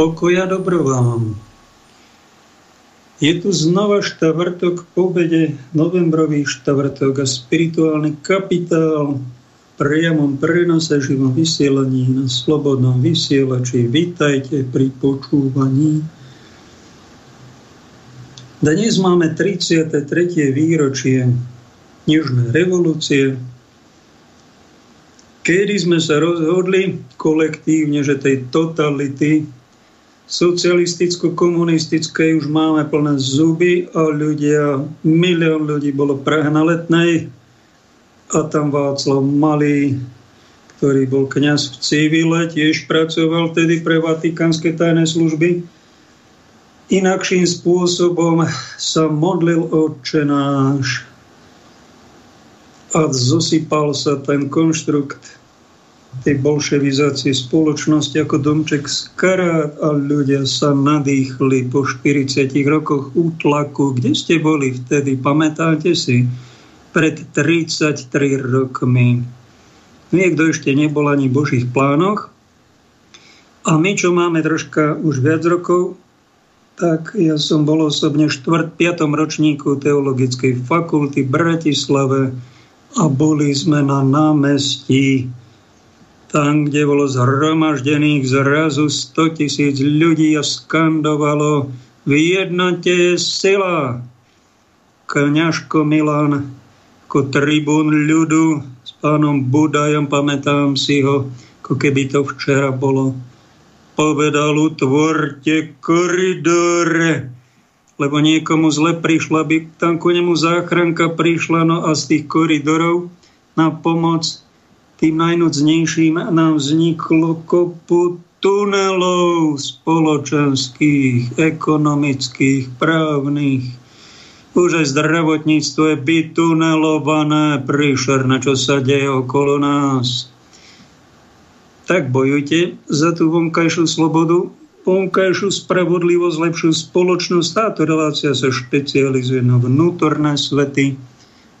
Pokoja dobro vám. Je tu znova štvrtok po obede, novembrový štvrtok a spirituálny kapitál priamom prenose živom vysielaní na slobodnom vysielači. Vítajte pri počúvaní. Dnes máme 33. výročie Južnej revolúcie, kedy sme sa rozhodli kolektívne, že tej totality socialisticko-komunistickej už máme plné zuby a ľudia, milión ľudí bolo na letnej a tam Václav Malý, ktorý bol kňaz v civile, tiež pracoval tedy pre vatikánske tajné služby. Inakším spôsobom sa modlil oče náš a zosypal sa ten konštrukt tej bolševizácie spoločnosti ako domček z karát a ľudia sa nadýchli po 40 rokoch útlaku. Kde ste boli vtedy? Pamätáte si? Pred 33 rokmi. Niekto ešte nebol ani v Božích plánoch. A my, čo máme troška už viac rokov, tak ja som bol osobne v 4. 5. ročníku Teologickej fakulty v Bratislave a boli sme na námestí tam, kde bolo zhromaždených zrazu 100 tisíc ľudí a skandovalo v jednote je sila. Kňažko Milan ako tribún ľudu s pánom Budajom, pamätám si ho, ako keby to včera bolo. Povedal, utvorte koridore, lebo niekomu zle prišla, by tam ku nemu záchranka prišla, no a z tých koridorov na pomoc tým najnocnejším nám vzniklo kopu tunelov spoločenských, ekonomických, právnych. Už aj zdravotníctvo je bytunelované, príšerné, čo sa deje okolo nás. Tak bojujte za tú vonkajšiu slobodu, vonkajšiu spravodlivosť, lepšiu spoločnosť. Táto relácia sa špecializuje na vnútorné svety,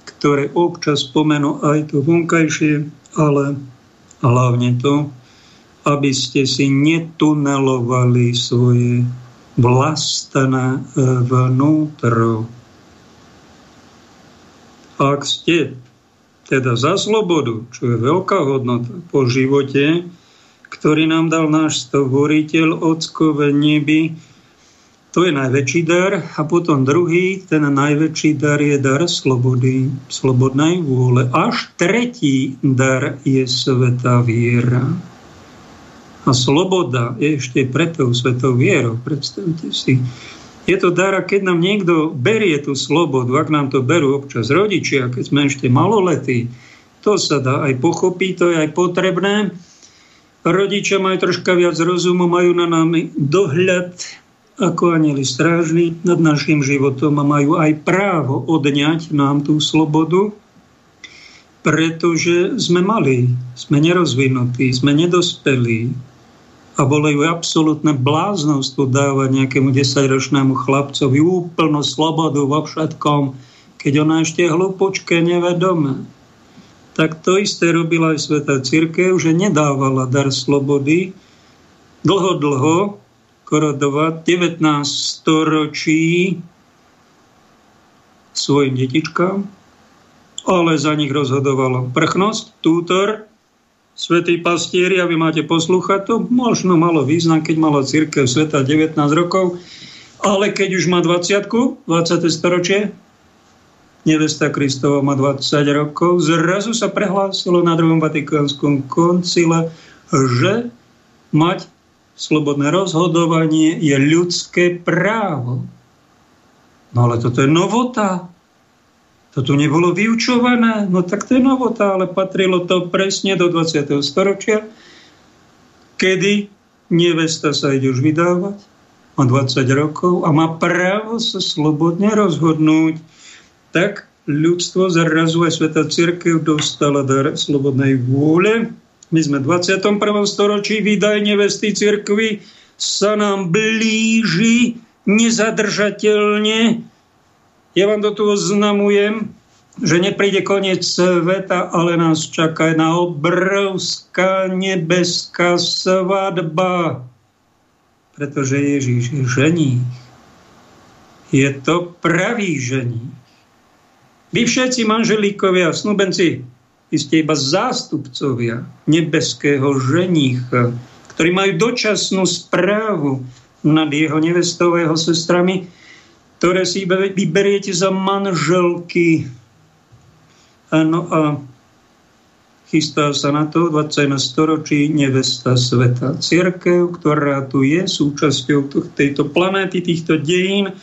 ktoré občas spomenú aj to vonkajšie, ale hlavne to, aby ste si netunelovali svoje vlastné e, vnútro. Ak ste teda za slobodu, čo je veľká hodnota po živote, ktorý nám dal náš stvoriteľ, ockové neby, to je najväčší dar. A potom druhý, ten najväčší dar je dar slobody, slobodnej vôle. Až tretí dar je sveta viera. A sloboda je ešte pred tou svetou vierou, predstavte si. Je to dar, keď nám niekto berie tú slobodu, ak nám to berú občas rodičia, keď sme ešte maloletí, to sa dá aj pochopiť, to je aj potrebné. Rodičia majú troška viac rozumu, majú na nami dohľad, ako anieli strážni nad našim životom a majú aj právo odňať nám tú slobodu, pretože sme mali, sme nerozvinutí, sme nedospelí a bolo ju absolútne bláznostvo dávať nejakému desaťročnému chlapcovi úplnú slobodu vo všetkom, keď ona ešte hlupočke nevedome. Tak to isté robila aj Sveta Církev, že nedávala dar slobody dlho, dlho, Korodova 19 storočí svojim detičkám, ale za nich rozhodovalo prchnosť, tútor, svetý pastieri, a vy máte poslúchať, to možno malo význam, keď mala církev sveta 19 rokov, ale keď už má 20 20. storočie, nevesta Kristova má 20 rokov, zrazu sa prehlásilo na druhom vatikánskom koncile, že mať slobodné rozhodovanie je ľudské právo. No ale toto je novota. To tu nebolo vyučované. No tak to je novota, ale patrilo to presne do 20. storočia, kedy nevesta sa ide už vydávať, má 20 rokov a má právo sa slobodne rozhodnúť. Tak ľudstvo zrazu aj Sveta Církev dostala dar slobodnej vôle my sme v 21. storočí, výdaj nevesty cirkvi sa nám blíži nezadržateľne. Ja vám do toho znamujem, že nepríde koniec sveta, ale nás čaká jedna obrovská nebeská svadba. pretože Ježíš je ženích. Je to pravý ženích. Vy všetci manželíkovia, snubenci, vy ste iba zástupcovia nebeského ženícha, ktorí majú dočasnú správu nad jeho nevestou jeho sestrami, ktoré si vyberiete za manželky. Ano a chystá sa na to 20. storočí nevesta sveta. Církev, ktorá tu je súčasťou tejto planéty, týchto dejín,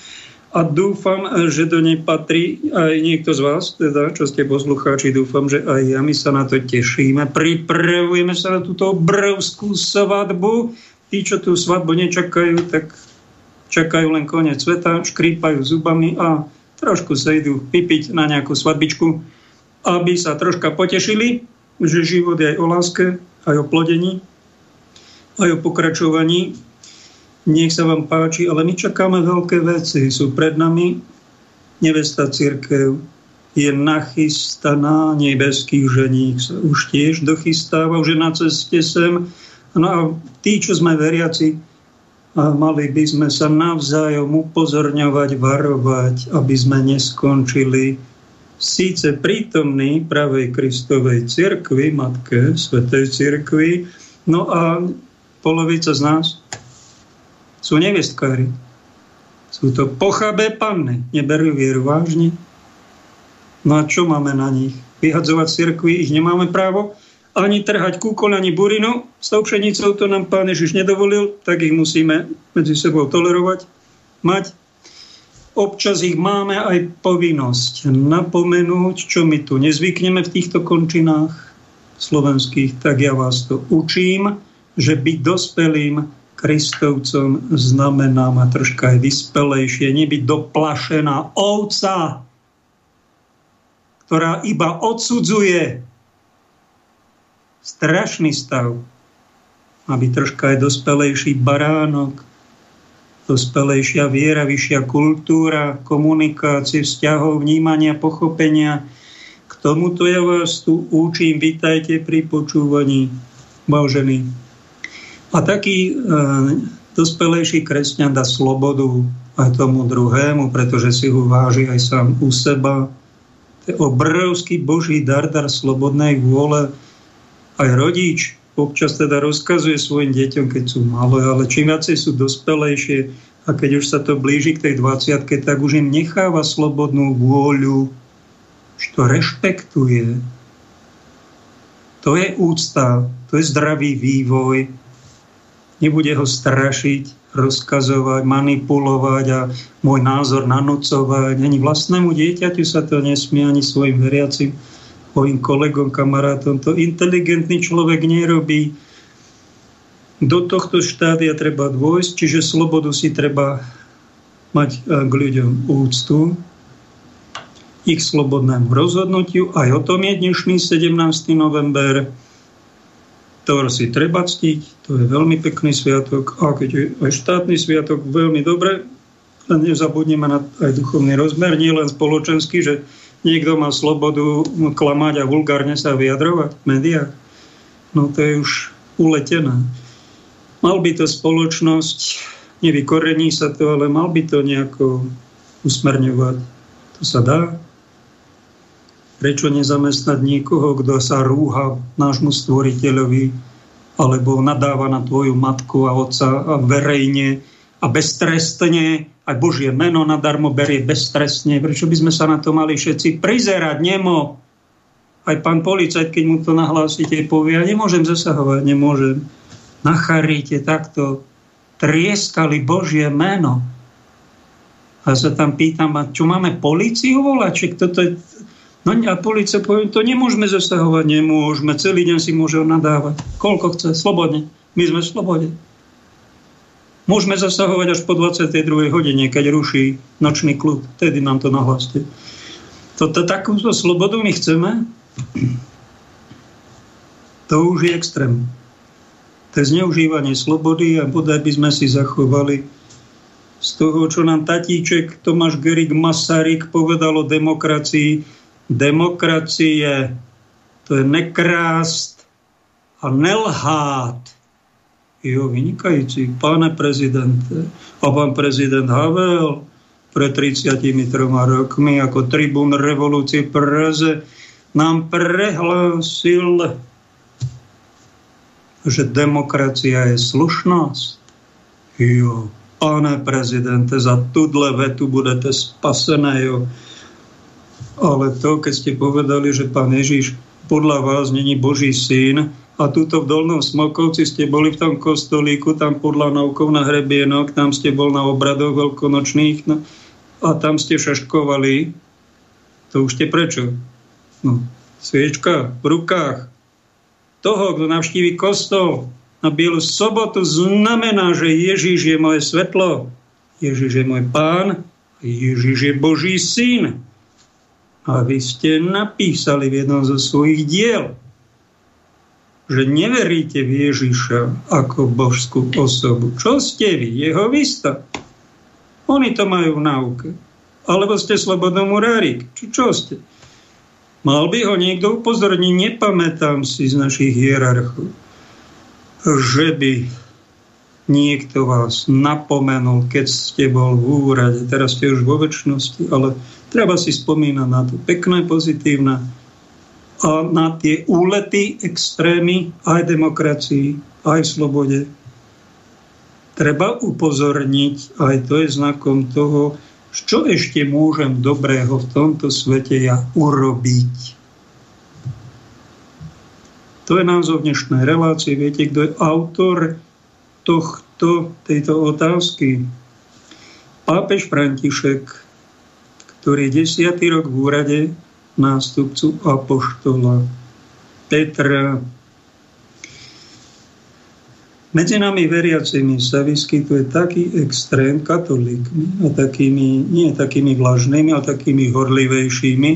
a dúfam, že do nej patrí aj niekto z vás, teda, čo ste poslucháči, dúfam, že aj ja, my sa na to tešíme. Pripravujeme sa na túto obrovskú svadbu. Tí, čo tú svadbu nečakajú, tak čakajú len koniec sveta, škrípajú zubami a trošku sa idú pipiť na nejakú svadbičku, aby sa troška potešili, že život je aj o láske, aj o plodení, aj o pokračovaní nech sa vám páči, ale my čakáme veľké veci. Sú pred nami nevesta církev, je nachystaná, nebeský ženík sa už tiež dochystáva, už je na ceste sem. No a tí, čo sme veriaci, mali by sme sa navzájom upozorňovať, varovať, aby sme neskončili síce prítomný pravej Kristovej cirkvi, Matke, Svetej cirkvi, no a polovica z nás sú nevestkári. Sú to pochabé panny, neberú vieru vážne. No a čo máme na nich? Vyhadzovať cirkvi ich nemáme právo, ani trhať kúkol, ani burinu. S tou pšenicou to nám pán Ježiš nedovolil, tak ich musíme medzi sebou tolerovať, mať. Občas ich máme aj povinnosť napomenúť, čo my tu nezvykneme v týchto končinách slovenských, tak ja vás to učím, že byť dospelým Kristovcom znamená ma troška aj vyspelejšie, nebyť doplašená ovca, ktorá iba odsudzuje strašný stav. Byť troška aj dospelejší baránok, dospelejšia viera, vyššia kultúra, komunikácie, vzťahov, vnímania, pochopenia. K tomuto ja vás tu učím. Vítajte pri počúvaní. Vážení a taký e, dospelejší kresťan dá slobodu aj tomu druhému, pretože si ho váži aj sám u seba. To je obrovský Boží dar, dar slobodnej vôle. Aj rodič občas teda rozkazuje svojim deťom, keď sú malé, ale čím viacej sú dospelejšie a keď už sa to blíži k tej 20 tak už im necháva slobodnú vôľu, že to rešpektuje. To je úcta, to je zdravý vývoj, nebude ho strašiť, rozkazovať, manipulovať a môj názor nanúcovať. Ani vlastnému dieťaťu sa to nesmie, ani svojim veriacim, svojim kolegom, kamarátom. To inteligentný človek nerobí. Do tohto štádia treba dôjsť, čiže slobodu si treba mať e, k ľuďom úctu, ich slobodnému rozhodnutiu. Aj o tom je dnešný 17. november ktorý si treba ctiť, to je veľmi pekný sviatok a keď je aj štátny sviatok, veľmi dobre, len nezabudneme na aj duchovný rozmer, nie len spoločenský, že niekto má slobodu klamať a vulgárne sa vyjadrovať v médiách. No to je už uletené. Mal by to spoločnosť, nevykorení sa to, ale mal by to nejako usmerňovať. To sa dá. Prečo nezamestnať niekoho, kto sa rúha nášmu stvoriteľovi alebo nadáva na tvoju matku a otca a verejne a beztrestne, aj Božie meno nadarmo berie beztrestne. Prečo by sme sa na to mali všetci prizerať? Nemo. Aj pán policajt, keď mu to nahlásite, povie, ja nemôžem zasahovať, nemôžem. Na charite takto trieskali Božie meno. A sa tam pýtam, a čo máme policiu volať? Či toto je No a policia povie, to nemôžeme zasahovať, nemôžeme, celý deň si môže nadávať. Koľko chce, slobodne. My sme v slobode. Môžeme zasahovať až po 22. hodine, keď ruší nočný kľud. Vtedy nám to nahláste. Toto takúto slobodu my chceme. To už je extrém. To je zneužívanie slobody a bodaj by sme si zachovali z toho, čo nám tatíček Tomáš Gerik Masaryk povedal o demokracii, demokracie, to je nekrást a nelhát. Jo, vynikajúci, páne prezidente. A pán prezident Havel pred 33 rokmi ako tribún revolúcie Preze nám prehlásil, že demokracia je slušnosť. Jo, pane prezidente, za tudle vetu budete spasené, jo. Ale to, keď ste povedali, že pán Ježiš podľa vás není Boží syn, a tuto v Dolnom Smokovci ste boli v tom kostolíku, tam podľa naukov na hrebienok, tam ste bol na obradoch veľkonočných no, a tam ste šaškovali. To už ste prečo? No, sviečka v rukách. Toho, kto navštívi kostol na Bielu sobotu, znamená, že Ježíš je moje svetlo, Ježíš je môj pán, Ježíš je Boží syn. A vy ste napísali v jednom zo svojich diel, že neveríte v Ježiša ako božskú osobu. Čo ste vy? Jeho vysta. Oni to majú v náuke. Alebo ste slobodomurárik. Či čo ste? Mal by ho niekto upozorniť, nepamätám si z našich hierarchov, že by niekto vás napomenul, keď ste bol v úrade. Teraz ste už vo väčšnosti, ale treba si spomínať na to pekné, pozitívne a na tie úlety, extrémy aj demokracii, aj slobode. Treba upozorniť, aj to je znakom toho, čo ešte môžem dobrého v tomto svete ja urobiť. To je názov dnešnej relácie. Viete, kto je autor tohto, tejto otázky? Pápež František, ktorý desiatý rok v úrade, nástupcu apoštola Petra. Medzi nami veriacimi sa vyskytuje taký extrém katolíkmi a takými, nie takými vlažnými, ale takými horlivejšími.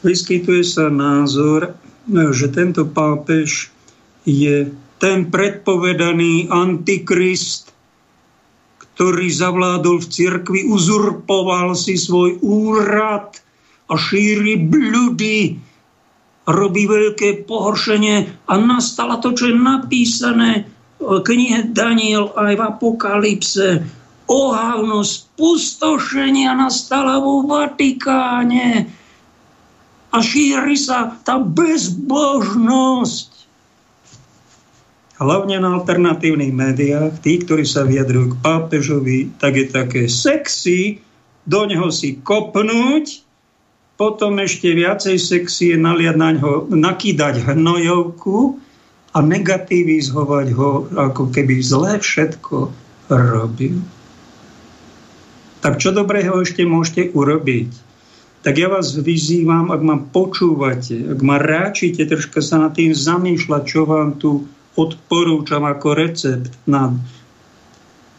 Vyskytuje sa názor, že tento pápež je ten predpovedaný antikrist, ktorý zavládol v cirkvi, uzurpoval si svoj úrad – a šíri bľudy, robí veľké pohoršenie a nastala to, čo je napísané v knihe Daniel aj v Apokalypse. Ohavno spustošenia nastala vo Vatikáne a šíri sa tá bezbožnosť. Hlavne na alternatívnych médiách, tí, ktorí sa vyjadrujú k pápežovi, tak je také sexy do neho si kopnúť potom ešte viacej sexy je naliať na ňo, nakýdať hnojovku a negativizovať ho, ako keby zlé všetko robil. Tak čo dobrého ešte môžete urobiť? Tak ja vás vyzývam, ak ma počúvate, ak ma ráčite, troška sa nad tým zamýšľať, čo vám tu odporúčam ako recept na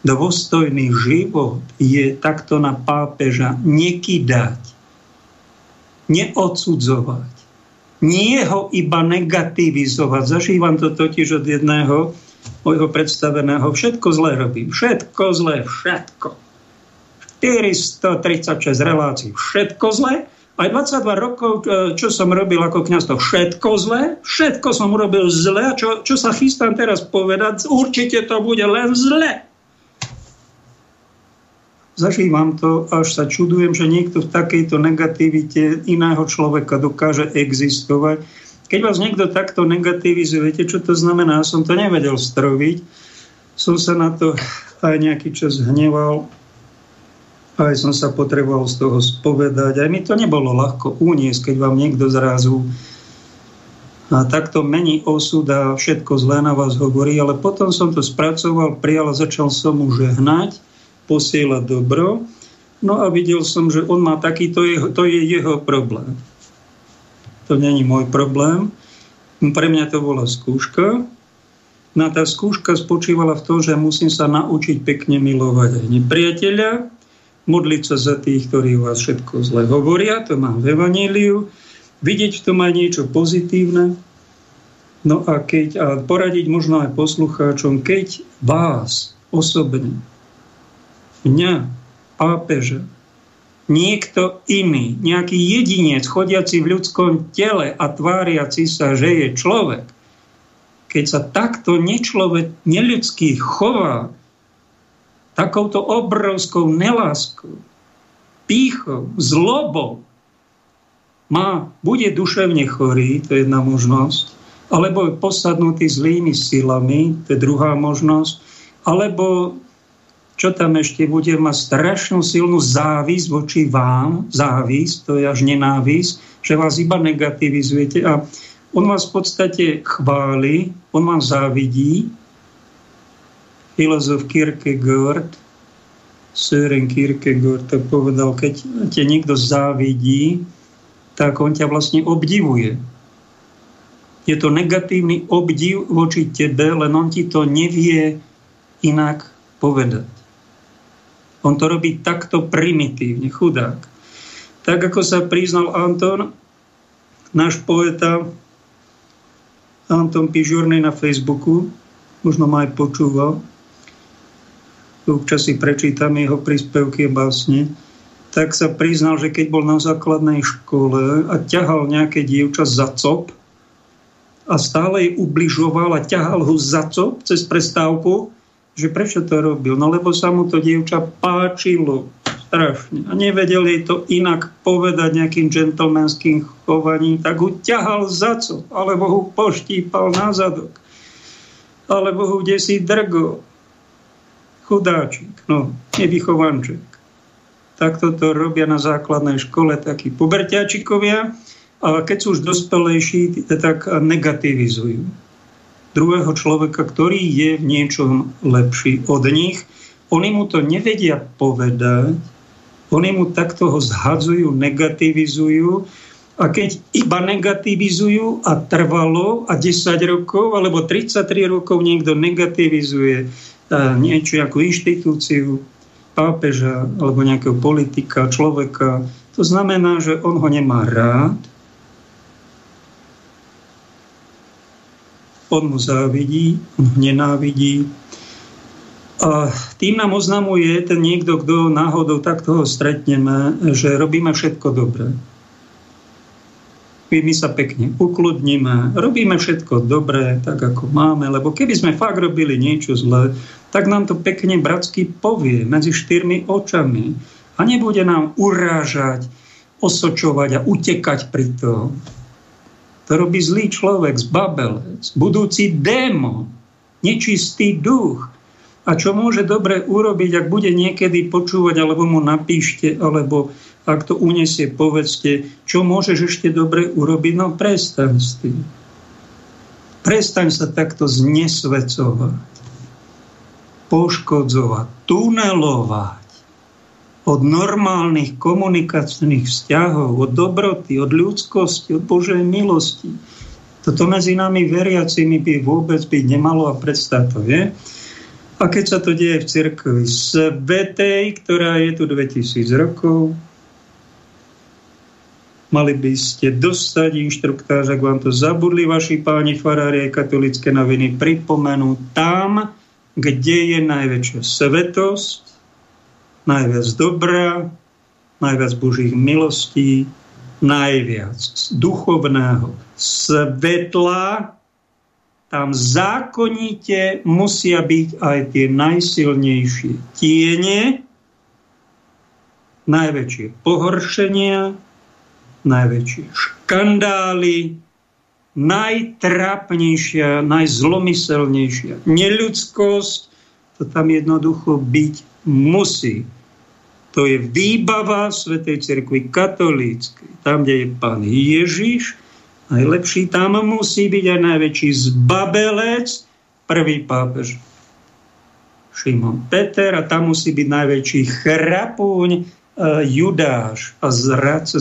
dôstojný život, je takto na pápeža nekydať neodsudzovať. Nie ho iba negativizovať. Zažívam to totiž od jedného môjho predstaveného. Všetko zlé robím. Všetko zlé. Všetko. 436 relácií. Všetko zlé. Aj 22 rokov, e, čo som robil ako kniaz, to všetko zlé. Všetko som urobil zle. A čo, čo sa chystám teraz povedať, určite to bude len zle zažívam to, až sa čudujem, že niekto v takejto negativite iného človeka dokáže existovať. Keď vás niekto takto negativizuje, viete, čo to znamená? Ja som to nevedel stroviť. Som sa na to aj nejaký čas hneval, aj som sa potreboval z toho spovedať. Aj mi to nebolo ľahko uniesť, keď vám niekto zrazu a takto mení osud a všetko zlé na vás hovorí, ale potom som to spracoval, prijal a začal som mu žehnať posielať dobro. No a videl som, že on má taký, to je, to je jeho problém. To není môj problém. Pre mňa to bola skúška. No tá skúška spočívala v tom, že musím sa naučiť pekne milovať aj nepriateľa, modliť sa za tých, ktorí vás všetko zle hovoria, to mám v Evaníliu, vidieť v tom aj niečo pozitívne, no a, keď, a poradiť možno aj poslucháčom, keď vás osobne mňa, pápeža, niekto iný, nejaký jedinec chodiaci v ľudskom tele a tváriaci sa, že je človek, keď sa takto nečlovek, neľudský chová, takouto obrovskou neláskou, pýchou, zlobou, má, bude duševne chorý, to je jedna možnosť, alebo je posadnutý zlými silami, to je druhá možnosť, alebo čo tam ešte bude mať strašnú silnú závisť voči vám, závisť, to je až nenávisť, že vás iba negativizujete a on vás v podstate chváli, on vám závidí. Filozof Kierkegaard, Søren Kierkegaard to povedal, keď te niekto závidí, tak on ťa vlastne obdivuje. Je to negatívny obdiv voči tebe, len on ti to nevie inak povedať. On to robí takto primitívne, chudák. Tak ako sa priznal Anton, náš poeta, Anton Pižurný na Facebooku, možno ma aj počúval, občas si prečítam jeho príspevky a básne, tak sa priznal, že keď bol na základnej škole a ťahal nejaké dievča za cop a stále jej ubližoval a ťahal ho za cop cez prestávku, že prečo to robil? No lebo sa mu to dievča páčilo strašne a nevedel jej to inak povedať nejakým džentlmenským chovaním, tak ho ťahal za cop, alebo ho poštípal na zadok, alebo ho kde si drgo. Chudáčik, no, nevychovanček takto to robia na základnej škole takí puberťačikovia, ale keď sú už dospelejší, tak negativizujú druhého človeka, ktorý je v niečom lepší od nich. Oni mu to nevedia povedať, oni mu takto ho zhadzujú, negativizujú a keď iba negativizujú a trvalo a 10 rokov alebo 33 rokov niekto negativizuje niečo ako inštitúciu, pápeža alebo nejakého politika, človeka. To znamená, že on ho nemá rád, on mu závidí, on ho nenávidí. A tým nám oznamuje ten niekto, kto náhodou takto ho stretneme, že robíme všetko dobré my sa pekne ukludníme, robíme všetko dobré, tak ako máme, lebo keby sme fakt robili niečo zlé, tak nám to pekne bratsky povie medzi štyrmi očami a nebude nám urážať, osočovať a utekať pri tom. To robí zlý človek, zbabelec, budúci démon, nečistý duch. A čo môže dobre urobiť, ak bude niekedy počúvať, alebo mu napíšte, alebo ak to unesie, povedzte, čo môžeš ešte dobre urobiť, no prestaň s tým. Prestaň sa takto znesvecovať, poškodzovať, tunelovať od normálnych komunikačných vzťahov, od dobroty, od ľudskosti, od Božej milosti. Toto medzi nami veriacimi by vôbec byť nemalo a predstav to, je. A keď sa to deje v cirkvi svetej, ktorá je tu 2000 rokov, Mali by ste dostať inštruktáž, ak vám to zabudli vaši páni farári aj katolické noviny, pripomenú tam, kde je najväčšia svetosť, najviac dobrá, najviac Božích milostí, najviac duchovného svetla, tam zákonite musia byť aj tie najsilnejšie tiene, najväčšie pohoršenia, najväčšie škandály, najtrápnejšia, najzlomyselnejšia neľudskosť, to tam jednoducho byť musí. To je výbava Svetej Cirkvi katolíckej. Tam, kde je pán Ježiš, najlepší tam musí byť aj najväčší zbabelec, prvý pápež Šimon Peter a tam musí byť najväčší chrapúň uh, Judáš a zradca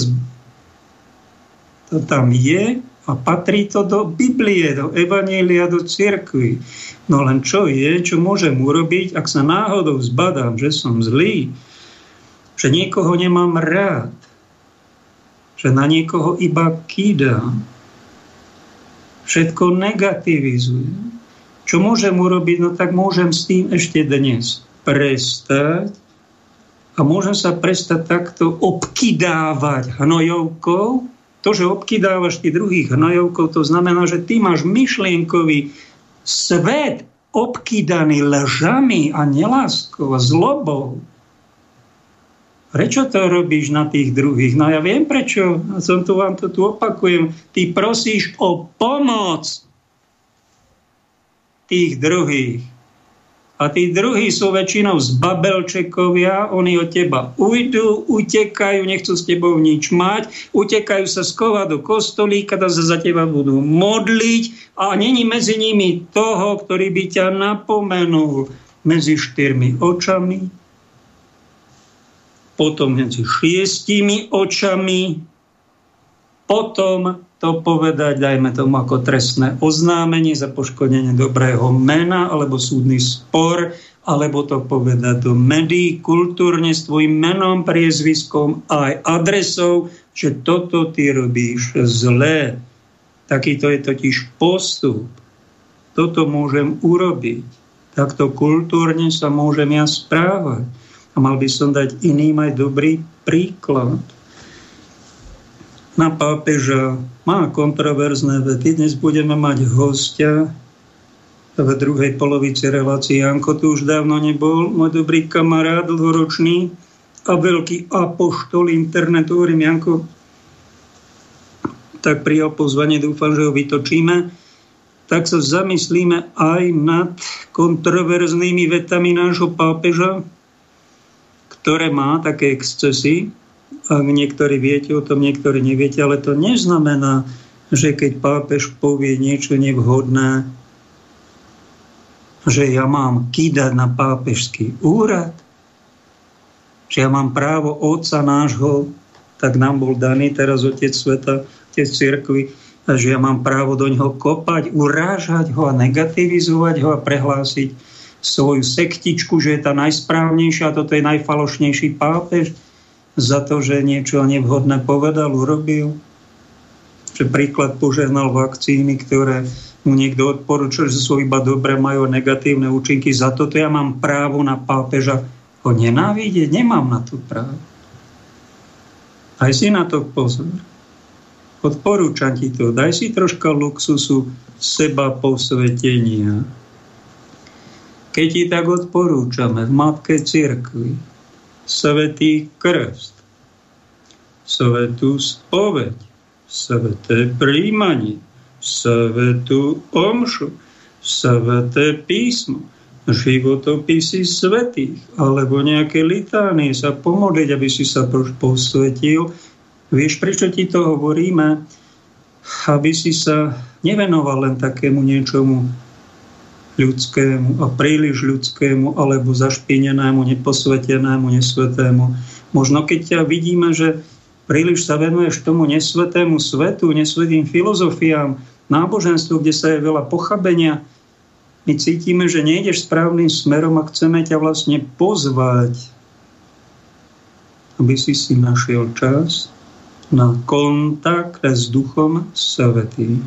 to tam je a patrí to do Biblie, do Evanielia, do cirkvi. No len čo je, čo môžem urobiť, ak sa náhodou zbadám, že som zlý, že niekoho nemám rád, že na niekoho iba kýdam, všetko negativizujem. Čo môžem urobiť? No tak môžem s tým ešte dnes prestať a môžem sa prestať takto obkydávať hnojovkou, to, že obkydávaš tých druhých hnojovkov, to znamená, že ty máš myšlienkový svet obkýdaný lžami a neláskou a zlobou, Prečo to robíš na tých druhých? No ja viem prečo. Som tu vám to tu opakujem. Ty prosíš o pomoc tých druhých. A tí druhí sú väčšinou z babelčekovia, oni od teba ujdu, utekajú, nechcú s tebou nič mať, utekajú sa skovať do kostolíka, tam sa za teba budú modliť a není medzi nimi toho, ktorý by ťa napomenul. Medzi štyrmi očami, potom medzi šiestimi očami, potom to povedať, dajme tomu ako trestné oznámenie za poškodenie dobrého mena alebo súdny spor, alebo to povedať do médií kultúrne s tvojim menom, priezviskom aj adresou, že toto ty robíš zlé. Takýto je totiž postup. Toto môžem urobiť. Takto kultúrne sa môžem ja správať a mal by som dať iným aj dobrý príklad. Na pápeža má kontroverzné vety. Dnes budeme mať hostia v druhej polovici relácie. Janko tu už dávno nebol, môj dobrý kamarát, dlhoročný a veľký apoštol internetu. Hovorím, Janko, tak prijal pozvanie, dúfam, že ho vytočíme. Tak sa zamyslíme aj nad kontroverznými vetami nášho pápeža, ktoré má také excesy. Niektorí viete o tom, niektorí neviete, ale to neznamená, že keď pápež povie niečo nevhodné, že ja mám kýdať na pápežský úrad, že ja mám právo otca nášho, tak nám bol daný teraz otec sveta, otec cirkvi, a že ja mám právo do ňoho kopať, urážať ho a negativizovať ho a prehlásiť, svoju sektičku, že je tá najsprávnejšia a toto je najfalošnejší pápež za to, že niečo nevhodné povedal, urobil. Že príklad požehnal vakcíny, ktoré mu niekto odporúčil, že sú iba dobre, majú negatívne účinky. Za toto ja mám právo na pápeža ho nenávidieť. Nemám na to právo. Aj si na to pozor. Odporúčam ti to. Daj si troška luxusu seba posvetenia keď ti tak odporúčame v Matke Cirkvi, Svetý krst, Svetú spoveď, Sveté príjmanie, Svetú omšu, Sveté písmo, životopisy svetých, alebo nejaké litánie sa pomodliť, aby si sa posvetil. Vieš, prečo ti to hovoríme? Aby si sa nevenoval len takému niečomu ľudskému a príliš ľudskému alebo zašpinenému, neposvetenému, nesvetému. Možno keď ťa vidíme, že príliš sa venuješ tomu nesvetému svetu, nesvetým filozofiám, náboženstvu, kde sa je veľa pochabenia, my cítime, že nejdeš správnym smerom a chceme ťa vlastne pozvať, aby si si našiel čas na kontakt s Duchom Svetým.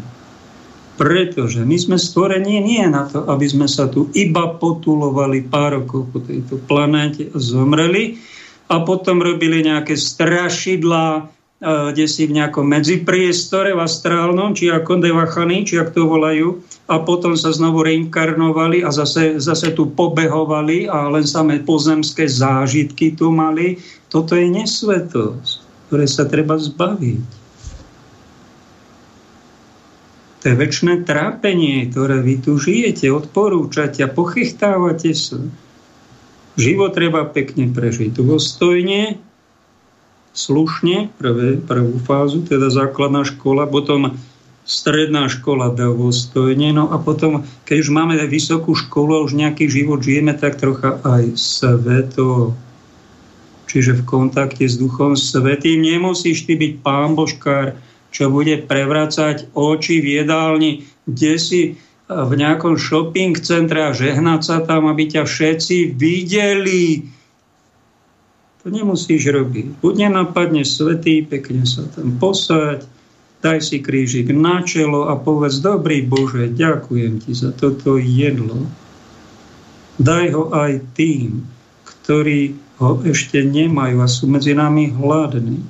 Pretože my sme stvorení nie na to, aby sme sa tu iba potulovali pár rokov po tejto planéte a zomreli a potom robili nejaké strašidlá, e, kde si v nejakom medzipriestore v astrálnom, či ako devachany, či ako to volajú, a potom sa znovu reinkarnovali a zase, zase tu pobehovali a len samé pozemské zážitky tu mali. Toto je nesvetosť, ktoré sa treba zbaviť. To je väčšie trápenie, ktoré vy tu žijete, odporúčate a pochychtávate sa. Život treba pekne prežiť. Dôstojne, slušne, prvé, prvú fázu, teda základná škola, potom stredná škola dôstojne, no a potom, keď už máme vysokú školu a už nejaký život žijeme, tak trocha aj sveto. Čiže v kontakte s Duchom Svetým nemusíš ty byť pán Božkár, čo bude prevracať oči v jedálni, kde si e, v nejakom shopping centre a žehnať sa tam, aby ťa všetci videli. To nemusíš robiť. Buď nenapadne svetý, pekne sa tam posať, daj si krížik na čelo a povedz, dobrý Bože, ďakujem ti za toto jedlo. Daj ho aj tým, ktorí ho ešte nemajú a sú medzi nami hladní.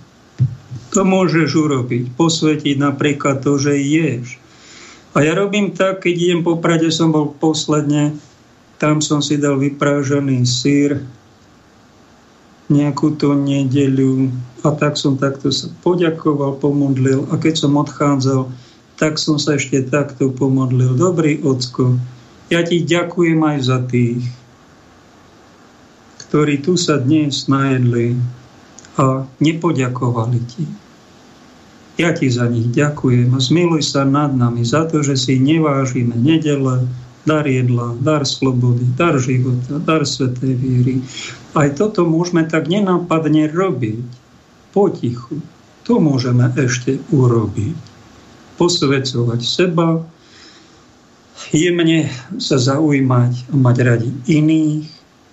To môžeš urobiť. Posvetiť napríklad to, že ješ. A ja robím tak, keď idem po Prade, som bol posledne, tam som si dal vyprážaný sír, nejakú tú nedeľu a tak som takto sa poďakoval, pomodlil a keď som odchádzal, tak som sa ešte takto pomodlil. Dobrý ocko, ja ti ďakujem aj za tých, ktorí tu sa dnes najedli a nepoďakovali ti. Ja ti za nich ďakujem zmiluj sa nad nami za to, že si nevážime nedele, dar jedla, dar slobody, dar života, dar svetej viery. Aj toto môžeme tak nenápadne robiť, potichu. To môžeme ešte urobiť. Posvedcovať seba, jemne sa zaujímať a mať radi iných,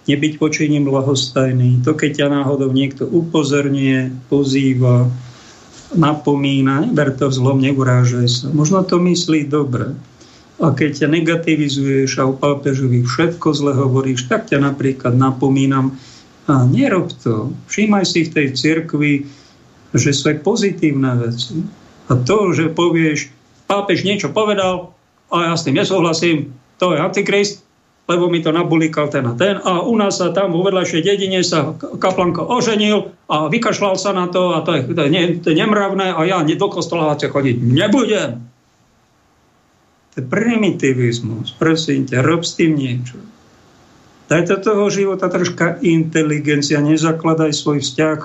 nebyť počiním lahostajný. To, keď ťa náhodou niekto upozorňuje, pozýva, napomína, neber to vzlom, neurážaj sa. Možno to myslí dobre. A keď ťa negativizuješ a o pápežovi všetko zle hovoríš, tak ťa napríklad napomínam, a nerob to. Všímaj si v tej cirkvi, že sú aj pozitívne veci. A to, že povieš, pápež niečo povedal a ja s tým nesúhlasím, to je antikrist, lebo mi to nabulikal ten a ten. A u nás sa tam vo vedľajšej dedine sa kaplanko oženil a vykašľal sa na to a to je, to je, to je nemravné a ja do kostola chodiť nebudem. To je primitivizmus. Prosím ťa, rob s tým niečo. Daj do toho života troška inteligencia, nezakladaj svoj vzťah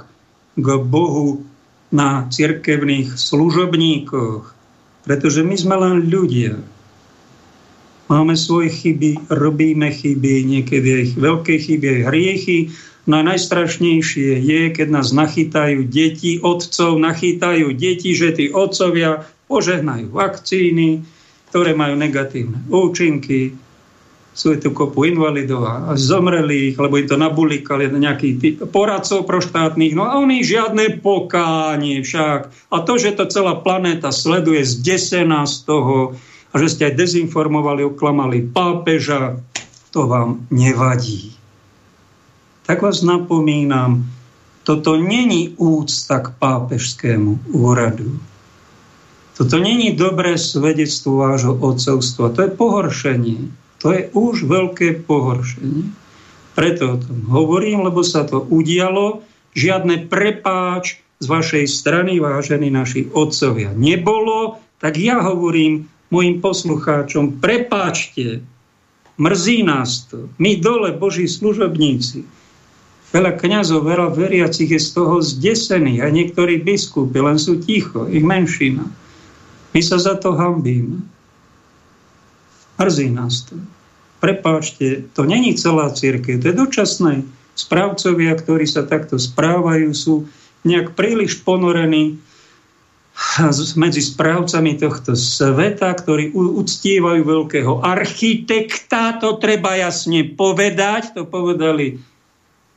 k Bohu na cirkevných služobníkoch, pretože my sme len ľudia. Máme svoje chyby, robíme chyby, niekedy aj veľké chyby, aj hriechy. No a najstrašnejšie je, keď nás nachytajú deti, otcov nachytajú deti, že tí otcovia požehnajú vakcíny, ktoré majú negatívne účinky, sú tu kopu invalidov a zomrelých, lebo im to nabulikali nejaký typ poradcov proštátnych, no a oni žiadne pokánie však. A to, že to celá planéta sleduje zdesená z toho, a že ste aj dezinformovali, oklamali pápeža, to vám nevadí. Tak vás napomínam, toto není úcta k pápežskému úradu. Toto není dobré svedectvo vášho odcovstva. To je pohoršenie. To je už veľké pohoršenie. Preto o tom hovorím, lebo sa to udialo. Žiadne prepáč z vašej strany, vážení naši otcovia, nebolo. Tak ja hovorím, mojim poslucháčom, prepáčte, mrzí nás to. My dole, Boží služobníci, veľa kňazov, veľa veriacich je z toho zdesených a niektorí biskupy len sú ticho, ich menšina. My sa za to hambíme. Mrzí nás to. Prepáčte, to není celá církev, to je dočasné. Správcovia, ktorí sa takto správajú, sú nejak príliš ponorení medzi správcami tohto sveta, ktorí uctievajú veľkého architekta, to treba jasne povedať, to povedali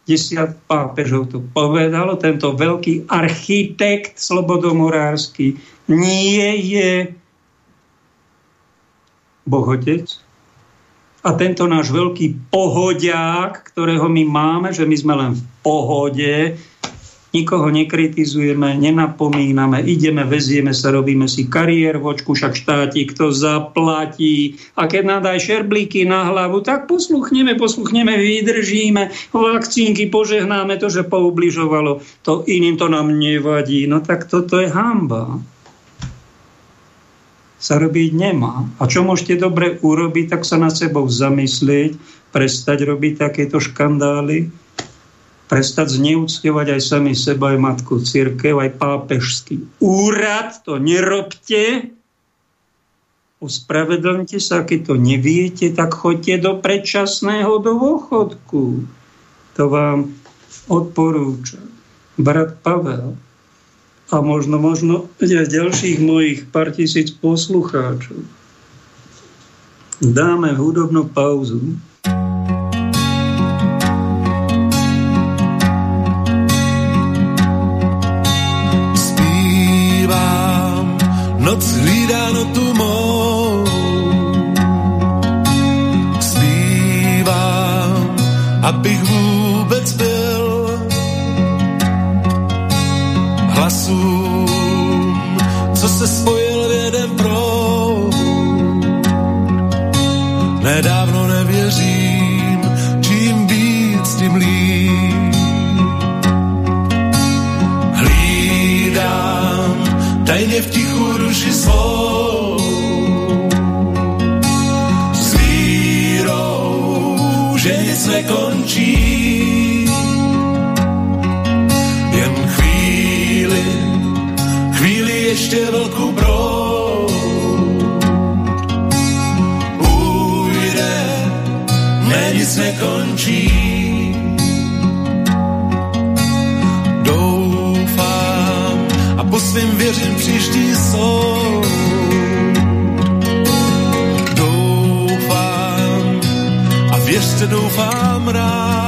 desiat pápežov to povedalo, tento veľký architekt slobodomorársky nie je Bohotec. A tento náš veľký pohodiak, ktorého my máme, že my sme len v pohode, nikoho nekritizujeme, nenapomíname, ideme, vezieme sa, robíme si kariér v očku, však štáti, kto zaplatí. A keď nám daj šerblíky na hlavu, tak posluchneme, posluchneme, vydržíme, vakcínky požehnáme to, že poubližovalo. To iným to nám nevadí. No tak toto je hamba sa robiť nemá. A čo môžete dobre urobiť, tak sa nad sebou zamyslieť, prestať robiť takéto škandály, prestať zneúctievať aj sami seba, aj matku církev, aj pápežský úrad. To nerobte. Ospravedlňte sa, keď to neviete, tak choďte do predčasného dôchodku. To vám odporúča brat Pavel. A možno, možno aj ďalších mojich pár tisíc poslucháčov. Dáme hudobnú pauzu abych vůbec byl hlasům, co se spojil v jeden proud. mé dávno nevěřím, čím víc, tím líp. Hlídám tajně v tichu duši svou, že nic nekončí. Jen chvíli, chvíli ještě velkou brou. Ujde, ne nic nekončí. Doufám a po svým věřím příští soud. Věřte, doufám rád.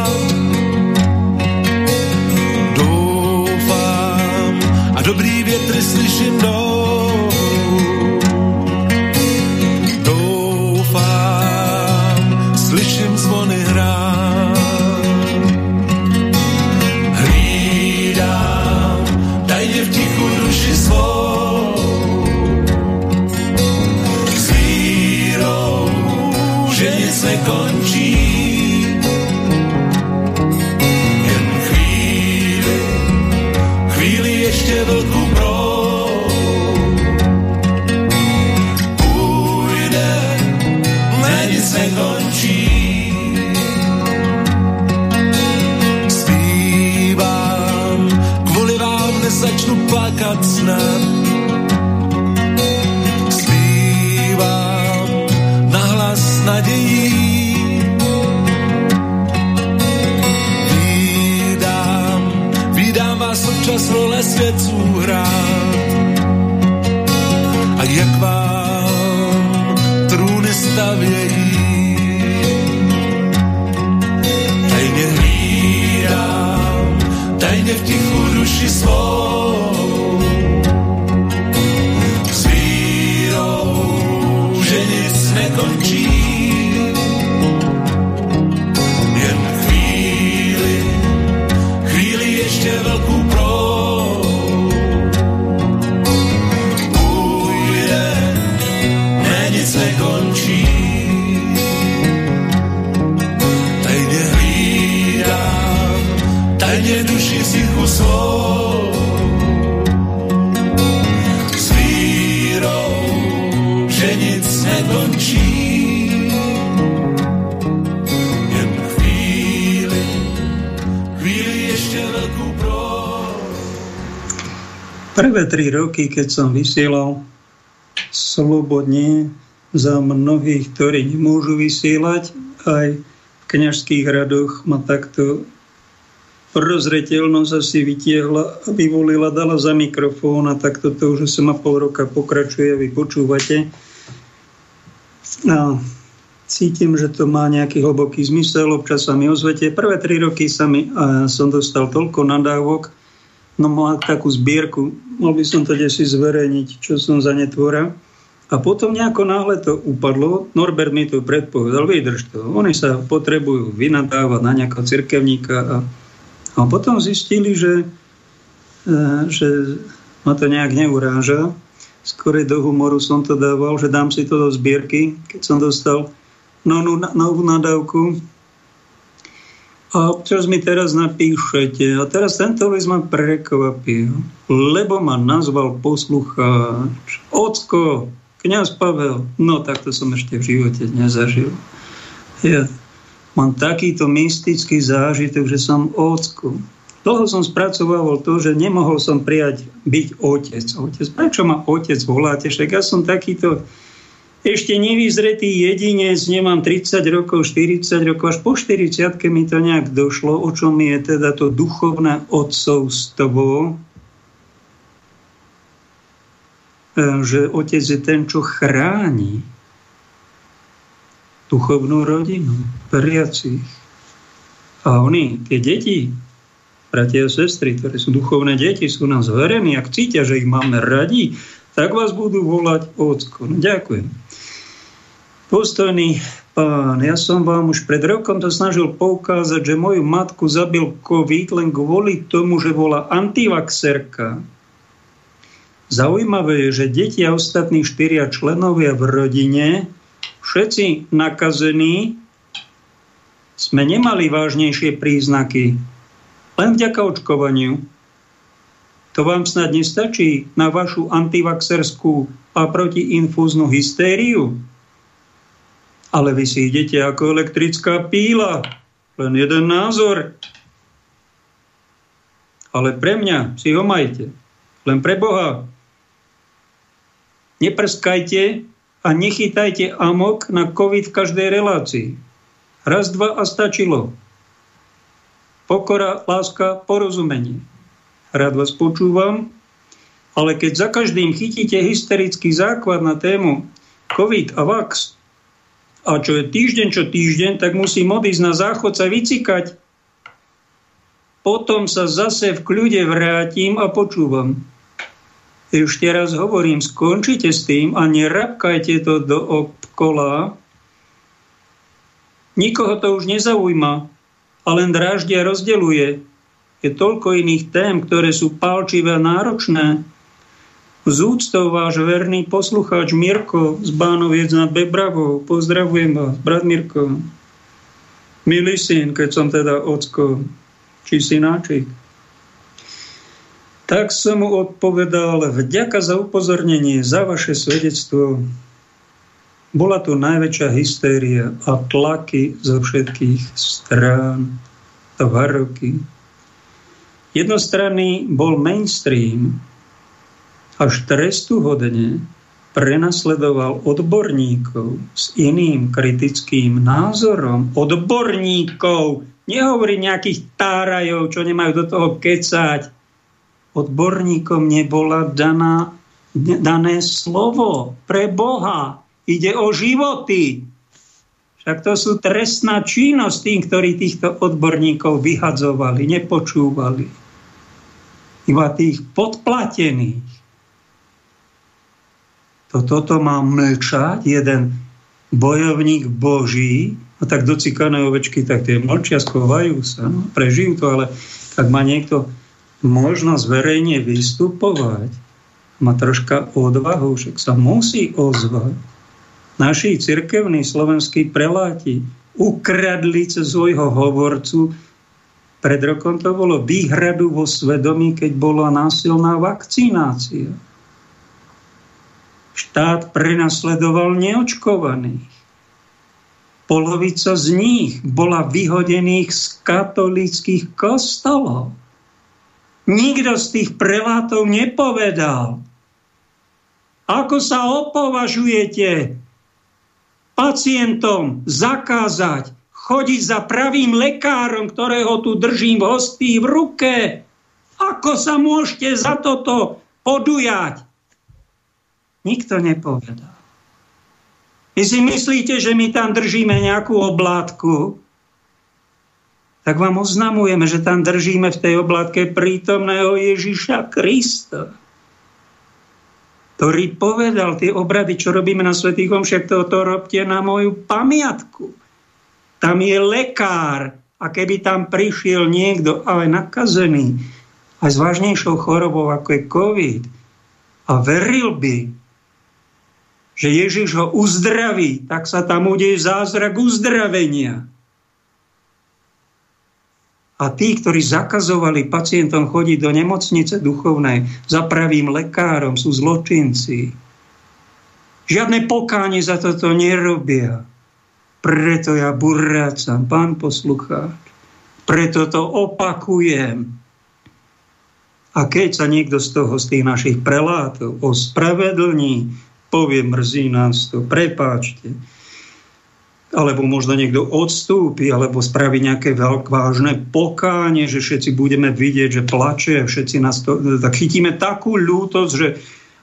Role svědců hrát. A jak vám trůny stavějí. Tajně hlídám, tajně v tichu duši svou. Prvé tri roky, keď som vysielal slobodne za mnohých, ktorí nemôžu vysielať, aj v kniažských radoch ma takto rozretelnosť asi vytiehla vyvolila, dala za mikrofón a takto to už 8,5 roka pokračuje a vy počúvate. A cítim, že to má nejaký hlboký zmysel, občas sa mi ozvete. Prvé tri roky sa mi, a som dostal toľko nadávok, no mal takú zbierku, mal by som to desi zverejniť, čo som za netvora. A potom nejako náhle to upadlo, Norbert mi to predpovedal, vydrž to. Oni sa potrebujú vynadávať na nejakého cirkevníka a, a potom zistili, že, e, že ma to nejak neuráža. Skôr do humoru som to dával, že dám si to do zbierky, keď som dostal novú nadávku. A občas mi teraz napíšete, a teraz tento list ma prekvapil, lebo ma nazval poslucháč. Ocko, kniaz Pavel, no takto som ešte v živote nezažil. Ja mám takýto mystický zážitok, že som ocko. Dlho som spracovával to, že nemohol som prijať byť otec. Otec, prečo ma otec voláte? Však ja som takýto ešte nevyzretý jedinec, nemám 30 rokov, 40 rokov, až po 40 mi to nejak došlo, o čom je teda to duchovné odcovstvo, že otec je ten, čo chráni duchovnú rodinu, veriacich. A oni, tie deti, bratia a sestry, ktoré sú duchovné deti, sú nám zverení, ak cítia, že ich máme radi, tak vás budú volať ocko. No, ďakujem. Postojný pán, ja som vám už pred rokom to snažil poukázať, že moju matku zabil COVID len kvôli tomu, že bola antivaxerka. Zaujímavé je, že deti a ostatní štyria členovia v rodine všetci nakazení, sme nemali vážnejšie príznaky. Len vďaka očkovaniu. To vám snad nestačí na vašu antivaxerskú a protiinfúznu hystériu? Ale vy si idete ako elektrická píla. Len jeden názor. Ale pre mňa si ho majte. Len pre Boha. Neprskajte a nechytajte amok na COVID v každej relácii. Raz, dva a stačilo. Pokora, láska, porozumenie. Rád vás počúvam, ale keď za každým chytíte hysterický základ na tému COVID a VAX, a čo je týždeň čo týždeň, tak musí odísť na záchod sa vycikať. Potom sa zase v kľude vrátim a počúvam. Ešte raz hovorím, skončite s tým a nerabkajte to do obkola, Nikoho to už nezaujíma a len dráždia rozdeluje. Je toľko iných tém, ktoré sú palčivé a náročné. Z úctou váš verný poslucháč Mirko z Bánoviec nad Bebravou. Pozdravujem vás, brat Mirko. Milý syn, keď som teda ocko, či synáčik. Tak som mu odpovedal, vďaka za upozornenie, za vaše svedectvo. Bola tu najväčšia hystéria a tlaky zo všetkých strán, dva roky. Jednostranný bol mainstream, až trestu hodne prenasledoval odborníkov s iným kritickým názorom. Odborníkov, nehovorí nejakých tárajov, čo nemajú do toho kecať. Odborníkom nebola daná, dané slovo pre Boha. Ide o životy. Však to sú trestná činnosť tým, ktorí týchto odborníkov vyhadzovali, nepočúvali. Iba tých podplatených. To toto má mlčať jeden bojovník Boží, a tak docikané ovečky, tak tie mlčia, schovajú sa, no, prežijú to, ale tak má niekto možnosť verejne vystupovať, má troška odvahu, však sa musí ozvať. Naši cirkevní slovenskí preláti ukradli cez svojho hovorcu. Pred rokom to bolo výhradu vo svedomí, keď bola násilná vakcinácia. Štát prenasledoval neočkovaných. Polovica z nich bola vyhodených z katolíckých kostolov. Nikto z tých prelátov nepovedal, ako sa opovažujete pacientom zakázať chodiť za pravým lekárom, ktorého tu držím v hostí v ruke. Ako sa môžete za toto podujať? Nikto nepovedal. Vy si myslíte, že my tam držíme nejakú oblátku? Tak vám oznamujeme, že tam držíme v tej oblátke prítomného Ježiša Krista ktorý povedal tie obrady, čo robíme na Svetých Omšiach, to, to robte na moju pamiatku. Tam je lekár a keby tam prišiel niekto, ale nakazený, aj s vážnejšou chorobou, ako je COVID, a veril by, že Ježiš ho uzdraví, tak sa tam udeje zázrak uzdravenia. A tí, ktorí zakazovali pacientom chodiť do nemocnice duchovnej za pravým lekárom, sú zločinci. Žiadne pokánie za toto nerobia. Preto ja burrácam, pán poslucháč. Preto to opakujem. A keď sa niekto z toho, z tých našich prelátov ospravedlní, povie, mrzí nás to, prepáčte alebo možno niekto odstúpi, alebo spraví nejaké vážne pokánie, že všetci budeme vidieť, že plače, všetci nás to, tak chytíme takú ľútosť, že,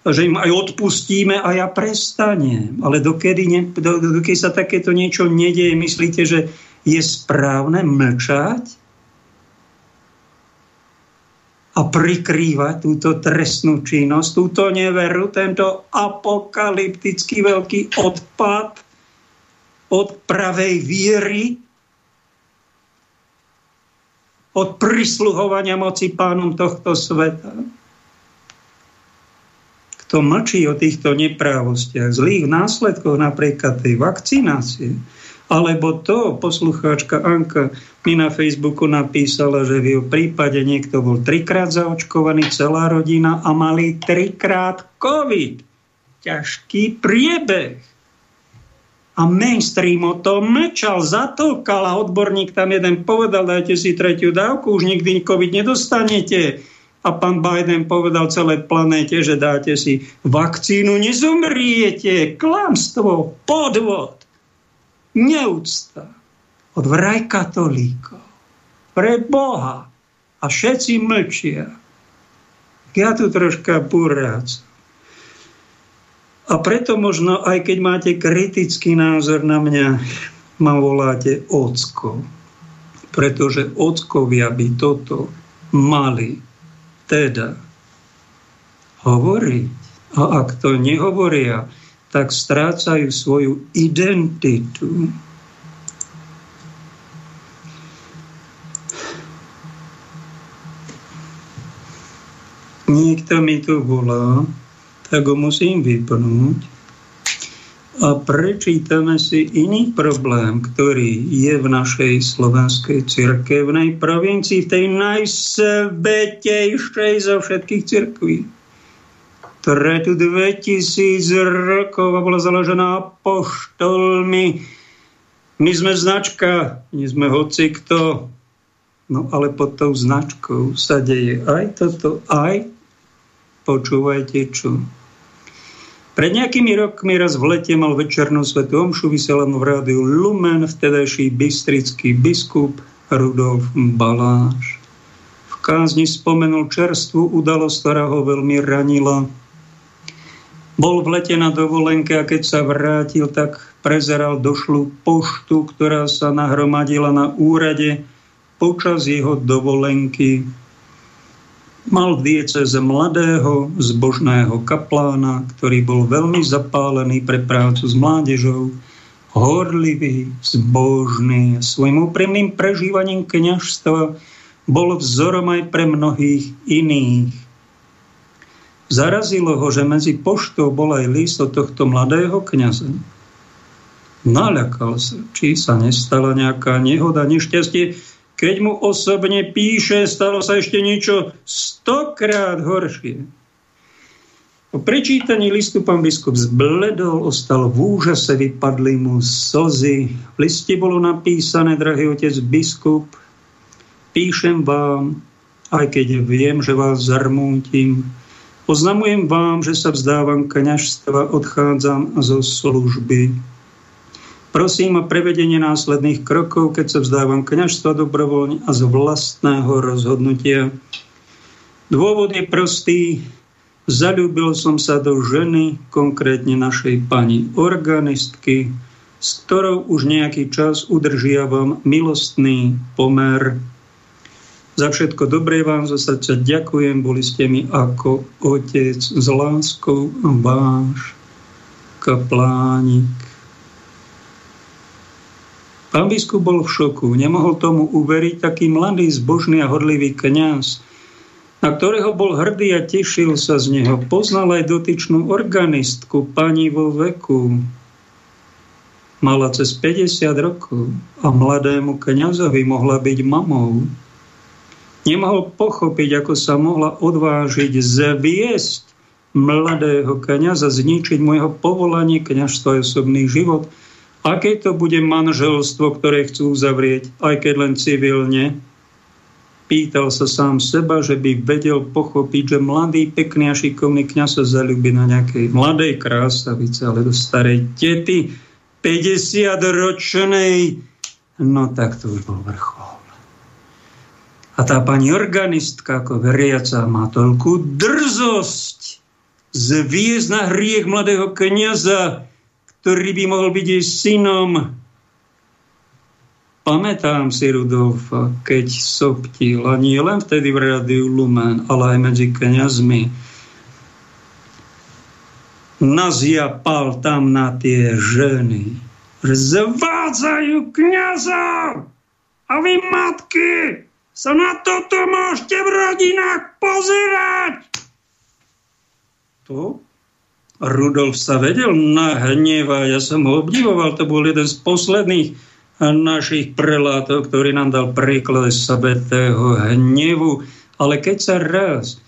že im aj odpustíme a ja prestanem. Ale dokedy, ne, dokedy sa takéto niečo nedieje, myslíte, že je správne mlčať? A prikrývať túto trestnú činnosť, túto neveru, tento apokalyptický veľký odpad od pravej viery, od prisluhovania moci pánom tohto sveta. kto mlčí o týchto neprávostiach, zlých následkoch napríklad tej vakcinácie, alebo to, poslucháčka Anka mi na Facebooku napísala, že v jeho prípade niekto bol trikrát zaočkovaný, celá rodina a mali trikrát COVID. Ťažký priebeh. A mainstream o tom mečal, zatolkal a odborník tam jeden povedal, dajte si tretiu dávku, už nikdy COVID nedostanete. A pán Biden povedal celé planéte, že dáte si vakcínu, nezomriete. Klamstvo, podvod neúcta od vraj katolíkov pre Boha a všetci mlčia. Ja tu troška burác. A preto možno, aj keď máte kritický názor na mňa, ma voláte ocko. Pretože ockovia by toto mali teda hovoriť. A ak to nehovoria, tak strácajú svoju identitu. Niekto mi tu volá, tak ho musím vypnúť a prečítame si iný problém, ktorý je v našej slovenskej cirkevnej provincii, v tej najsvetejšej zo všetkých cirkví pred 2000 rokov a bola založená apoštolmi. My sme značka, my sme hoci kto. No ale pod tou značkou sa deje aj toto, aj počúvajte čo. Pred nejakými rokmi raz v lete mal večernú svetu omšu vyselanú v rádiu Lumen vtedajší bystrický biskup Rudolf Baláš. V kázni spomenul čerstvú udalosť, ktorá ho veľmi ranila bol v lete na dovolenke a keď sa vrátil, tak prezeral došlú poštu, ktorá sa nahromadila na úrade počas jeho dovolenky. Mal v dieceze mladého, zbožného kaplána, ktorý bol veľmi zapálený pre prácu s mládežou, horlivý, zbožný, svojim úprimným prežívaním kniažstva bol vzorom aj pre mnohých iných Zarazilo ho, že medzi poštou bol aj list tohto mladého kniaza. Naľakal sa, či sa nestala nejaká nehoda, nešťastie. Keď mu osobne píše, stalo sa ešte niečo stokrát horšie. Po prečítaní listu pán biskup zbledol, ostal v úžase, vypadli mu slzy. V liste bolo napísané, drahý otec biskup, píšem vám, aj keď viem, že vás zarmútim, Oznamujem vám, že sa vzdávam kňažstva, odchádzam zo služby. Prosím o prevedenie následných krokov, keď sa vzdávam kňažstva dobrovoľne a z vlastného rozhodnutia. Dôvod je prostý. Zalúbil som sa do ženy, konkrétne našej pani organistky, s ktorou už nejaký čas udržiavam milostný pomer za všetko dobré vám zo srdca ďakujem, boli ste mi ako otec s láskou váš kaplánik. Pán biskup bol v šoku, nemohol tomu uveriť taký mladý, zbožný a hodlivý kňaz, na ktorého bol hrdý a tešil sa z neho. Poznal aj dotyčnú organistku, pani vo veku. Mala cez 50 rokov a mladému kňazovi mohla byť mamou nemohol pochopiť, ako sa mohla odvážiť zviesť mladého kniaza, zničiť môjho povolanie, kniažstvo a osobný život. Aké to bude manželstvo, ktoré chcú zavrieť, aj keď len civilne? Pýtal sa sám seba, že by vedel pochopiť, že mladý, pekný a šikovný kniaz sa zalúbi na nejakej mladej krásavice, ale do starej tety, 50-ročnej. No tak to už bol vrchol. A tá pani organistka, ako veriaca, má toľkú drzosť zviezť na hriech mladého kniaza, ktorý by mohol byť jej synom. Pamätám si Rudolfa, keď soptil, a nie len vtedy v rádiu Lumen, ale aj medzi kniazmi. Naziapal tam na tie ženy, že zvádzajú kniazov a vy matky, sa na toto môžete v rodinách pozerať. To Rudolf sa vedel nahnevať, ja som ho obdivoval, to bol jeden z posledných našich prelátov, ktorý nám dal príklad sabetého hnevu. Ale keď sa raz,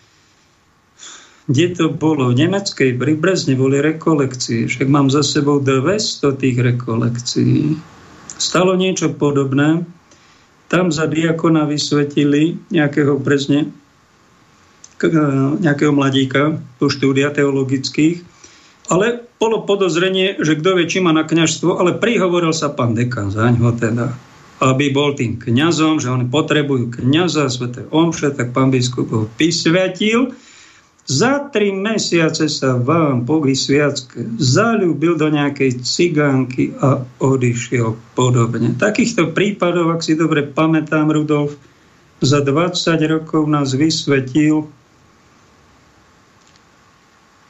kde to bolo, v nemeckej pri Brezne boli rekolekcie, však mám za sebou 200 tých rekolekcií. Stalo niečo podobné, tam za diakona vysvetili nejakého Brezne, nejakého mladíka po štúdia teologických ale bolo podozrenie, že kto vie, či má na kňažstvo, ale prihovoril sa pán dekan za ňo teda, aby bol tým kňazom, že oni potrebujú kňaza, sveté omše, tak pán biskup ho vysvetil. Za tri mesiace sa vám po vysviacke zalúbil do nejakej cigánky a odišiel podobne. Takýchto prípadov, ak si dobre pamätám, Rudolf, za 20 rokov nás vysvetil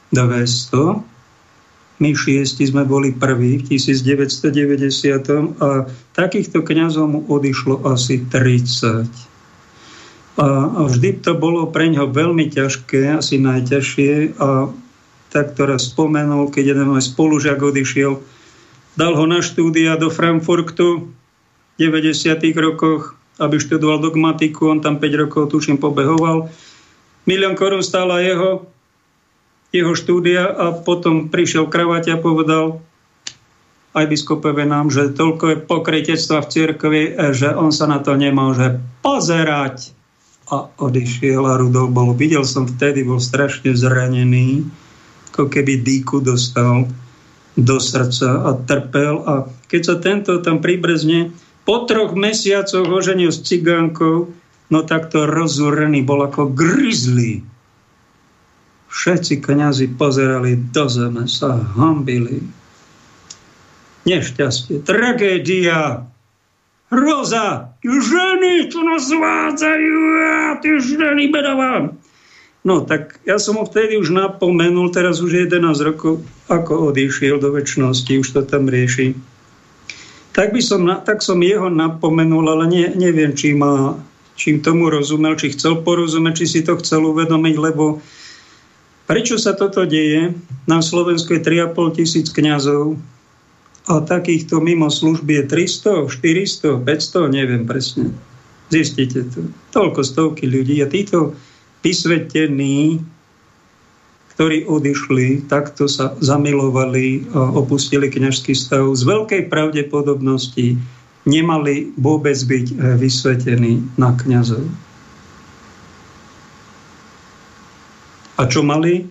200 my šiesti sme boli prví v 1990 a takýchto kňazov mu odišlo asi 30. A, vždy to bolo pre ňo veľmi ťažké, asi najťažšie a tak to raz spomenul, keď jeden môj spolužiak odišiel, dal ho na štúdia do Frankfurtu v 90. rokoch, aby študoval dogmatiku, on tam 5 rokov tuším pobehoval. Milión korún stála jeho, jeho štúdia a potom prišiel kravať a povedal aj biskupové nám, že toľko je pokrytectva v cirkvi, že on sa na to nemôže pozerať. A odišiel a Rudolf bol. Videl som vtedy, bol strašne zranený, ako keby dýku dostal do srdca a trpel. A keď sa tento tam pribrezne po troch mesiacoch oženil s cigánkou, no tak to rozúrený bol ako grizzly Všetci kniazy pozerali do zeme, sa hambili. Nešťastie, tragédia, hroza, ženy, čo nás zvádzajú, a tie ženy bedavám. No tak ja som ho vtedy už napomenul, teraz už 11 rokov, ako odišiel do väčšnosti, už to tam rieši. Tak, by som, tak som jeho napomenul, ale nie, neviem, či má, čím tomu rozumel, či chcel porozumieť, či si to chcel uvedomiť, lebo Prečo sa toto deje? Na Slovensku je 3,5 tisíc kňazov a takýchto mimo služby je 300, 400, 500, neviem presne. Zistite to. Toľko stovky ľudí a títo vysvetení, ktorí odišli, takto sa zamilovali a opustili kňažský stav, z veľkej pravdepodobnosti nemali vôbec byť vysvetení na kňazov. A čo mali?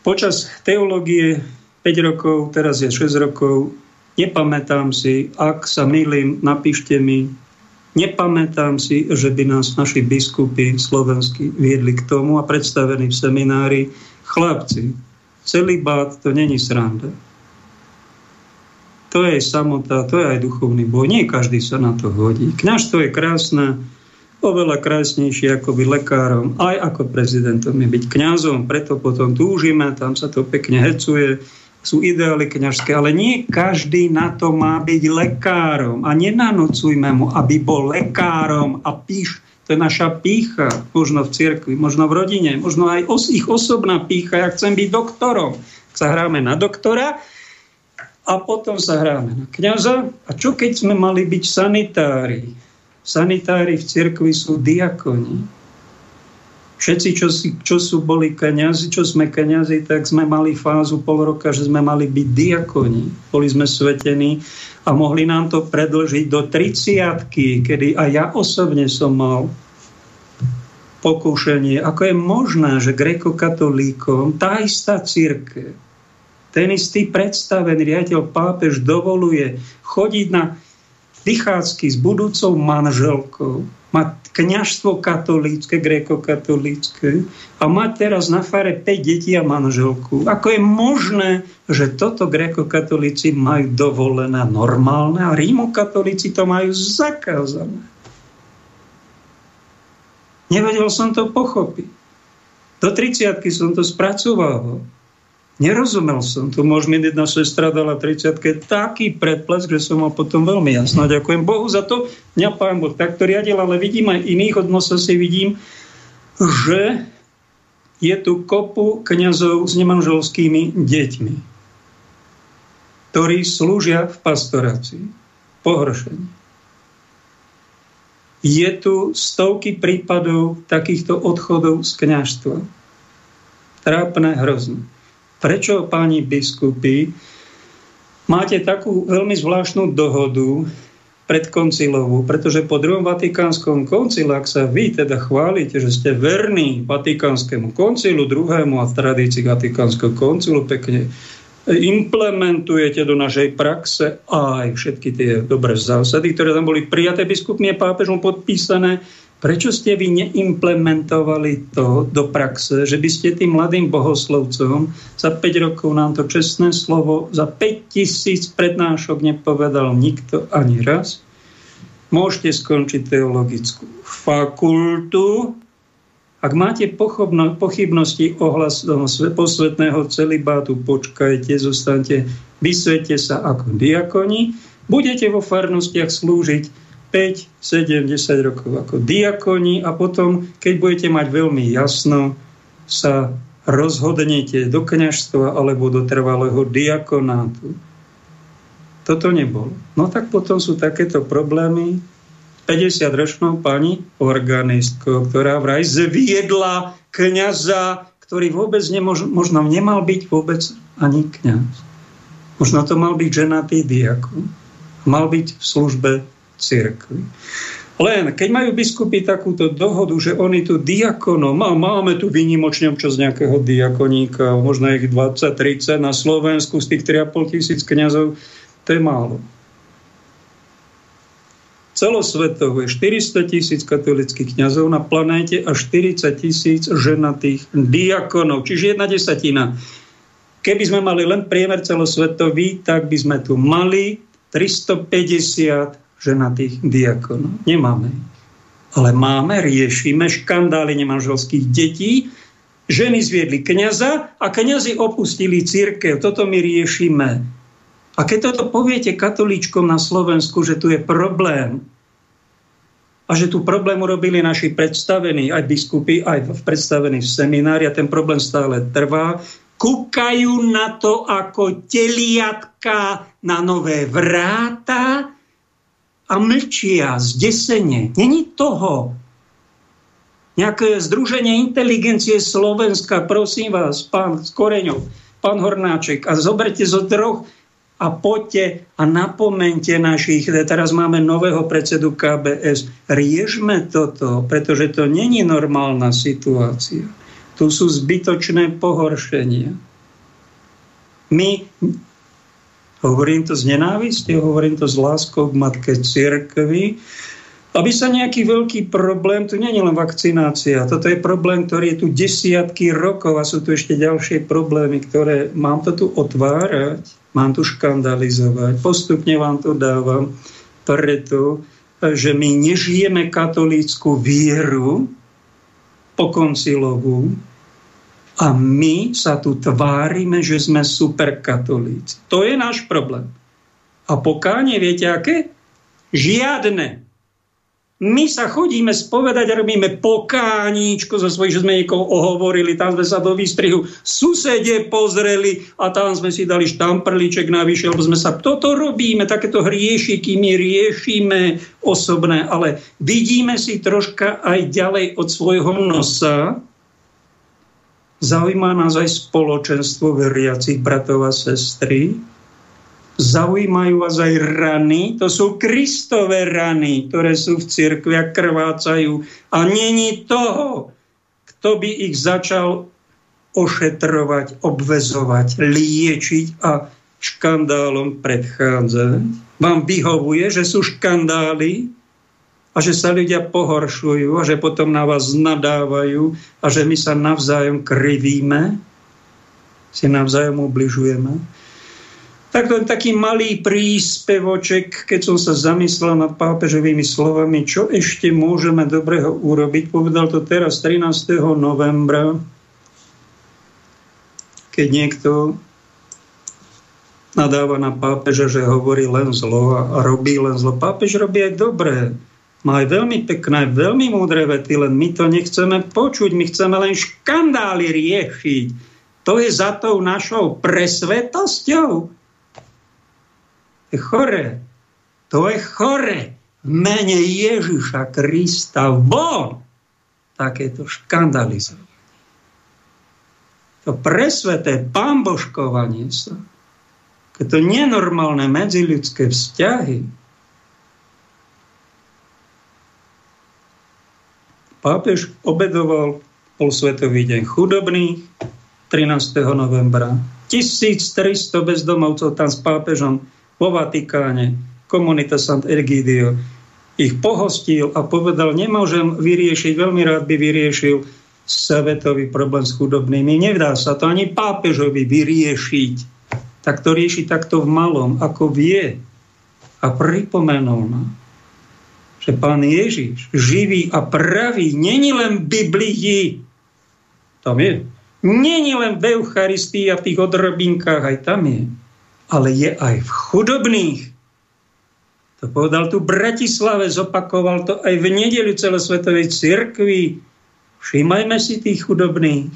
Počas teológie 5 rokov, teraz je 6 rokov, nepamätám si, ak sa milím, napíšte mi, nepamätám si, že by nás naši biskupy slovenskí viedli k tomu a predstavení v seminári. Chlapci, celý bát to není sranda. To je samota, to je aj duchovný boj. Nie každý sa na to hodí. Kňažstvo je krásne, oveľa krásnejšie ako byť lekárom, aj ako prezidentom je byť kňazom, preto potom túžime, tam sa to pekne hecuje, sú ideály kňažské, ale nie každý na to má byť lekárom a nenanocujme mu, aby bol lekárom a píš, to je naša pícha, možno v cirkvi, možno v rodine, možno aj os, ich osobná pícha, ja chcem byť doktorom. Sa hráme na doktora a potom sa hráme na kňaza. A čo keď sme mali byť sanitári? Sanitári v cirkvi sú diakoni. Všetci, čo, si, čo sú boli kniazy, čo sme kniazy, tak sme mali fázu pol roka, že sme mali byť diakoni. Boli sme svetení a mohli nám to predlžiť do 30 kedy aj ja osobne som mal pokúšanie, ako je možné, že grekokatolíkom tá istá církev, ten istý predstavený riaditeľ pápež dovoluje chodiť na vychádzky s budúcou manželkou, má kňažstvo katolícke, gréko-katolícke a má teraz na fare 5 detí a manželku. Ako je možné, že toto gréko-katolíci majú dovolené normálne a rímokatolíci to majú zakázané? Nevedel som to pochopiť. Do 30 som to spracovával. Nerozumel som. Tu môž mi jedna sestra dala 30 taký predplesk, že som mal potom veľmi jasno. Ďakujem Bohu za to. Mňa Pán Boh takto riadil, ale vidím aj iných od si vidím, že je tu kopu kňazov s nemanželskými deťmi, ktorí slúžia v pastorácii. Pohoršení. Je tu stovky prípadov takýchto odchodov z kňažstva. Trápne, hrozné. Prečo, páni biskupy, máte takú veľmi zvláštnu dohodu predkoncilovú, pretože po druhom Vatikánskom koncile, ak sa vy teda chválite, že ste verní Vatikánskemu koncilu druhému a v tradícii Vatikánskeho koncilu pekne implementujete do našej praxe aj všetky tie dobré zásady, ktoré tam boli prijaté biskupmi a pápežom podpísané, Prečo ste vy neimplementovali to do praxe, že by ste tým mladým bohoslovcom za 5 rokov nám to čestné slovo za 5 tisíc prednášok nepovedal nikto ani raz? Môžete skončiť teologickú fakultu. Ak máte pochybnosti ohľadom posvetného celibátu, počkajte, zostaňte, vysvete sa ako diakoni, budete vo farnostiach slúžiť 5, 7, 10 rokov ako diakoni a potom, keď budete mať veľmi jasno, sa rozhodnete do kniažstva alebo do trvalého diakonátu. Toto nebolo. No tak potom sú takéto problémy. 50-ročnou pani organistkou, ktorá vraj zviedla kniaza, ktorý vôbec nemož, možno nemal byť vôbec ani kniaz. Možno to mal byť ženatý diakon. Mal byť v službe cirkvi. Len keď majú biskupy takúto dohodu, že oni tu diakonom, a máme tu výnimočne občas nejakého diakoníka, možno ich 20-30 na Slovensku z tých 3,5 tisíc kniazov, to je málo. Celosvetovo je 400 tisíc katolických kniazov na planéte a 40 tisíc ženatých diakonov, čiže jedna desatina. Keby sme mali len priemer celosvetový, tak by sme tu mali 350 ženatých diakonov. Nemáme. Ale máme, riešime škandály nemanželských detí. Ženy zviedli kniaza a kniazy opustili církev. Toto my riešime. A keď toto poviete katolíčkom na Slovensku, že tu je problém, a že tu problém urobili naši predstavení, aj biskupy, aj predstavení v seminári a ten problém stále trvá, kúkajú na to ako teliatka na nové vráta a mlčia zdesene. Není toho. Nejaké združenie inteligencie Slovenska, prosím vás, pán Koreňov, pán Hornáček, a zoberte zo troch a poďte a napomente našich, teraz máme nového predsedu KBS, riešme toto, pretože to není normálna situácia. Tu sú zbytočné pohoršenia. My Hovorím to z nenávisti, hovorím to s láskou k matke cirkvi, aby sa nejaký veľký problém, tu nie je len vakcinácia, toto je problém, ktorý je tu desiatky rokov a sú tu ešte ďalšie problémy, ktoré mám to tu otvárať, mám tu škandalizovať, postupne vám to dávam, preto, že my nežijeme katolícku vieru pokoncilovú, a my sa tu tvárime, že sme superkatolíci. To je náš problém. A pokánie, viete aké? Žiadne. My sa chodíme spovedať a robíme pokáníčko zo svojich, že sme niekoho ohovorili, tam sme sa do výstrihu susede pozreli a tam sme si dali štamprliček navyše, lebo sme sa, toto robíme, takéto hriešiky my riešime osobné, ale vidíme si troška aj ďalej od svojho nosa, Zaujíma nás aj spoločenstvo veriacich bratov a sestry. Zaujímajú vás aj rany, to sú Kristové rany, ktoré sú v cirkvi a krvácajú. A není toho, kto by ich začal ošetrovať, obvezovať, liečiť a škandálom predchádzať. Vám vyhovuje, že sú škandály, a že sa ľudia pohoršujú a že potom na vás nadávajú a že my sa navzájom krivíme, si navzájom ubližujeme. Tak to je taký malý príspevoček, keď som sa zamyslel nad pápežovými slovami, čo ešte môžeme dobrého urobiť. Povedal to teraz 13. novembra, keď niekto nadáva na pápeža, že hovorí len zlo a robí len zlo. Pápež robí aj dobré má aj veľmi pekné, veľmi múdre vety, len my to nechceme počuť, my chceme len škandály riešiť. To je za tou našou presvetosťou. Je chore. To je chore. V mene Ježiša Krista von takéto škandalizovanie. To presveté pamboškovanie sa, to nenormálne medziľudské vzťahy, Pápež obedoval polsvetový deň chudobných 13. novembra. 1300 bezdomovcov tam s pápežom vo Vatikáne, komunita Sant Ergidio, ich pohostil a povedal, nemôžem vyriešiť, veľmi rád by vyriešil svetový problém s chudobnými. Nevdá sa to ani pápežovi vyriešiť. Tak to rieši takto v malom, ako vie. A pripomenul nám, že pán Ježiš, živý a pravý, není len v Biblii, tam je, není len v Eucharistii a v tých odrobinkách, aj tam je, ale je aj v chudobných. To povedal tu Bratislave, zopakoval to aj v nedeli celosvetovej cirkvi. Všímajme si tých chudobných,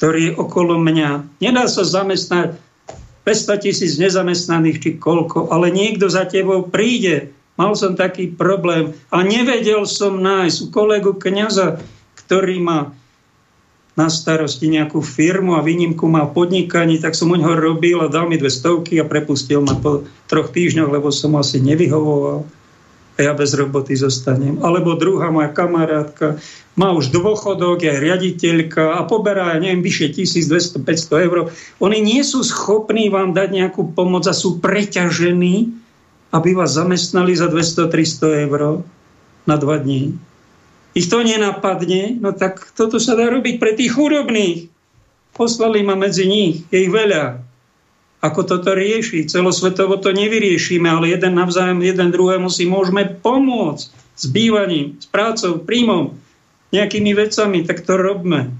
ktorí je okolo mňa. Nedá sa zamestnať 500 tisíc nezamestnaných či koľko, ale niekto za tebou príde Mal som taký problém a nevedel som nájsť u kolegu kniaza, ktorý má na starosti nejakú firmu a výnimku má podnikaní, tak som u neho robil a dal mi dve stovky a prepustil ma po troch týždňoch, lebo som asi nevyhovoval a ja bez roboty zostanem. Alebo druhá moja kamarátka má už dôchodok, je riaditeľka a poberá, ja neviem, vyše 1200-500 eur. Oni nie sú schopní vám dať nejakú pomoc a sú preťažení aby vás zamestnali za 200-300 eur na dva dní. Ich to nenapadne, no tak toto sa dá robiť pre tých chudobných. Poslali ma medzi nich, je ich veľa. Ako toto rieši? Celosvetovo to nevyriešime, ale jeden navzájom, jeden druhému si môžeme pomôcť s bývaním, s prácou, príjmom, nejakými vecami, tak to robme.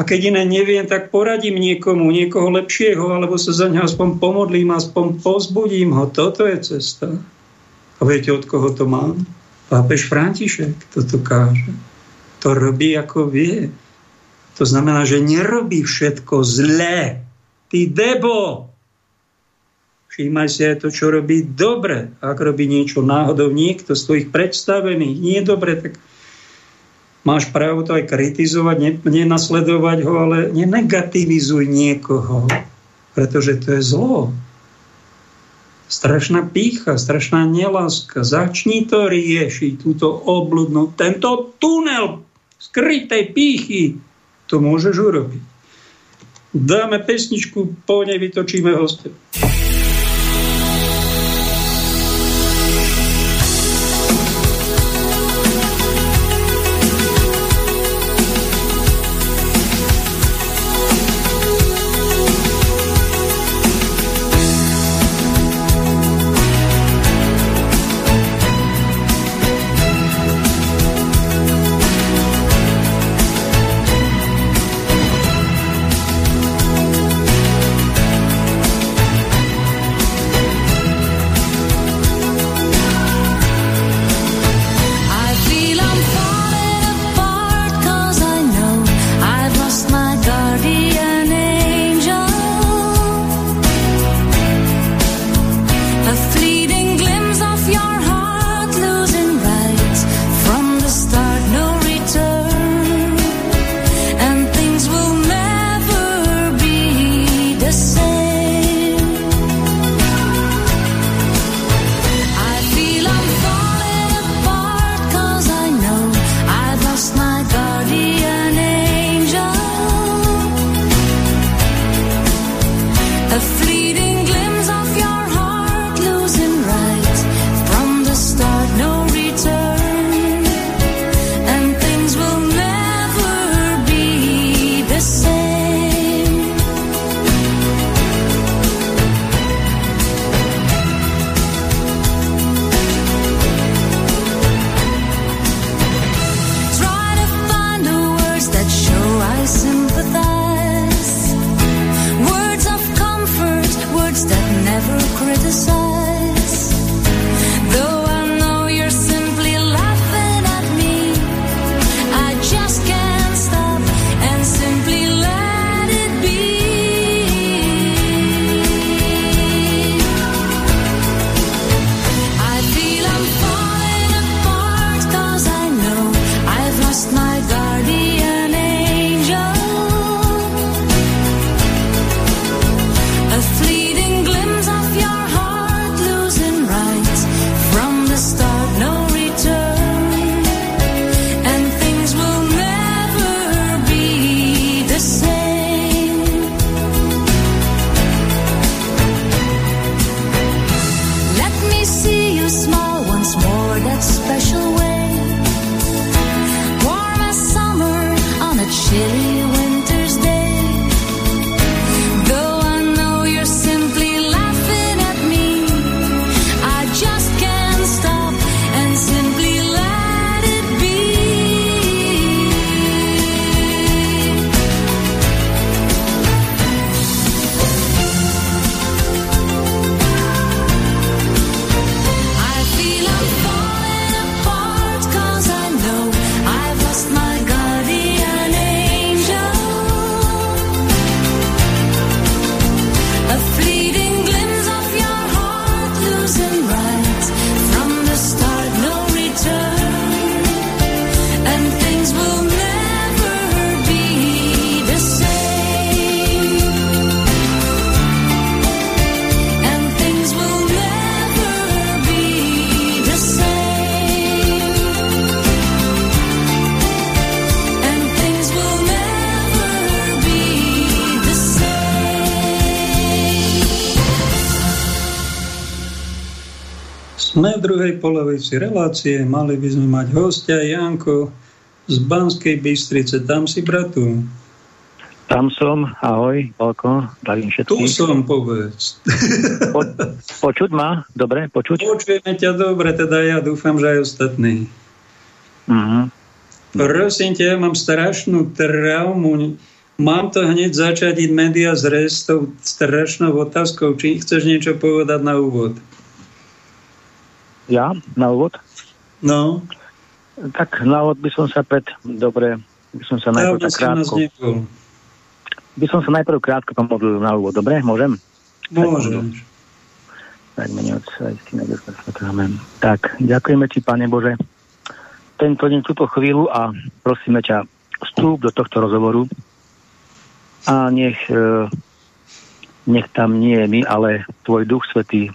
A keď iné neviem, tak poradím niekomu, niekoho lepšieho, alebo sa za neho aspoň pomodlím, aspoň pozbudím ho. Toto je cesta. A viete, od koho to mám? Pápež František toto káže. To robí, ako vie. To znamená, že nerobí všetko zlé. Ty debo! Všímaj si aj to, čo robí dobre. Ak robí niečo náhodou niekto z tvojich predstavených, nie dobre, tak Máš právo to aj kritizovať, nenasledovať ho, ale nenegativizuj niekoho, pretože to je zlo. Strašná pícha, strašná neláska. Začni to riešiť, túto obludnú, tento tunel skrytej pýchy. To môžeš urobiť. Dáme pesničku, po nej vytočíme hostia. Druhej polovici relácie, mali by sme mať hostia Janko z Banskej Bystrice. Tam si bratu. Tam som, ahoj, Palko, zdravím všetkých. Tu som, povedz. Po, počuť ma? Dobre, počuť? Počujeme ťa dobre, teda ja dúfam, že aj ostatní. Uh-huh. Prosím ťa, ja mám strašnú traumu. Mám to hneď začať ísť media s tou strašnou otázkou. Či chceš niečo povedať na úvod? Ja? Na úvod? No. Tak na úvod by som sa pred... Dobre, by som sa najprv tak krátko... By som sa najprv krátko pomodlil na úvod. Dobre, môžem? Môžem. Tak mene Otca. Tak, ďakujeme ti, Pane Bože, tento deň, túto chvíľu a prosíme ťa, vstúp do tohto rozhovoru a nech, e, nech tam nie je my, ale tvoj duch svetý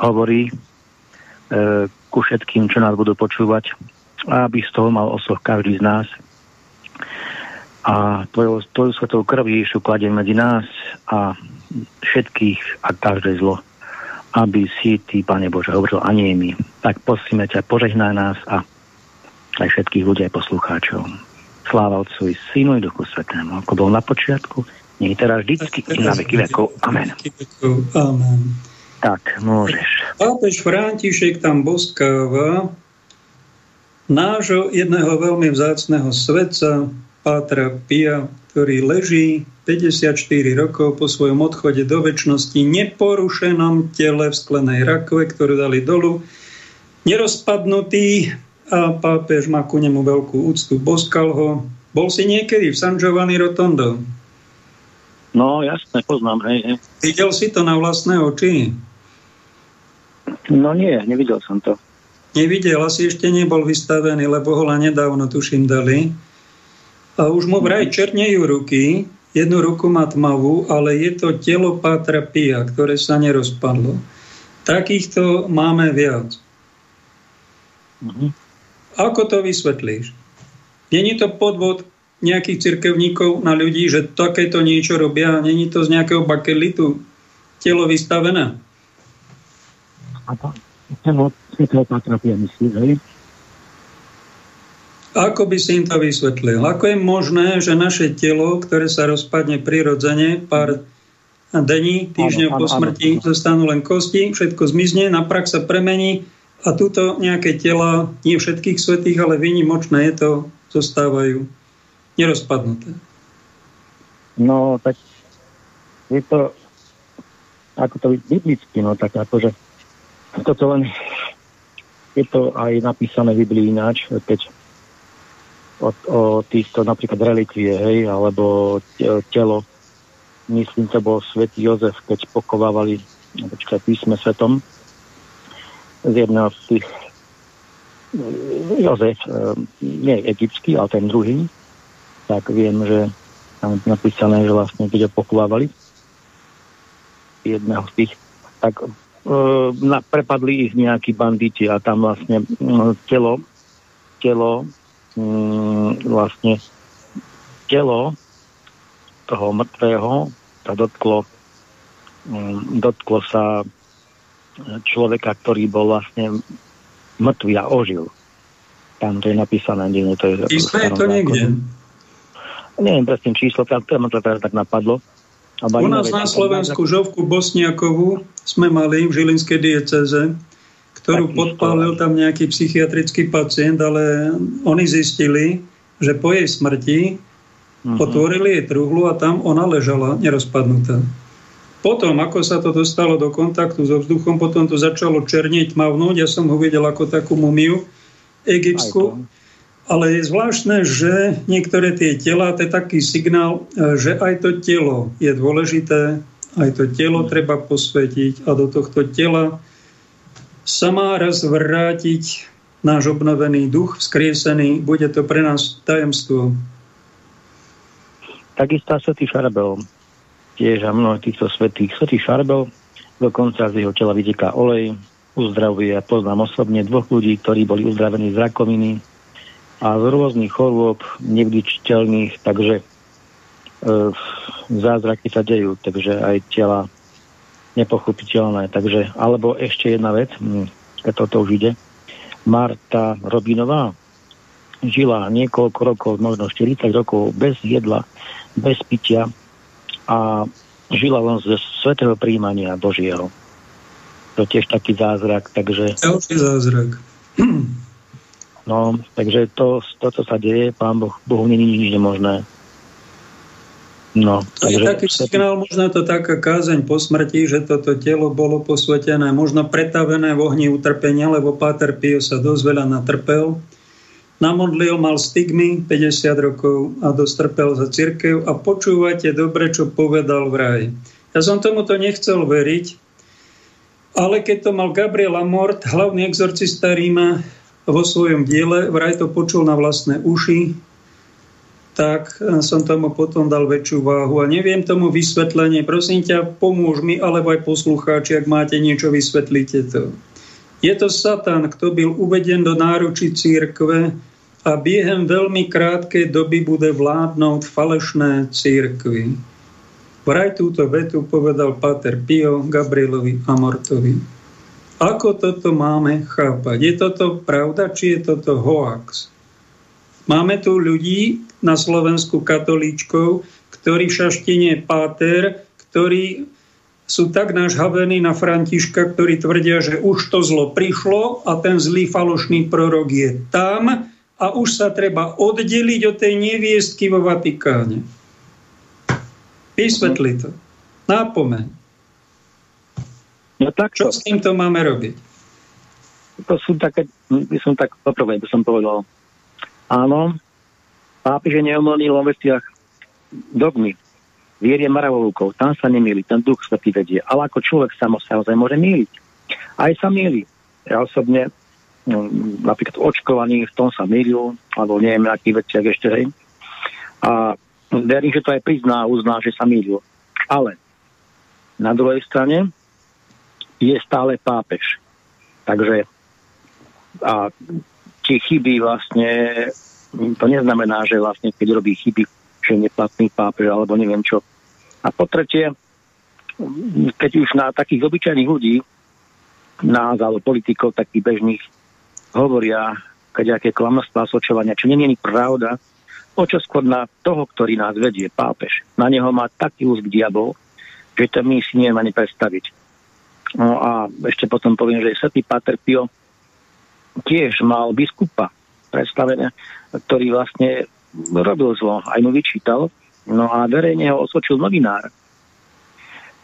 hovorí ku všetkým, čo nás budú počúvať, aby z toho mal osoch každý z nás. A tvoju, tvoju svetou krv Ježišu kladie medzi nás a všetkých a každé zlo aby si ty, Pane Bože, hovoril a nie my. Tak prosíme ťa, požehnaj nás a aj všetkých ľudí, aj poslucháčov. Sláva Otcu i Synu i Duchu Svetému, ako bol na počiatku, nie teraz vždycky na veky vekov. Amen. Amen. Tak, môžeš. Pápež František tam boskáva nášho jedného veľmi vzácného svetca, Pátra Pia, ktorý leží 54 rokov po svojom odchode do väčšnosti neporušenom tele v sklenej rakve, ktorú dali dolu, nerozpadnutý, a pápež má ku nemu veľkú úctu, boskal ho. Bol si niekedy v San Giovanni Rotondo? No, jasne, poznám, hej, hej. Videl si to na vlastné oči? No nie, nevidel som to. Nevidel, asi ešte nebol vystavený, lebo ho len nedávno, tuším, dali. A už mu vraj černejú ruky, jednu ruku má tmavú, ale je to telo Pátra Pia, ktoré sa nerozpadlo. Takýchto máme viac. Mm-hmm. Ako to vysvetlíš? Není to podvod nejakých cirkevníkov na ľudí, že takéto niečo robia? Není to z nejakého bakelitu telo vystavené? Ako by si im to vysvetlil? Ako je možné, že naše telo, ktoré sa rozpadne prirodzene pár dení, týždňov po smrti, zostanú len kosti, všetko zmizne, na prax sa premení a túto nejaké tela, nie všetkých svetých, ale výnimočné je to, zostávajú nerozpadnuté. No, tak je to ako to biblicky, no tak akože toto len je to aj napísané v Biblii ináč, keď o, o týchto napríklad relikvie, hej, alebo telo, myslím, to bol svätý Jozef, keď pokovávali napríklad písme svetom, z jedného z tých Jozef, eh, nie egyptský, ale ten druhý, tak viem, že tam je napísané, že vlastne keď ho pochovávali jedného z tých, tak e, na, prepadli ich nejakí banditi a tam vlastne e, telo telo e, vlastne telo toho mŕtvého sa dotklo dotklo sa človeka, ktorý bol vlastne mŕtvý a ožil. Tam to je napísané, nie, to je... Písme je to niekde? Neviem presne číslo, to ma to teraz tak napadlo. U nás na Slovensku žovku Bosniakovú sme mali v Žilinskej dieceze, ktorú podpálil tam nejaký psychiatrický pacient, ale oni zistili, že po jej smrti uh-huh. otvorili jej truhlu a tam ona ležala nerozpadnutá. Potom, ako sa to dostalo do kontaktu so vzduchom, potom to začalo černieť, mavnúť. Ja som ho videl ako takú mumiu egyptskú. Ale je zvláštne, že niektoré tie tela, to je taký signál, e, že aj to telo je dôležité, aj to telo treba posvetiť a do tohto tela sa má raz vrátiť náš obnovený duch, vzkriesený. Bude to pre nás tajemstvo. Takisto Svetý Šarabel tiež a mnoho týchto svetých. Svetý Šarbel, dokonca z jeho tela vyteká olej, uzdravuje. Poznám osobne dvoch ľudí, ktorí boli uzdravení z rakoviny a z rôznych chorôb nevyčiteľných, takže e, zázraky sa dejú, takže aj tela nepochopiteľné. Takže, alebo ešte jedna vec, hm, toto už ide. Marta Robinová žila niekoľko rokov, možno 40 rokov bez jedla, bez pitia a žila len ze svetého príjmania Božieho. To tiež taký zázrak, takže... Ďalší zázrak. No, takže to, to, čo sa deje, pán Boh, Bohu není nič nemožné. No, takže... je taký signál, možno to taká kázeň po smrti, že toto telo bolo posvetené, možno pretavené v ohni utrpenia, lebo Páter Pio sa dosť veľa natrpel. Namodlil, mal stigmy 50 rokov a dostrpel za církev a počúvate dobre, čo povedal v raj. Ja som tomuto nechcel veriť, ale keď to mal Gabriel Amort, hlavný exorcista Ríma, vo svojom diele, vraj to počul na vlastné uši, tak som tomu potom dal väčšiu váhu. A neviem tomu vysvetlenie. Prosím ťa, pomôž mi, alebo aj poslucháči, ak máte niečo, vysvetlite to. Je to Satan, kto byl uveden do náručí církve a biehem veľmi krátkej doby bude vládnout falešné církvy. Vraj túto vetu povedal Pater Pio Gabrielovi Amortovi. Ako toto máme chápať? Je toto pravda, či je toto hoax? Máme tu ľudí na Slovensku katolíčkov, ktorí šaštine páter, ktorí sú tak nažhavení na Františka, ktorí tvrdia, že už to zlo prišlo a ten zlý falošný prorok je tam a už sa treba oddeliť od tej neviestky vo Vatikáne. Vysvetli to. Nápomeň. No tak Čo s týmto máme robiť? To sú také, by som tak poprvé by som povedal. Áno, pápež je neumilný vo vestiach dogmy. Vierie maravovúkov, tam sa nemýli, ten duch svetý vedie. Ale ako človek samo sa môže míliť. Aj sa míli. Ja osobne no, napríklad očkovaný, v tom sa mýlil, alebo neviem, akých veciach ešte, hej. A verím, že to aj prizná uzná, že sa mýlil. Ale na druhej strane je stále pápež. Takže a tie chyby vlastne, to neznamená, že vlastne keď robí chyby, že je neplatný pápež alebo neviem čo. A po tretie, keď už na takých obyčajných ľudí, nás alebo politikov takých bežných hovoria aké klamstvá, sočovania, čo nie je pravda, čo skôr na toho, ktorý nás vedie, pápež. Na neho má taký úzk diabol, že to my si nevieme ani predstaviť. No a ešte potom poviem, že svetý Pater Pio tiež mal biskupa predstavené, ktorý vlastne robil zlo, aj mu vyčítal. No a verejne ho osočil novinár,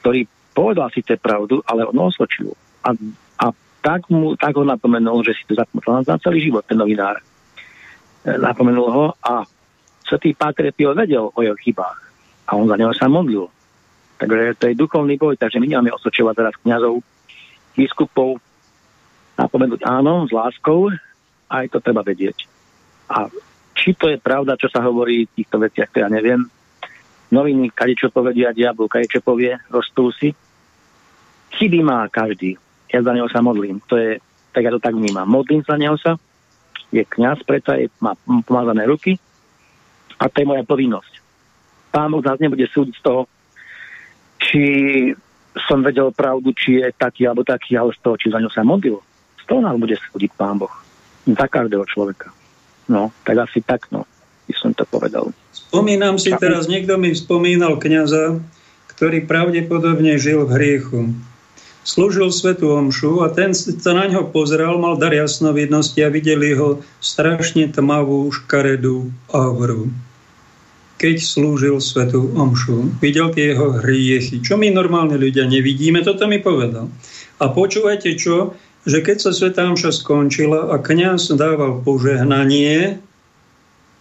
ktorý povedal síce pravdu, ale on osočil. A, a tak, mu, tak ho napomenul, že si to zapnutil na celý život, ten novinár. Napomenul ho a Svetý Páter Pio vedel o jeho chybách a on za neho sa modlil. Takže to je duchovný boj, takže my nemáme osočovať teraz kniazov, biskupov, napomenúť áno, s láskou, aj to treba vedieť. A či to je pravda, čo sa hovorí v týchto veciach, to ja neviem. Noviny, kade čo povedia, diabol, kade čo povie, rostú si. Chyby má každý. Ja za neho sa modlím. To je, tak ja to tak vnímam. Modlím za neho sa. Je kniaz, preto je, má pomázané ruky a to je moja povinnosť. Pán Boh nás nebude súdiť z toho, či som vedel pravdu, či je taký alebo taký, ale z toho, či za ňo sa modlil. Z toho nás bude súdiť Pán Boh. Za každého človeka. No, tak asi tak, no, by som to povedal. Spomínam si teraz, niekto mi spomínal kniaza, ktorý pravdepodobne žil v hriechu. Slúžil svetu omšu a ten sa na ňo pozeral, mal dar jasnovidnosti a videli ho strašne tmavú, škaredú auru keď slúžil svetu omšu. Videl tie jeho hriechy, čo my normálne ľudia nevidíme, toto mi povedal. A počúvajte čo, že keď sa sveta omša skončila a kňaz dával požehnanie,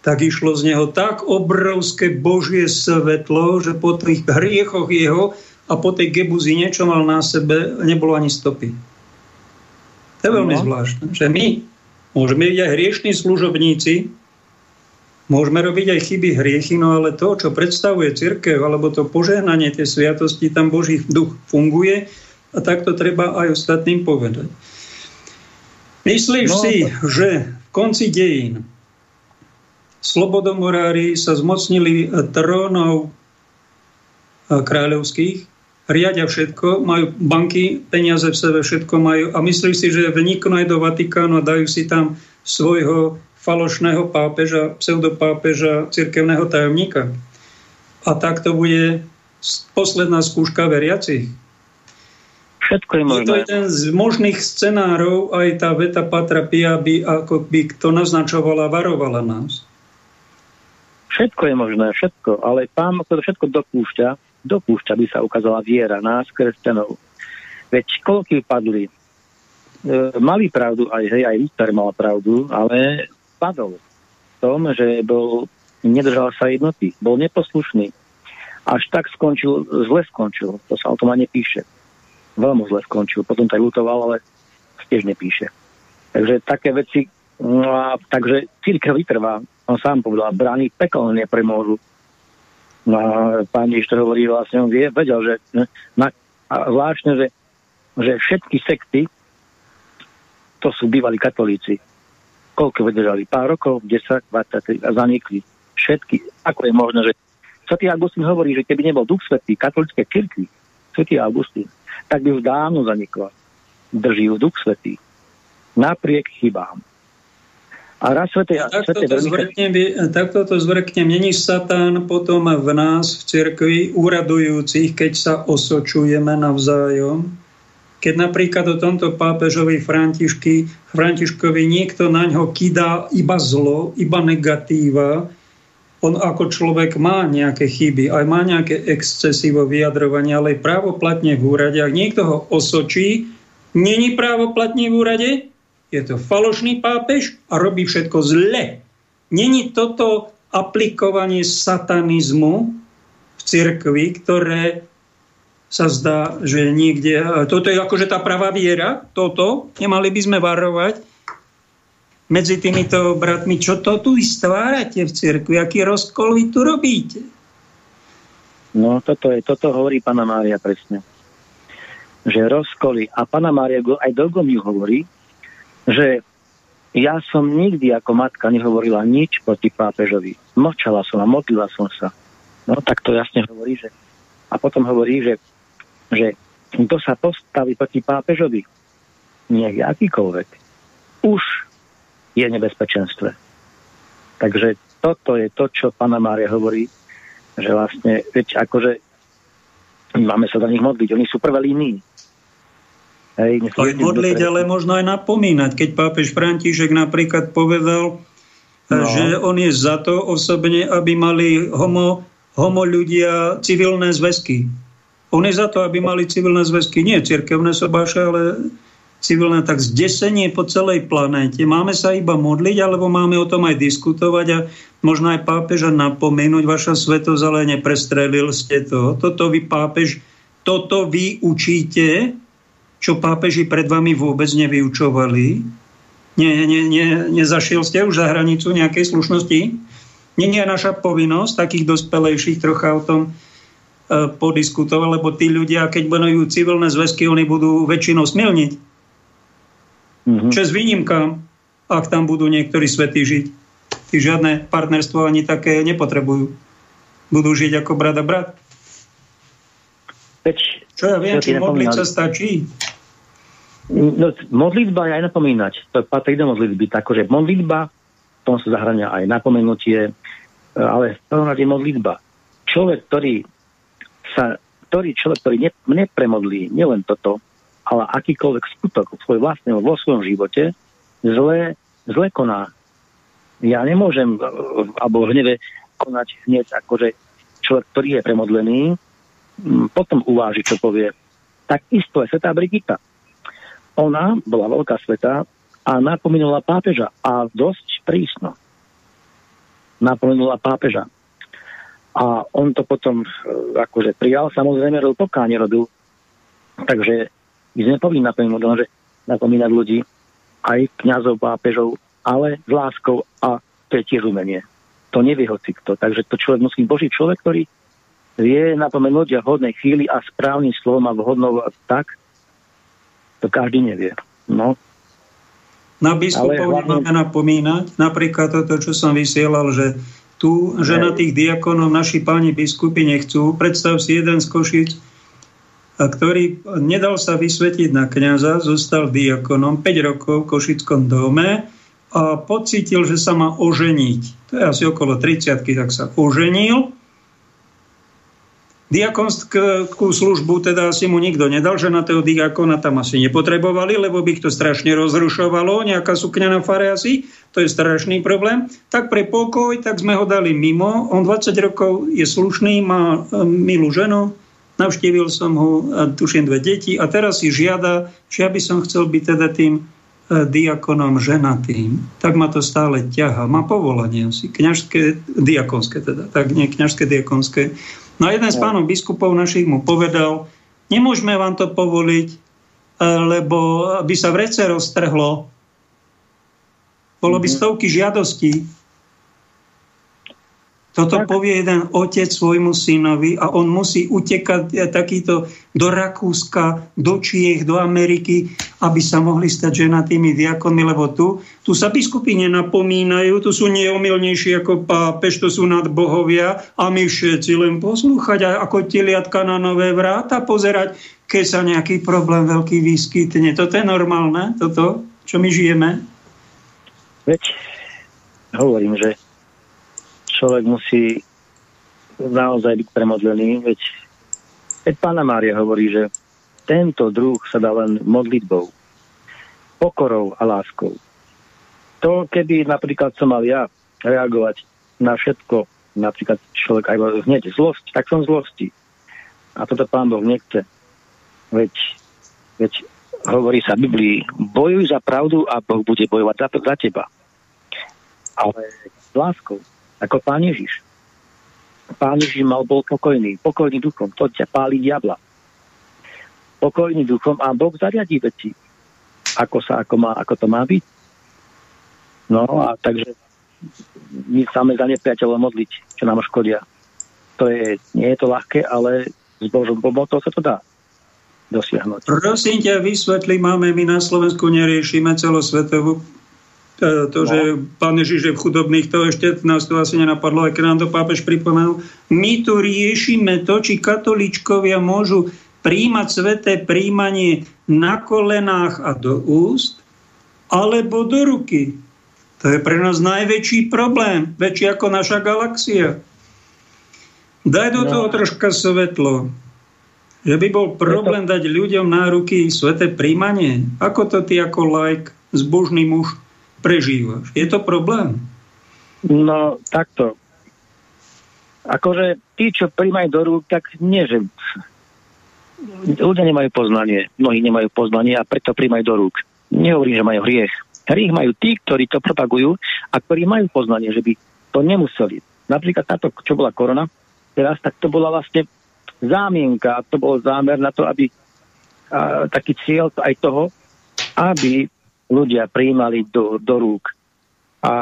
tak išlo z neho tak obrovské božie svetlo, že po tých hriechoch jeho a po tej gebuzi niečo mal na sebe, nebolo ani stopy. To je veľmi no. zvláštne, že my môžeme byť aj hriešní služobníci, Môžeme robiť aj chyby, hriechy, no ale to, čo predstavuje cirkev, alebo to požehnanie tej sviatosti, tam Boží duch funguje a tak to treba aj ostatným povedať. Myslíš no, si, že v konci dejín slobodomorári sa zmocnili trónov kráľovských, riadia všetko, majú banky, peniaze v sebe, všetko majú a myslí si, že vniknú aj do Vatikánu a dajú si tam svojho falošného pápeža, pseudopápeža, cirkevného tajomníka. A tak to bude posledná skúška veriacich. Všetko je možné. Je to jeden z možných scenárov, aj tá veta Patra Pia by, ako by to naznačovala, varovala nás. Všetko je možné, všetko, ale pán to všetko dopúšťa, dopúšťa, by sa ukázala viera nás, kresťanov. Veď koľky padli, e, mali pravdu, aj, hej, aj Luther mal pravdu, ale padol v tom, že bol, nedržal sa jednoty, bol neposlušný. Až tak skončil, zle skončil, to sa o tom ani nepíše. Veľmi zle skončil, potom tak lutoval, ale tiež nepíše. Takže také veci, no a takže církev vytrvá, on sám povedal, brány pekel nepremôžu. No a pán to hovorí, vlastne on vie, vedel, že na, a zvláštne, že, že všetky sekty to sú bývalí katolíci koľko vydržali? Pár rokov, 10, 20 a zanikli. Všetky. Ako je možné, že Svetý Augustín hovorí, že keby nebol Duch Svetý katolické cirkvi, Svetý Augustín, tak by už dávno zanikla. Drží ju Duch Svetý. Napriek chybám. A raz svete, takto, to zvrknem, takto to zvrknem. Není Satán potom v nás, v cirkvi, úradujúcich, keď sa osočujeme navzájom? Keď napríklad o tomto pápežovi Františky, Františkovi niekto na ňo kydá iba zlo, iba negatíva, on ako človek má nejaké chyby, aj má nejaké excesivo vyjadrovanie, ale právoplatne v úrade. Ak niekto ho osočí, není právoplatne v úrade, je to falošný pápež a robí všetko zle. Není toto aplikovanie satanizmu v cirkvi, ktoré sa zdá, že niekde... Toto je akože tá pravá viera, toto. Nemali by sme varovať medzi týmito bratmi, čo to tu vystvárate v cirkvi, aký rozkol vy tu robíte. No, toto, je, toto hovorí pána Mária presne. Že rozkoly. A pána Mária aj Dogom ju hovorí, že ja som nikdy ako matka nehovorila nič proti pápežovi. Mlčala som a modlila som sa. No tak to jasne hovorí, že a potom hovorí, že že kto sa postaví proti pápežovi, nech akýkoľvek, už je nebezpečenstve. Takže toto je to, čo pána Mária hovorí, že vlastne, veď akože máme sa za nich modliť, oni sú prvé línii. Hej, aj modliť, ale možno aj napomínať. Keď pápež František napríklad povedal, no. že on je za to osobne, aby mali homo, homo ľudia civilné zväzky. On je za to, aby mali civilné zväzky, nie cirkevné sobáše, ale civilné, tak zdesenie po celej planéte. Máme sa iba modliť, alebo máme o tom aj diskutovať a možno aj pápeža napomenúť, vaša svetosť, ale neprestrelil ste to. Toto vy pápež, toto vy učíte, čo pápeži pred vami vôbec nevyučovali. Nie, nie, nie, nezašiel ste už za hranicu nejakej slušnosti? Nie je naša povinnosť takých dospelejších trocha o tom podiskutovať, lebo tí ľudia, keď budú civilné zväzky, oni budú väčšinou smilniť. Mm-hmm. Čes výnimkám, ak tam budú niektorí svetí žiť. Tí žiadne partnerstvo ani také nepotrebujú. Budú žiť ako brat a brat. Veď, Čo ja viem, či modliť sa stačí? No, modlitba je aj napomínať. To patrí do modlitby. Takže modlitba, v tom sa zahrania aj napomenutie, e, ale v prvom rade modlitba. Človek, ktorý sa, ktorý človek, ktorý ne, nepremodlí nielen toto, ale akýkoľvek skutok svoj vlastného vo svojom živote, zle, zle koná. Ja nemôžem, alebo v hneve konať hneď akože človek, ktorý je premodlený, potom uváži, čo povie. Tak isto je svetá Brigita. Ona bola veľká sveta a napomenula pápeža a dosť prísno. Napomenula pápeža. A on to potom e, akože prijal, samozrejme robil pokáne robil. Takže my sme povinni napomínať, napomínať ľudí, aj kňazov, pápežov, ale s láskou a to je tiež umenie. To nevie hoci kto. Takže to človek musí Boží človek, ktorý vie napomenúť a vhodnej chvíli a správnym slovom a vhodnou tak, to každý nevie. No. Na biskupov hlavne... napomínať. Napríklad toto, čo som vysielal, že tu, že na tých diakonov naši páni biskupy nechcú. Predstav si jeden z Košic, a ktorý nedal sa vysvetiť na kniaza, zostal diakonom 5 rokov v Košickom dome a pocítil, že sa má oženiť. To je asi okolo 30 tak sa oženil Diakonskú službu teda asi mu nikto nedal, že na toho diakona tam asi nepotrebovali, lebo by ich to strašne rozrušovalo, nejaká sukňa na fare asi, to je strašný problém. Tak pre pokoj, tak sme ho dali mimo. On 20 rokov je slušný, má e, milú ženu, navštívil som ho, tuším dve deti a teraz si žiada, či ja by som chcel byť teda tým e, diakonom ženatým. Tak ma to stále ťaha. Má povolanie asi, kňažské, diakonské teda, tak nie kňažské, diakonské. No a jeden z pánov biskupov našich mu povedal, nemôžeme vám to povoliť, e, lebo by sa v rece roztrhlo. Bolo by mhm. stovky žiadostí toto povie jeden otec svojmu synovi a on musí utekať eh, takýto do Rakúska, do Čiech, do Ameriky, aby sa mohli stať ženatými diakonmi, lebo tu, tu sa biskupy nenapomínajú, tu sú neomilnejší ako pápež, to sú nadbohovia a my všetci len poslúchať a ako teliatka na nové vráta pozerať, keď sa nejaký problém veľký vyskytne. Toto je normálne, toto, čo my žijeme? Veď hovorím, že človek musí naozaj byť premodlený, veď, veď Pána Mária hovorí, že tento druh sa dá len modlitbou, pokorou a láskou. To, keby napríklad som mal ja reagovať na všetko, napríklad človek aj hneď zlosť, tak som zlosti. A toto pán Boh nechce. Veď, veď hovorí sa v Biblii, bojuj za pravdu a Boh bude bojovať za, za teba. Ale s láskou ako pán Ježiš. Pán Ježiš mal bol pokojný, pokojný duchom, to ťa páli diabla. Pokojný duchom a Boh zariadí veci, ako, sa, ako, má, ako to má byť. No a takže my same za nepriateľov modliť, čo nám škodia. To je, nie je to ľahké, ale s Božou pomocou sa to dá dosiahnuť. Prosím ťa, vysvetli, máme my na Slovensku neriešime celosvetovú E, to, no. že pán Ježiš je v chudobných, to ešte nás to asi nenapadlo, aj keď nám to pápež pripomenul. My tu riešime to, či katoličkovia môžu príjmať sveté príjmanie na kolenách a do úst, alebo do ruky. To je pre nás najväčší problém, väčší ako naša galaxia. Daj do no. toho troška svetlo. Že by bol problém dať ľuďom na ruky sveté príjmanie. Ako to ty ako like, zbožný muž prežívaš. Je to problém? No, takto. Akože tí, čo príjmajú do rúk, tak nie, že ľudia nemajú poznanie, mnohí nemajú poznanie a preto príjmajú do rúk. Nehovorím, že majú hriech. Hriech majú tí, ktorí to propagujú a ktorí majú poznanie, že by to nemuseli. Napríklad táto, čo bola korona, teraz, tak to bola vlastne zámienka, to bol zámer na to, aby a, taký cieľ aj toho, aby ľudia prijímali do, do rúk. A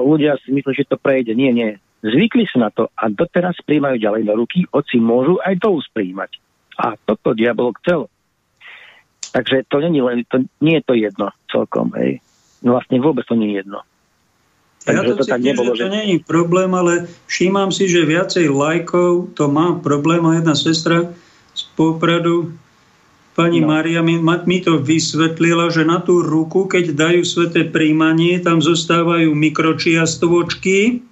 ľudia si myslí, že to prejde. Nie, nie. Zvykli sa na to a doteraz príjmajú ďalej do ruky, hoci môžu aj to uspríjmať. A toto diabol chcel. Takže to nie, len, to, nie je to jedno celkom. Hej. No vlastne vôbec to nie je jedno. Takže ja to, to cítim, tak nebolo, že to je problém, ale všímam si, že viacej lajkov to má problém a jedna sestra z Popradu Pani no. Mária mi, mi to vysvetlila, že na tú ruku, keď dajú sveté príjmanie, tam zostávajú mikročiastovočky,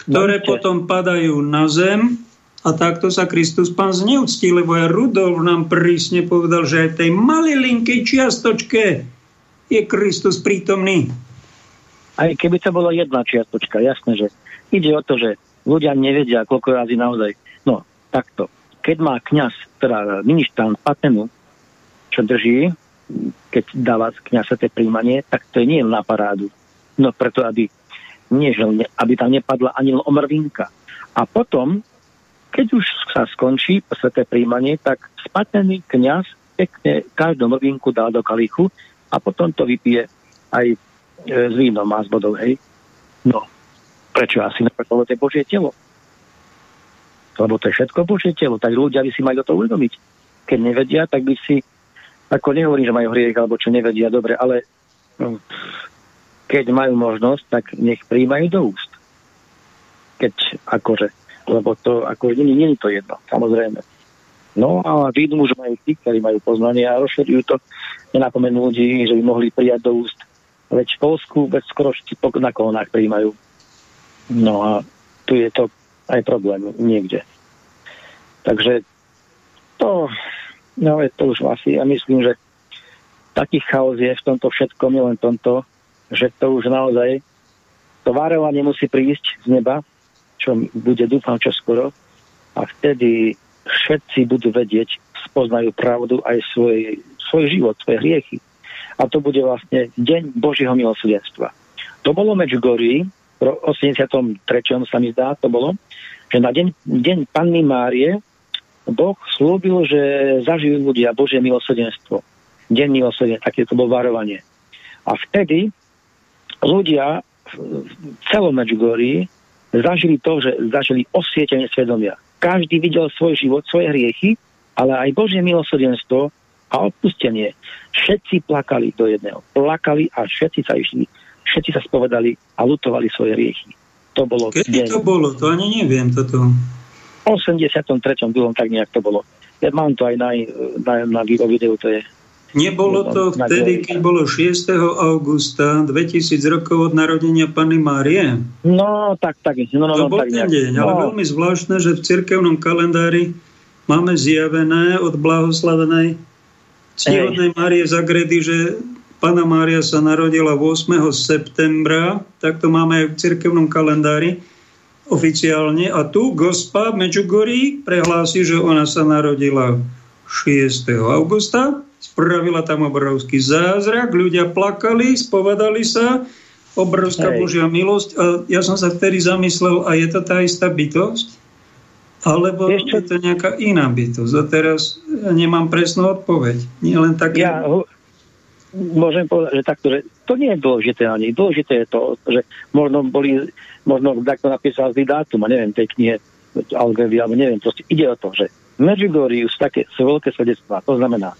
ktoré no, potom padajú na zem a takto sa Kristus pán zneúctí, lebo aj Rudolf nám prísne povedal, že aj tej malilinkej čiastočke je Kristus prítomný. Aj keby to bolo jedna čiastočka, jasné, že ide o to, že ľudia nevedia, koľko razy naozaj. No, takto. Keď má kňaz, teda ministrant patenu, čo drží, keď dáva kniaz tie príjmanie, tak to je nie na parádu. No preto, aby, nie, že, aby tam nepadla ani omrvinka. A potom, keď už sa skončí sveté príjmanie, tak spatený kniaz pekne každú mrvinku dá do kalichu a potom to vypije aj s vínom a s vodou, hej. No, prečo asi nepreto, to Božie telo. Lebo to je všetko Božie telo, tak ľudia by si mali o to uvedomiť. Keď nevedia, tak by si ako nehovorím, že majú hriech alebo čo nevedia dobre, ale no, keď majú možnosť, tak nech príjmajú do úst. Keď akože, lebo to akože nie, nie je to jedno, samozrejme. No a vidú, že majú tí, ktorí majú poznanie a rozšerujú to, nenapomenú ľudí, že by mohli prijať do úst. Veď v Polsku veď skoro na kolonách prijímajú. No a tu je to aj problém niekde. Takže to, no je to už asi, ja myslím, že taký chaos je v tomto všetkom, nielen tomto, že to už naozaj to varovanie musí prísť z neba, čo bude dúfam čo skoro a vtedy všetci budú vedieť, spoznajú pravdu aj svoj, svoj život, svoje hriechy. A to bude vlastne deň Božieho milosrdenstva. To bolo Medžugorí, v 83. sa mi zdá, to bolo, že na deň, deň Panny Márie Boh slúbil, že zažijú ľudia Božie milosrdenstvo. Deň milosrdenstva, také to bolo varovanie. A vtedy ľudia v celom Medžugorí zažili to, že zažili osvietenie svedomia. Každý videl svoj život, svoje hriechy, ale aj Božie milosrdenstvo a odpustenie. Všetci plakali do jedného. Plakali a všetci sa išli. Všetci sa spovedali a lutovali svoje hriechy. To bolo... Kedy deň. to bolo? To ani neviem toto. V 83. bolo tak nejak to bolo. Ja mám to aj na, na, na videu, to je Nebolo to vtedy, keď bolo 6. augusta 2000 rokov od narodenia Pany Márie? No, tak, tak. No, no, to no, bol tak, ten deň, no. ale veľmi zvláštne, že v cirkevnom kalendári máme zjavené od blahoslavenej ctihodnej Márie Zagredy, že Pana Mária sa narodila 8. septembra, tak to máme aj v cirkevnom kalendári oficiálne. A tu gospa Medžugorí prehlási, že ona sa narodila 6. augusta spravila tam obrovský zázrak, ľudia plakali, spovedali sa, obrovská Hej. Božia milosť. A ja som sa vtedy zamyslel, a je to tá istá bytosť? Alebo Ešte... je to nejaká iná bytosť? A teraz ja nemám presnú odpoveď. Nie len také... Ja môžem povedať, že takto, že to nie je dôležité ani. Dôležité je to, že možno boli, možno takto napísal zlý dátum, a neviem, tej knihe Algevi, alebo neviem, proste ide o to, že Medjugorje sú také sú veľké svedectvá. To znamená,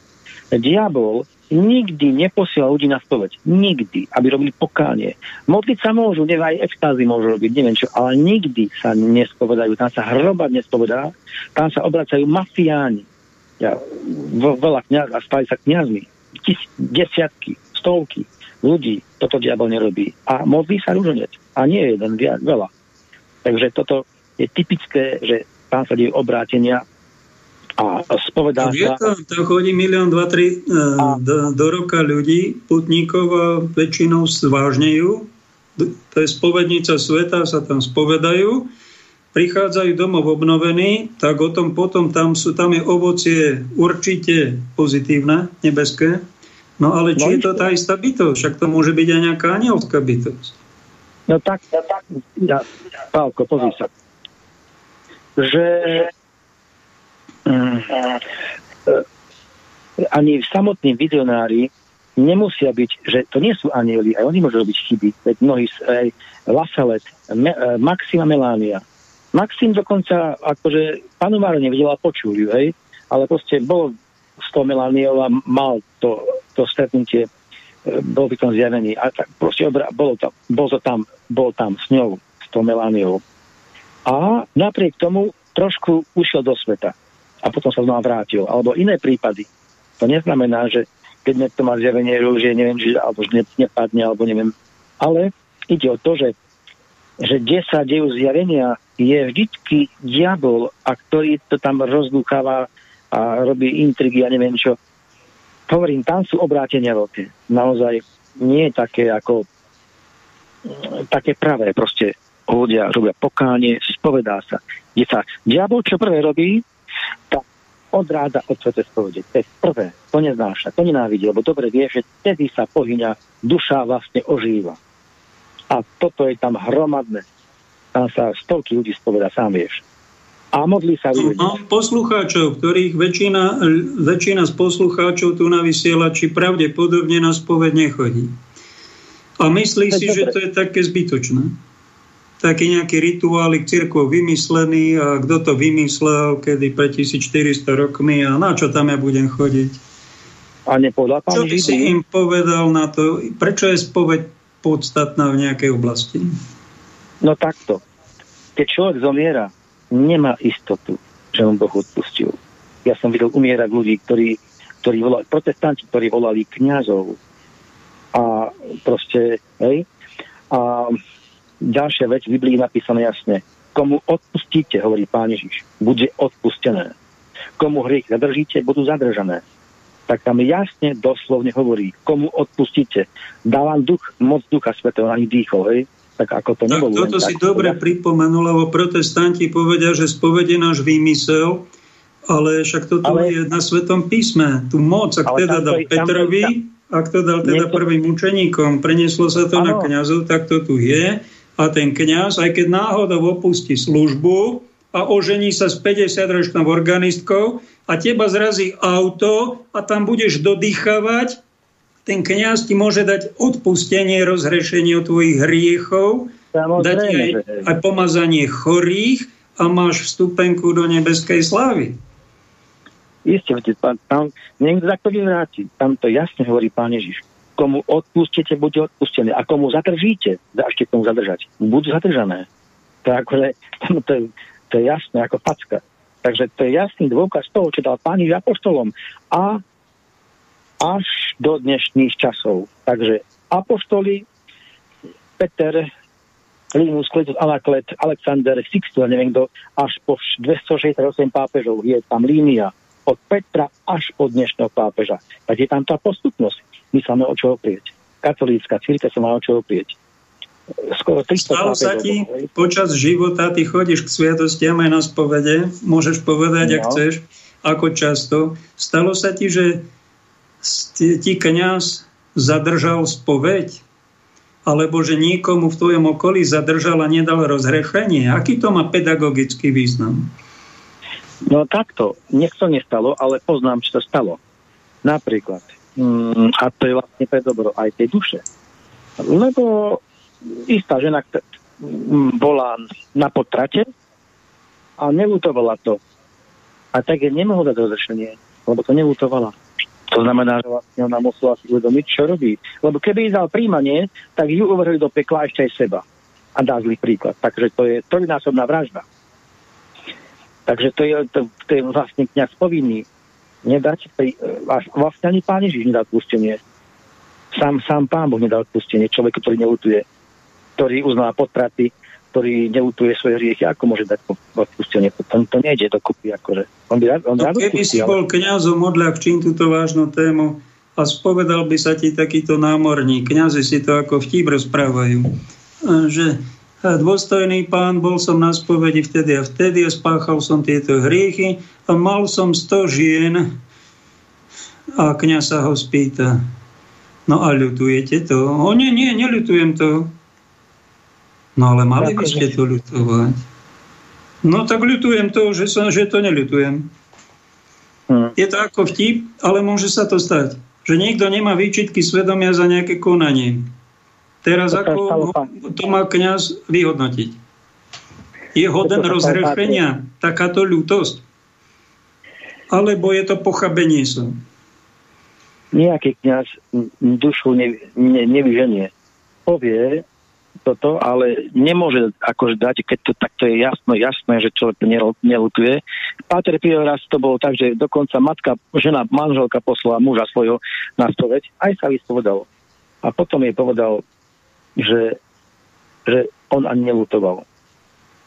diabol nikdy neposiela ľudí na spoveď. Nikdy, aby robili pokánie. Modliť sa môžu, neviem, aj extázy môžu robiť, neviem čo, ale nikdy sa nespovedajú. Tam sa hrobať nespovedá, tam sa obracajú mafiáni. Ja, veľa kniaz, a stali sa kniazmi. Tis, desiatky, stovky ľudí toto diabol nerobí. A modlí sa rúžonec. A nie jeden, viac, veľa. Takže toto je typické, že tam sa dejú obrátenia a spovedá sa... Tam, tam chodí milión, dva, tri a... do, do roka ľudí, putníkov a väčšinou zvážnejú. To je spovednica sveta, sa tam spovedajú. Prichádzajú domov obnovení, tak o tom potom tam, sú, tam je ovocie určite pozitívne, nebeské. No ale či no, je to tá istá bytosť? Však to môže byť aj nejaká anielská bytosť. No tak, ja, tak ja, Pálko, pozri sa. Že Mm. ani samotní vizionári nemusia byť, že to nie sú anieli, aj oni môžu robiť chyby. Veď mnohí, aj Lasalet, Me, e, Maxima Melania. Maxim dokonca, akože panu Máro nevidela, počul ju, hej, ale proste bol s tou Melániou a mal to, to stretnutie, e, bol by tom zjavený a tak proste obra, bolo to, bol to tam, bol tam s ňou, s tou Melániou. A napriek tomu trošku ušiel do sveta a potom sa znova vrátil. Alebo iné prípady. To neznamená, že keď niekto má zjavenie rúžie, neviem, že, alebo že nepadne, alebo neviem. Ale ide o to, že, že kde sa dejú zjavenia, je vždycky diabol, a ktorý to tam rozdúcháva a robí intrigy a neviem čo. Hovorím, tam sú obrátenia veľké. Naozaj nie také ako také pravé. Proste ľudia robia pokánie, spovedá sa. Kde sa diabol čo prvé robí, tak odráda od svete spovede. To je prvé. To neznáša, to nenávidí, lebo dobre vie, že vtedy sa pohyňa, duša vlastne ožíva. A toto je tam hromadné. Tam sa stovky ľudí spoveda, sám vieš. A modlí sa ľudia. Mám poslucháčov, ktorých väčšina, väčšina z poslucháčov tu na vysielači pravdepodobne na spoved nechodí. A myslí si, že to je také zbytočné taký nejaký rituálik cirkov vymyslený a kto to vymyslel, kedy pre 1400 rokmi a na čo tam ja budem chodiť. A pán Čo by si im povedal na to, prečo je spoveď podstatná v nejakej oblasti? No takto. Keď človek zomiera, nemá istotu, že mu Boh odpustil. Ja som videl umierať ľudí, ktorí, ktorí volali, protestanti, ktorí volali kňazov. A proste, hej. A ďalšia vec v Biblii napísané jasne. Komu odpustíte, hovorí Pán Ježiš, bude odpustené. Komu hriech zadržíte, budú zadržané. Tak tam jasne, doslovne hovorí, komu odpustíte. Dávam duch, moc ducha svetého na nich dýchol, hej tak ako to nebolo. Tak toto si tak, dobre teda... pripomenul, lebo protestanti povedia, že spovede náš výmysel, ale však toto ale... je na Svetom písme. Tu moc, ak teda dal Petrovi, ak to dal teda Niekto... prvým učeníkom, prenieslo sa to ano. na kňazov, tak to tu je. A ten kňaz, aj keď náhodou opustí službu a ožení sa s 50-ročnou organistkou a teba zrazí auto a tam budeš dodýchavať, ten kniaz ti môže dať odpustenie, rozhrešenie od tvojich hriechov, Samozrejme, dať aj, aj pomazanie chorých a máš vstupenku do nebeskej slávy. Isté, pán, tam niekto takto vyvráti. Tam to jasne hovorí pán Ježiš. Komu odpustíte, bude odpustené. A komu zadržíte, dášte komu zadržať. Budú zadržané. To akože, to, je, to je jasné ako facka. Takže to je jasný dôkaz toho, čo dal pán apoštolom. A až do dnešných časov. Takže apoštoli, Peter, Linus, Kletus, Anaklet, Alexander, Sixto, neviem kto, až po 268 pápežov je tam línia od Petra až po dnešného pápeža. Tak je tam tá postupnosť. My sa máme o čo oprieť. Katolícka církev sa má o čo oprieť. Skoro 300 Stalo sa ti počas života, ty chodíš k sviatostiam aj na spovede, môžeš povedať, no. ak chceš, ako často. Stalo sa ti, že ti kniaz zadržal spoveď, alebo že niekomu v tvojom okolí zadržal a nedal rozhrešenie. Aký to má pedagogický význam? No takto, nech to nestalo, ale poznám, čo to stalo. Napríklad, mm, a to je vlastne pre dobro aj tej duše. Lebo istá žena bola na potrate a nelutovala to. A tak je nemohla dať rozrešenie, lebo to nelutovala. To znamená, že vlastne ona musela si uvedomiť, čo robí. Lebo keby dal príjmanie, tak ju uvrhli do pekla ešte aj seba. A dá zlý príklad. Takže to je trojnásobná vražda. Takže to je, to, to je vlastne kniaz povinný nedať, pri, vlastne ani pán Ježiš nedá odpustenie. Sám, sám pán Boh nedá odpustenie človeku, ktorý neutuje, ktorý uzná potraty, ktorý neutuje svoje hriechy, ako môže dať odpustenie? To, to nejde dokupy. Akože. On by, on no, keby si ale... bol kňazom odľahčím túto vážnu tému a spovedal by sa ti takýto námorník, kňazi si to ako vtip rozprávajú, že dôstojný pán, bol som na spovedi vtedy a vtedy a spáchal som tieto hriechy a mal som 100 žien a kňaz sa ho spýta, no a ľutujete to? O nie, nie, neľutujem to. No ale mali by ste to ľutovať. No tak ľutujem to, že, som, že to neľutujem. Hmm. Je to ako vtip, ale môže sa to stať. Že niekto nemá výčitky svedomia za nejaké konanie. Teraz ako to má kniaz vyhodnotiť? Je hoden rozhrešenia takáto ľútosť? Alebo je to pochabenie sa? Nejaký kniaz dušu ne, ne, nevyženie. Povie, toto, ale nemôže akože dať, keď to takto je jasno, jasné, že človek nelutuje. Páter Pio raz to bolo tak, že dokonca matka, žena, manželka poslala muža svojho na spoveď, aj sa vyspovedal. A potom jej povedal, že, že on ani nelutoval.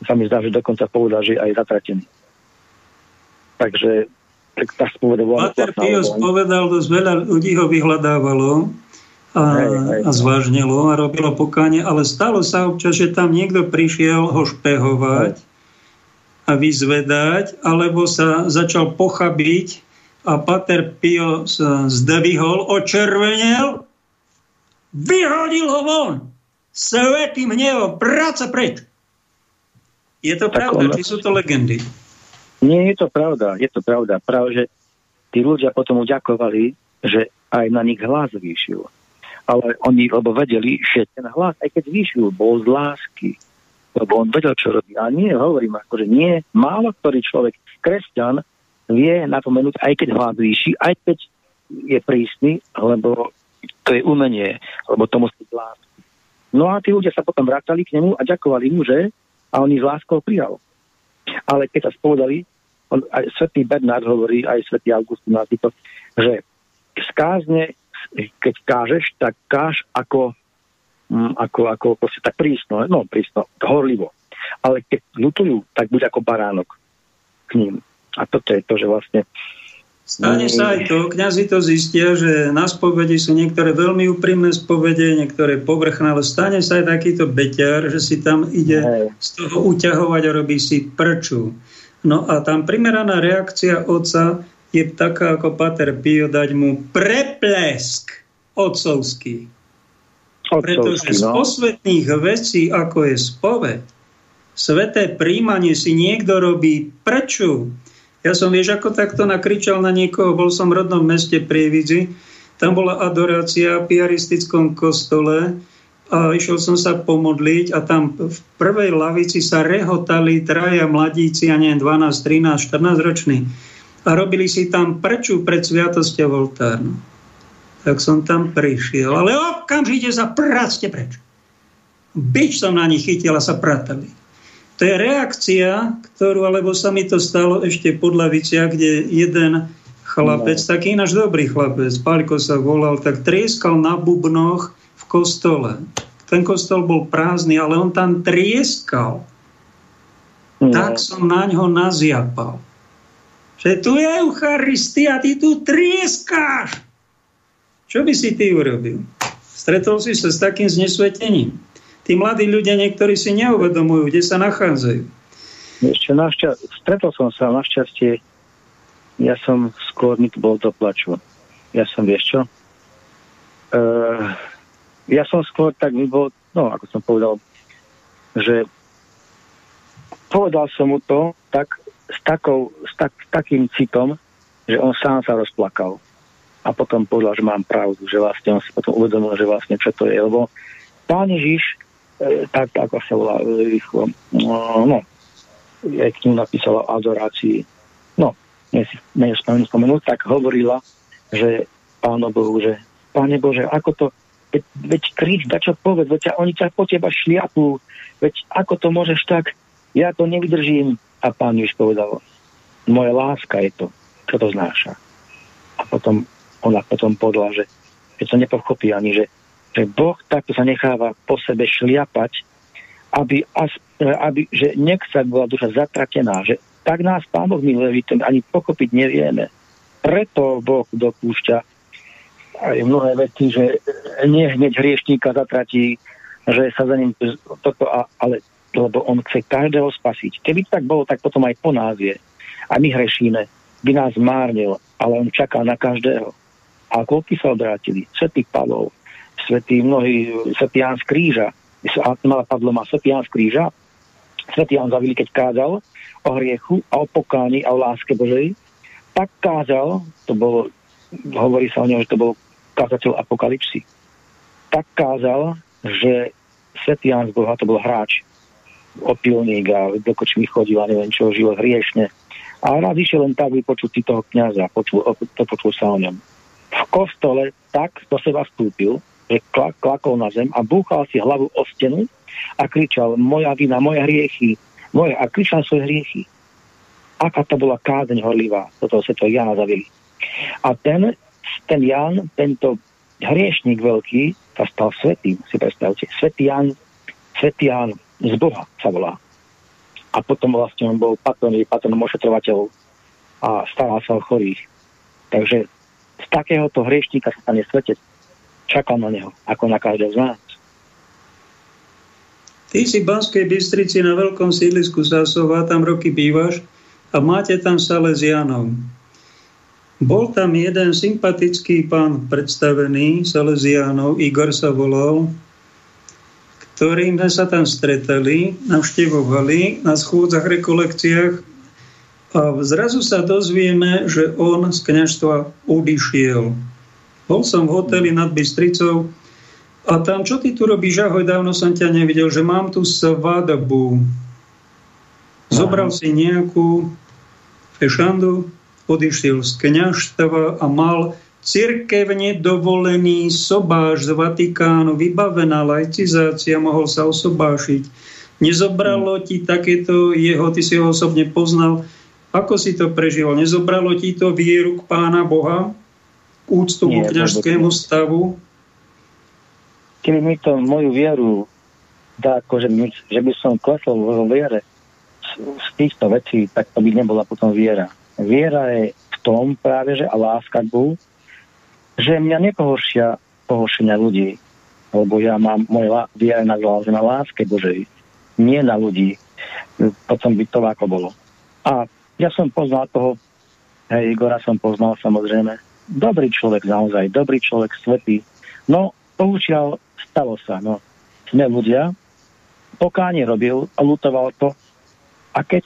Sa mi zdá, že dokonca povedal, že aj zatratený. Takže tak tá spoveda bola... Páter Pio spovedal, dosť veľa ľudí ho vyhľadávalo, a, a zvážnilo a robilo pokánie, ale stalo sa občas, že tam niekto prišiel ho špehovať a vyzvedať, alebo sa začal pochabiť a Pater Pio sa zdvihol, očervenel, vyhodil ho von. Svetým hnevom, práca preč. Je to tak pravda, ono... či sú to legendy? Nie je to pravda, je to pravda. Práve, že tí ľudia potom uďakovali, že aj na nich hlas vyšiel ale oni, lebo vedeli, že ten hlas, aj keď vyšil, bol z lásky, lebo on vedel, čo robí. A nie, hovorím, akože nie, málo ktorý človek, kresťan, vie napomenúť, aj keď hlas vyšší, aj keď je prísny, lebo to je umenie, lebo to musí byť lásky. No a tí ľudia sa potom vrátali k nemu a ďakovali mu, že a on ich láskou prijal. Ale keď sa spovedali, on, aj svätý Bernard hovorí, aj svätý Augustín že skázne, keď kážeš, tak káž ako, mm, ako, ako proste tak prísno, no prísno, horlivo. Ale keď lutujú, tak buď ako baránok k ním. A toto je to, že vlastne Stane sa aj to, kňazi to zistia, že na spovedi sú niektoré veľmi úprimné spovede, niektoré povrchné, ale stane sa aj takýto beťar, že si tam ide z toho uťahovať a robí si prču. No a tam primeraná reakcia otca je taká ako Pater Pio dať mu preplesk otcovský. Pretože z no. posvetných vecí, ako je spoved, sveté príjmanie si niekto robí prču, ja som, vieš, ako takto nakričal na niekoho, bol som v rodnom meste Prievidzi, tam bola adorácia v piaristickom kostole a išiel som sa pomodliť a tam v prvej lavici sa rehotali traja mladíci, a neviem, 12, 13, 14 roční a robili si tam preču pred sviatosťou oltárnu. Tak som tam prišiel, ale okamžite sa practe preč. Byč som na nich chytil a sa pratali. To je reakcia, ktorú, alebo sa mi to stalo ešte pod Lavicia, kde jeden chlapec, no. taký náš dobrý chlapec, Paľko sa volal, tak trieskal na bubnoch v kostole. Ten kostol bol prázdny, ale on tam trieskal. No. Tak som na ňo naziapal. Že tu je Eucharistia, ty tu trieskáš. Čo by si ty urobil? Stretol si sa s takým znesvetením tí mladí ľudia niektorí si neuvedomujú, kde sa nachádzajú. Ešte našťa- stretol som sa našťastie, ja som skôr bol do plaču. Ja som, vieš čo? Uh, ja som skôr tak mi bol, no ako som povedal, že povedal som mu to tak, s, takou, s, tak, takým citom, že on sám sa rozplakal. A potom povedal, že mám pravdu, že vlastne on si potom uvedomil, že vlastne čo to je, lebo Pán Ježiš tak, ako sa volá e, rýchlo, no, no aj k ním napísala adorácii, no, nie si spomenúť, tak hovorila, že Pánu Bohu, že Páne Bože, ako to, veď, veď kríč, da čo povedz, veď oni ťa po teba šliapú, veď ako to môžeš tak, ja to nevydržím. A pán už povedal, moja láska je to, čo to znáša. A potom ona potom podala, že, že to nepochopí ani, že že Boh takto sa necháva po sebe šliapať, aby, aby že nechce bola duša zatratená, že tak nás Pán Boh miluje, to ani pochopiť nevieme. Preto Boh dopúšťa aj mnohé veci, že nie hneď hriešníka zatratí, že sa za ním toto, a, ale lebo on chce každého spasiť. Keby tak bolo, tak potom aj po nás je. A my hrešíme, by nás márnil, ale on čaká na každého. A koľky sa obrátili? Svetý Pavlov, svetý mnohý, svetý Ján z kríža, mala Pavlo má svetý Ján z kríža, svetý Ján Zavili, keď kázal o hriechu a o pokáni a o láske Božej, tak kázal, to bolo, hovorí sa o ňom, že to bol kázateľ apokalipsy, tak kázal, že svetý Ján z Boha to bol hráč, opilník a do kočmi chodil a neviem čo, žil hriešne. A raz išiel len tak vypočuť si toho kniaza, počul, to počul sa o ňom. V kostole tak do seba vstúpil, klak, klakol na zem a búchal si hlavu o stenu a kričal, moja vina, moje hriechy, moje, a kričal svoje hriechy. Aká to bola kázeň horlivá, toto sa to Jana zavili. A ten, ten Jan, tento hriešník veľký, sa stal svetým, si predstavte. Svetý Jan, Svetý Jan z Boha sa volá. A potom vlastne on bol patron, patronom ošetrovateľov a staral sa o chorých. Takže z takéhoto hriešníka sa stane svetec čakal na neho, ako na každého z nás. Ty si v Banskej Bystrici na veľkom sídlisku Sásova, tam roky bývaš a máte tam Salesianov. Bol tam jeden sympatický pán predstavený, Salesianov, Igor sa volal, ktorým sme sa tam stretali, navštevovali na schôdzach, rekolekciách a zrazu sa dozvieme, že on z kniažstva odišiel bol som v hoteli nad Bystricou a tam, čo ty tu robíš, ahoj, dávno som ťa nevidel, že mám tu svadbu. Zobral si nejakú fešandu, odišiel z kniažstva a mal cirkevne dovolený sobáš z Vatikánu, vybavená laicizácia, mohol sa osobášiť. Nezobralo ti takéto jeho, ty si ho osobne poznal, Ako si to prežil? Nezobralo ti to vieru k Pána Boha? Úctu k kniažskému stavu? Keby mi to moju vieru dá, akože, že by som klesol vo viere z, týchto vecí, tak to by nebola potom viera. Viera je v tom práve, že a láska k Bohu, že mňa nepohoršia pohošenia ľudí, lebo ja mám moje viera na, na láske Božej, nie na ľudí. Potom by to ako bolo. A ja som poznal toho, hej, Igora som poznal samozrejme. Dobrý človek naozaj, dobrý človek, svetý. No, poučial, stalo sa, no. Sme ľudia, pokánie robil, lutoval to. A keď,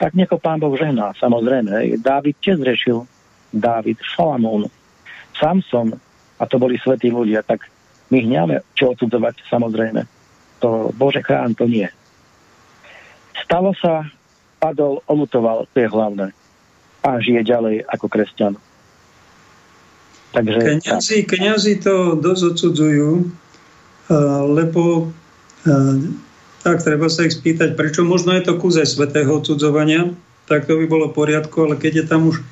tak nieko pán Boh žehná, samozrejme. Dávid tiež zrešil, Dávid, Šalamún, Samson, a to boli svetí ľudia, tak my hňame čo odsudzovať, samozrejme. To Bože chrán to nie. Stalo sa, padol, olutoval, to je hlavné. A žije ďalej ako kresťan. Takže, kniazy, kniazy to dosť odsudzujú, lebo tak treba sa ich spýtať, prečo možno je to kúze svetého odsudzovania, tak to by bolo v poriadku, ale keď je tam už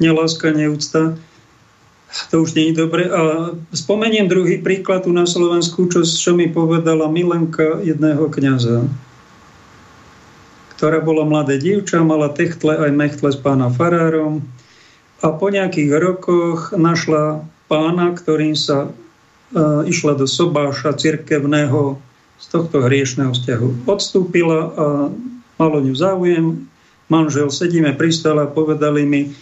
neláska, neúcta, to už nie je dobre. A spomeniem druhý príklad tu na Slovensku, čo, čo mi povedala Milenka jedného kniaza ktorá bola mladé dievča, mala techtle aj mechtle s pána farárom a po nejakých rokoch našla pána, ktorým sa e, išla do sobáša cirkevného z tohto hriešného vzťahu. Odstúpila a malo ňu záujem. Manžel, sedíme pri stole a povedali mi,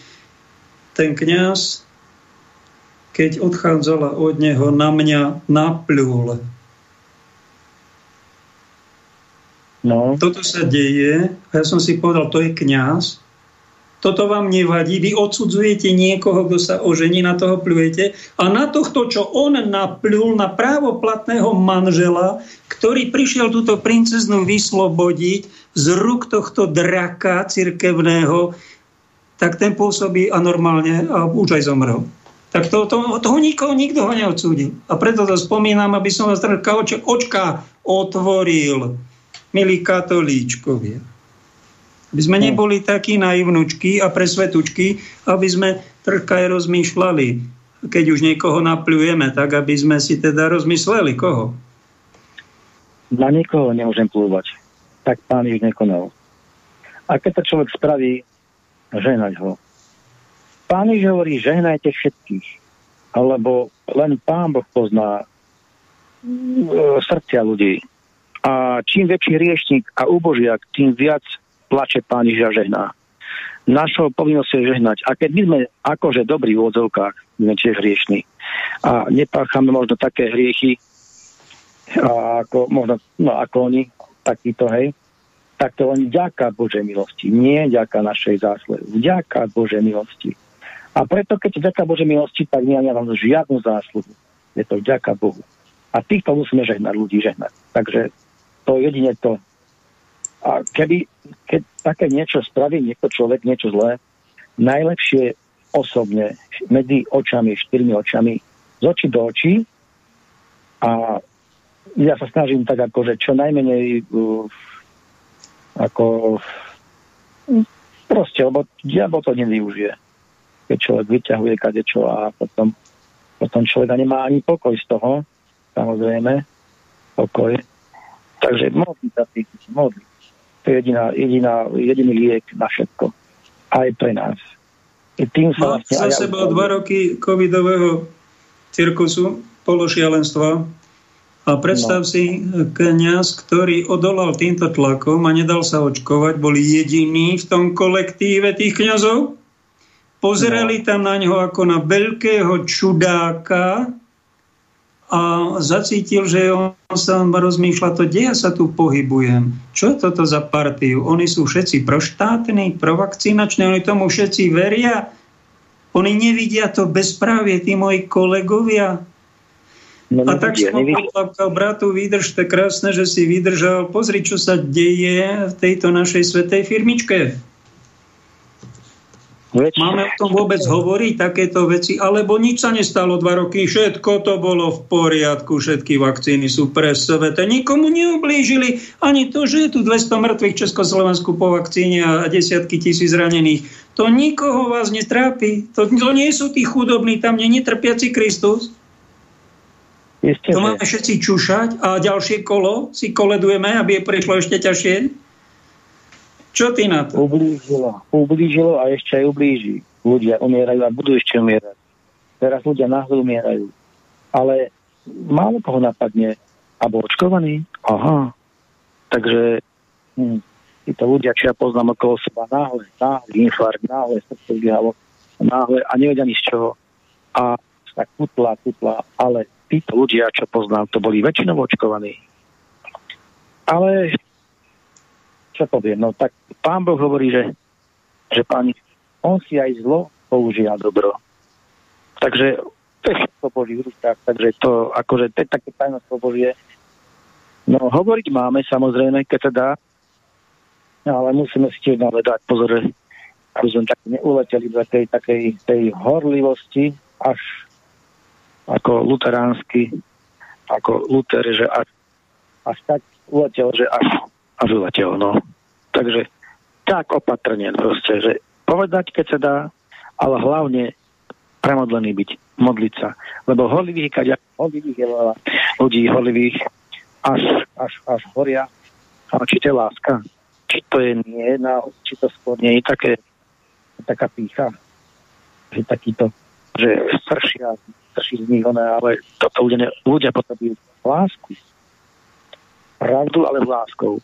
ten kňaz, keď odchádzala od neho, na mňa napľul No. Toto sa deje a ja som si povedal, to je kňaz. Toto vám nevadí. Vy odsudzujete niekoho, kto sa ožení, na toho pľujete. A na tohto, čo on napľul na právoplatného manžela, ktorý prišiel túto princeznú vyslobodiť z rúk tohto draka cirkevného, tak ten pôsobí anormálne a už aj zomrel. Tak to, to, toho nikoho, nikto ho neodsúdil. A preto to spomínam, aby som vás troška očka otvoril milí katolíčkovia. Aby sme no. neboli takí naivnučky a presvetučky, aby sme troška aj rozmýšľali, keď už niekoho napľujeme, tak aby sme si teda rozmysleli, koho? Na nikoho nemôžem plúvať. Tak pán ich nekonal. A keď to človek spraví, ženať ho. Pán ich hovorí, žehnajte všetkých, alebo len pán Boh pozná e, srdcia ľudí. A čím väčší hriešnik a ubožiak, tým viac plače Pán Ježiš žehná. Našou povinnosťou je žehnať. A keď my sme akože dobrí v odzovkách, sme tiež hriešni a nepáchame možno také hriechy, a ako, možno, no ako oni, takýto, hej, tak to len vďaka Božej milosti, nie vďaka našej zásluhy, vďaka Božej milosti. A preto, keď vďaka Božej milosti, tak nie mám žiadnu zásluhu. Je to vďaka Bohu. A týchto musíme žehnať, ľudí žehnať. Takže to jedine to. A keby, keď také niečo spraví niekto človek, niečo zlé, najlepšie osobne, medzi očami, štyrmi očami, z očí do očí a ja sa snažím tak ako, že čo najmenej uh, ako proste, lebo diabol to nevyužije. Keď človek vyťahuje kadečo a potom, potom človek nemá ani pokoj z toho, samozrejme, pokoj, Takže modliť sa tých, modliť. To je jediná, jediná, jediný liek na všetko. Aj pre nás. I tým sa vlastne za sebou ja... dva roky covidového cirkusu, pološialenstva a predstav no. si, kniaz, ktorý odolal týmto tlakom a nedal sa očkovať, boli jediní v tom kolektíve tých kňazov. Pozerali no. tam na ňo ako na veľkého čudáka, a zacítil, že on sa rozmýšľa, to kde ja sa tu pohybujem? Čo je toto za partiu? Oni sú všetci proštátni, provakcinační, oni tomu všetci veria. Oni nevidia to bezprávie, tí moji kolegovia. No, a tak som potlapkal bratu, vydrž, to krásne, že si vydržal. Pozri, čo sa deje v tejto našej svetej firmičke. Väčšie. Máme o tom vôbec hovoriť takéto veci, alebo nič sa nestalo dva roky, všetko to bolo v poriadku, všetky vakcíny sú pre svete, nikomu neublížili, ani to, že je tu 200 mŕtvych v Československu po vakcíne a desiatky tisíc zranených. To nikoho vás netrápi, to, to nie sú tí chudobní, tam nie je trpiaci Kristus. Ešte, to máme všetci čušať a ďalšie kolo si koledujeme, aby je prišlo ešte ťažšie. Čo ty na to? Ublížilo. Ublížilo a ešte aj ublíži. Ľudia umierajú a budú ešte umierať. Teraz ľudia náhle umierajú. Ale málo koho napadne. A bol očkovaný? Aha. Takže hm, títo ľudia, čo ja poznám okolo seba, náhle, náhle infarkt, náhle srdce vyhalo, náhle a nevedia ani z čoho. A tak kutla, kutla, ale títo ľudia, čo poznám, to boli väčšinou očkovaní. Ale čo poviem, no tak pán Boh hovorí, že, že pán, on si aj zlo používa dobro. Takže to je všetko Boží v rukách, takže to akože to je také tajnostvo Božie. No hovoriť máme samozrejme, keď sa dá, ale musíme si tiež naozaj pozor, aby sme tak neuleteli do takej, takej tej horlivosti, až ako luteránsky, ako Luther, že až, až tak uletel, že až obyvateľ. No. Takže tak opatrne proste, že povedať, keď sa dá, ale hlavne premodlený byť, modliť sa. Lebo holivých, keď holivých je veľa ľudí holivých, až, až, až horia. A či to je láska? Či to je nie, na, či to skôr nie je také, taká pícha, že takýto, že stršia, strší z nich, ale toto ľudia, ľudia potrebujú lásku. Pravdu, ale láskou.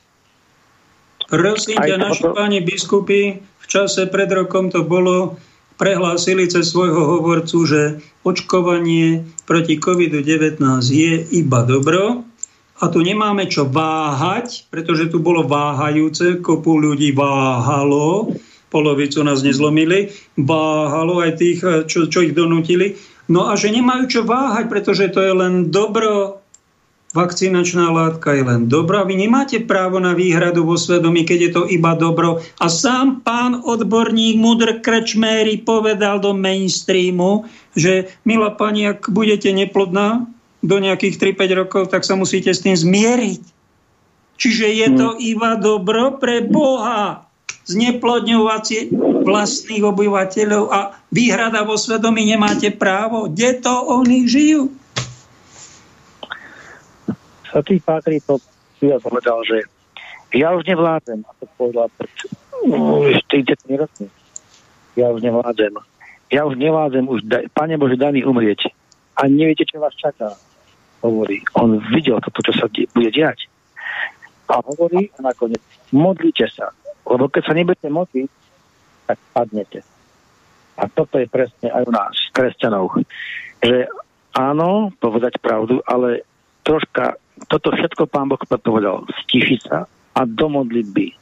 Prosím ťa, naši to... páni biskupy, v čase pred rokom to bolo, prehlásili cez svojho hovorcu, že očkovanie proti COVID-19 je iba dobro a tu nemáme čo váhať, pretože tu bolo váhajúce, kopu ľudí váhalo, polovicu nás nezlomili, váhalo aj tých, čo, čo ich donútili. No a že nemajú čo váhať, pretože to je len dobro vakcinačná látka je len dobrá. Vy nemáte právo na výhradu vo svedomí, keď je to iba dobro. A sám pán odborník Mudr Krečméry povedal do mainstreamu, že milá pani, ak budete neplodná do nejakých 3-5 rokov, tak sa musíte s tým zmieriť. Čiže je to hmm. iba dobro pre Boha zneplodňovať vlastných obyvateľov a výhrada vo svedomí nemáte právo. Kde to oni žijú? Svetý Pátri to ja povedal, že ja už nevládzem, a to povedal pred no, 40 rokmi. Ja už nevládzem. Ja už nevládzem, už da, Pane Bože, daný umrieť. A neviete, čo vás čaká. Hovorí. On videl toto, čo sa die, bude diať. A hovorí a nakoniec, modlite sa. Lebo keď sa nebudete modliť, tak padnete. A toto je presne aj u nás, kresťanov. Že áno, povedať pravdu, ale troška toto všetko pán Boh povedal, stišiť sa a do modlitby.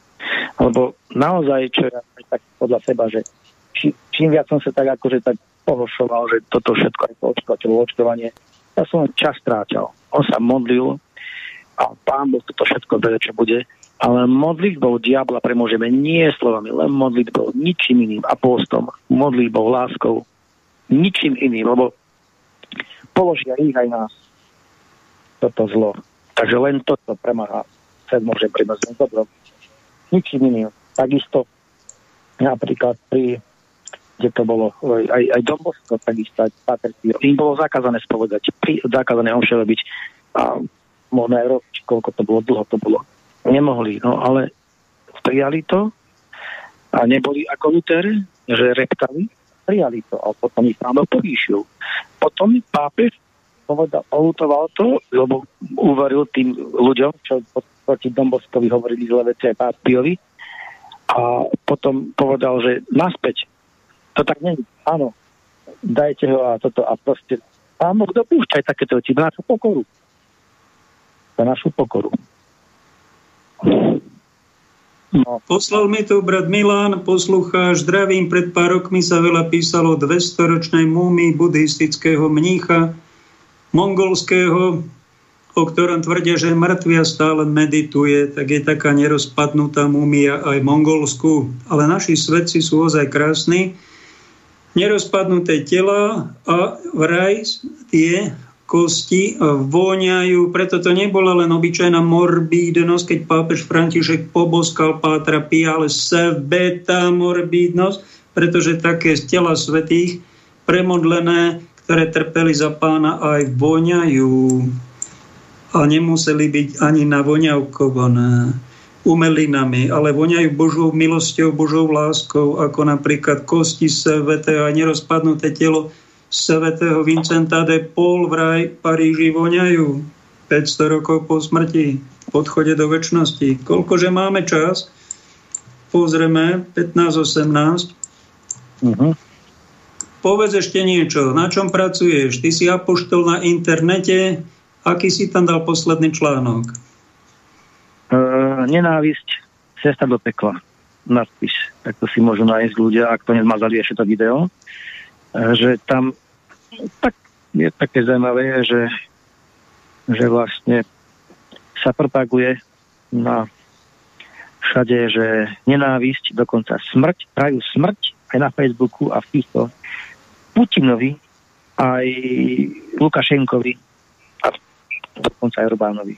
Lebo naozaj, čo ja tak podľa seba, že či, čím viac som sa tak akože tak pohošoval, že toto všetko aj to očkovanie, ja som čas stráčal. On sa modlil a pán Boh toto všetko bere, čo bude, ale modlitbou diabla premôžeme nie slovami, len modlitbou, ničím iným, apostolom, modlitbou, láskou, ničím iným, lebo položia ich aj nás toto zlo. Takže len toto premáha svet môže primazť dobro. Ničím iným. Takisto napríklad pri kde to bolo, aj, aj Dombosko, takisto aj Pater Im bolo zakázané spovedať, pri, zakázané omše robiť a možno aj rok, koľko to bolo, dlho to bolo. Nemohli, no ale prijali to a neboli ako Luther, že reptali, prijali to a potom ich pán povýšil. Potom pápež povedal, olutoval to, lebo uveril tým ľuďom, čo proti Domboskovi hovorili zle veci aj Pápiovi a potom povedal, že naspäť. To tak nie Áno, dajte ho a toto a proste pán Boh dopúšťaj takéto veci na našu pokoru. Na našu pokoru. No. Poslal mi to brat Milan, poslucháč, zdravím, pred pár rokmi sa veľa písalo 200-ročnej múmy buddhistického mnícha, mongolského, o ktorom tvrdia, že je mŕtvy a stále medituje, tak je taká nerozpadnutá mumia aj v Mongolsku. Ale naši svedci sú ozaj krásni. nerozpadnuté tela a vraj tie kosti voňajú, preto to nebola len obyčajná morbídnosť, keď pápež František poboskal Pátra Pia, ale sebeta morbídnosť, pretože také z tela svetých premodlené, ktoré trpeli za pána, aj voňajú a nemuseli byť ani navoňavkované umelinami, ale voňajú Božou milosťou, Božou láskou, ako napríklad kosti sveté a nerozpadnuté telo svetého Vincenta de Paul v raj Paríži voňajú 500 rokov po smrti, v odchode do väčšnosti. Koľkože máme čas? Pozrieme, 15-18. Uh-huh. Povedz ešte niečo, na čom pracuješ? Ty si apoštol na internete, aký si tam dal posledný článok? Uh, nenávisť, cesta do pekla. Nadpis. Tak to si môžu nájsť ľudia, ak to nezmazali ešte to video. Uh, že tam tak je také zaujímavé, že, že vlastne sa propaguje na všade, že nenávisť, dokonca smrť, prajú smrť aj na Facebooku a v týchto Putinovi, aj Lukašenkovi a dokonca aj Orbánovi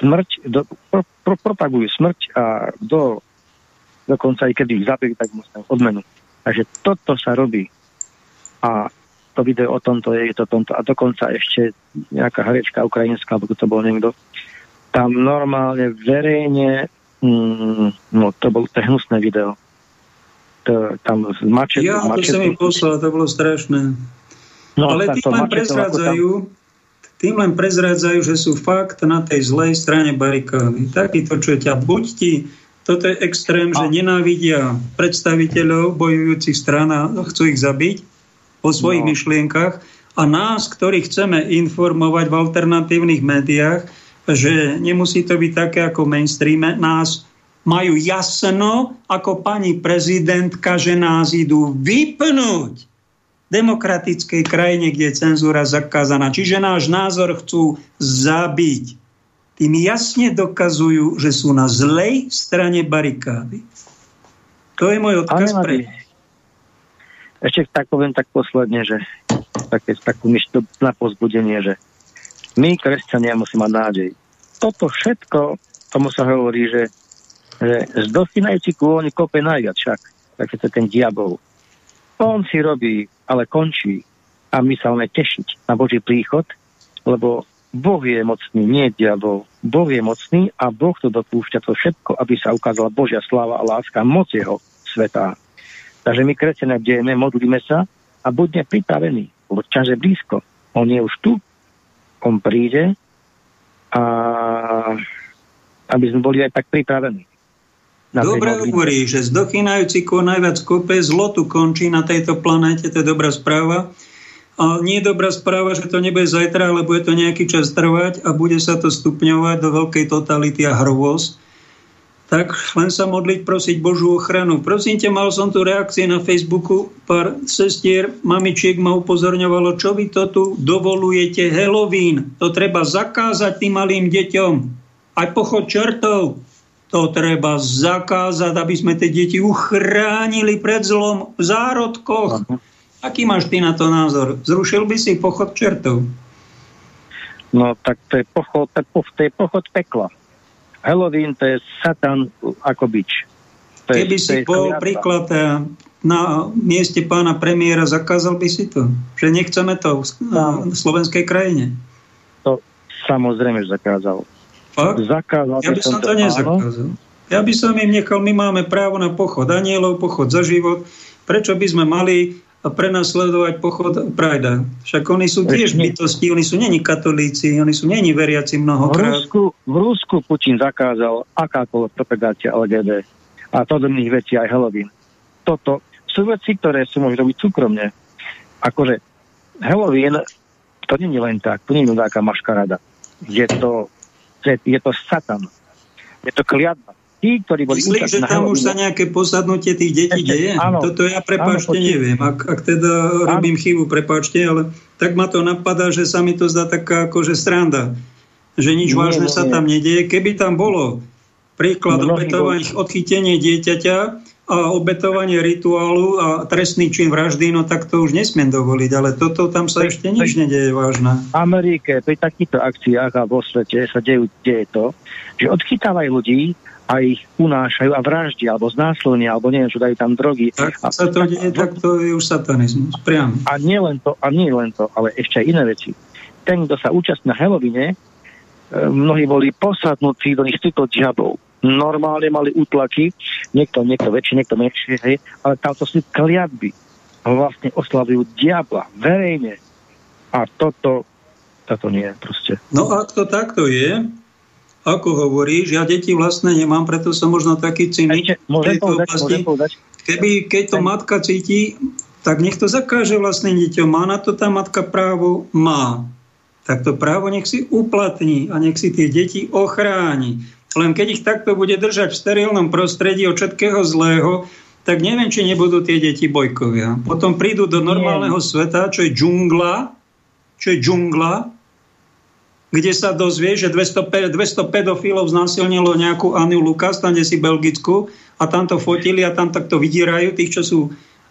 smrť, do, pro, pro, propagujú smrť a kto dokonca aj kedy ich zabili, tak musí odmenu. Takže toto sa robí. A to video o tomto je, je to tomto. A dokonca ešte nejaká herečka ukrajinská, alebo to bol niekto, tam normálne verejne, mm, no to bolo to hnusné video. To, tam z mačetu, ja, to sa mi poslal, to bolo strašné. No, Ale tým len prezrádzajú, tým len prezrádzajú, že sú fakt na tej zlej strane barikády. Takýto, čo ťa buď ti toto je extrém, že nenávidia predstaviteľov bojujúcich strán a chcú ich zabiť po svojich no. myšlienkach a nás, ktorí chceme informovať v alternatívnych médiách, že nemusí to byť také ako mainstreame, nás majú jasno ako pani prezidentka, že nás idú vypnúť demokratickej krajine, kde je cenzúra zakázaná. Čiže náš názor chcú zabiť. Tým jasne dokazujú, že sú na zlej strane barikády. To je môj odkaz pre Ešte tak poviem tak posledne, že také, takú myšľu na pozbudenie, že my, kresťania, musíme mať nádej. Toto všetko, tomu sa hovorí, že, že zdochinajúci kôň kope najviac však. Takže to ten diabol. On si robí ale končí. A my sa máme tešiť na Boží príchod, lebo Boh je mocný, nie diabol. Boh je mocný a Boh to dopúšťa to všetko, aby sa ukázala Božia sláva a láska, moc jeho sveta. Takže my kresťania dejeme, modlíme sa a buďme pripravení, lebo čas je blízko. On je už tu, on príde a aby sme boli aj tak pripravení. Dobre hovorí, že zdochynajúci najviac kope, zlo tu končí na tejto planéte, to je dobrá správa. A nie je dobrá správa, že to nebude zajtra, ale bude to nejaký čas trvať a bude sa to stupňovať do veľkej totality a hrôz. Tak len sa modliť, prosiť Božú ochranu. Prosím ťa, mal som tu reakcie na Facebooku, pár sestier, mamičiek ma upozorňovalo, čo vy to tu dovolujete, Halloween. To treba zakázať tým malým deťom. Aj pochod čertov to treba zakázať, aby sme tie deti uchránili pred zlom v zárodkoch. Aha. Aký máš ty na to názor? Zrušil by si pochod čertov? No tak to je pochod, to je pochod pekla. Halloween to je Satan ako bič. To Keby je, si bol chliata. príklad eh, na mieste pána premiéra, zakázal by si to? Že nechceme to v slovenskej krajine? To samozrejme zakázal. Fakt? Zakázal ja by som to, to nezakázal. Ja by som im nechal, my máme právo na pochod anielov, pochod za život. Prečo by sme mali prenasledovať pochod Prajda? Však oni sú tiež bytosti, oni sú není katolíci, oni sú není veriaci mnohokrát. V Rusku, v Rusku Putin zakázal akákoľvek propagácia LGBT a to dobrých vecí aj Halloween. Toto sú veci, ktoré sú môžu robiť súkromne. Akože Halloween, to nie je len tak, to nie je nejaká maškarada. Je to že je to Satan. Je to kliatba. Tí, ktorí boli Myslíš, že tam už sa nejaké posadnutie tých detí deje? Áno, Toto ja prepáčte áno, neviem. Ak, ak teda áno. robím chybu, prepáčte, ale tak ma to napadá, že sa mi to zdá taká akože stranda. Že nič nie, vážne nie, sa tam nedieje. Keby tam bolo príklad opätovania odchytenie dieťaťa a obetovanie rituálu a trestný čin vraždy, no tak to už nesmiem dovoliť, ale toto tam sa ešte nič nedeje vážne. V Amerike pri takýchto akciách a vo svete sa dejú, deje to, že odchytávajú ľudí a ich unášajú a vraždia, alebo znásilnia, alebo neviem, čo dajú tam drogy. Tak a, sa to deje, tak to je už satanizmus, priam. A nie len to, a nie len to, ale ešte aj iné veci. Ten, kto sa účastní na Halloweene, e, mnohí boli posadnutí do nich cyklo diabov normálne mali útlaky, niekto, niekto väčší, niekto menšie, hej, ale tamto sú kliatby. Vlastne oslavujú diabla, verejne. A toto, toto nie proste. No ak to takto je, ako hovoríš, ja deti vlastne nemám, preto som možno taký v tejto oblasti. Keby, keď to matka cíti, tak nech to zakáže vlastným deťom. Má na to tá matka právo? Má. Tak to právo nech si uplatní a nech si tie deti ochráni. Len keď ich takto bude držať v sterilnom prostredí od všetkého zlého, tak neviem, či nebudú tie deti bojkovia. Potom prídu do normálneho Nie. sveta, čo je džungla, čo je džungla, kde sa dozvie, že 200, 200 pedofilov znásilnilo nejakú Aniu Lukas, tam, kde si Belgicku, a tam to fotili a tam takto vydierajú tých, čo sú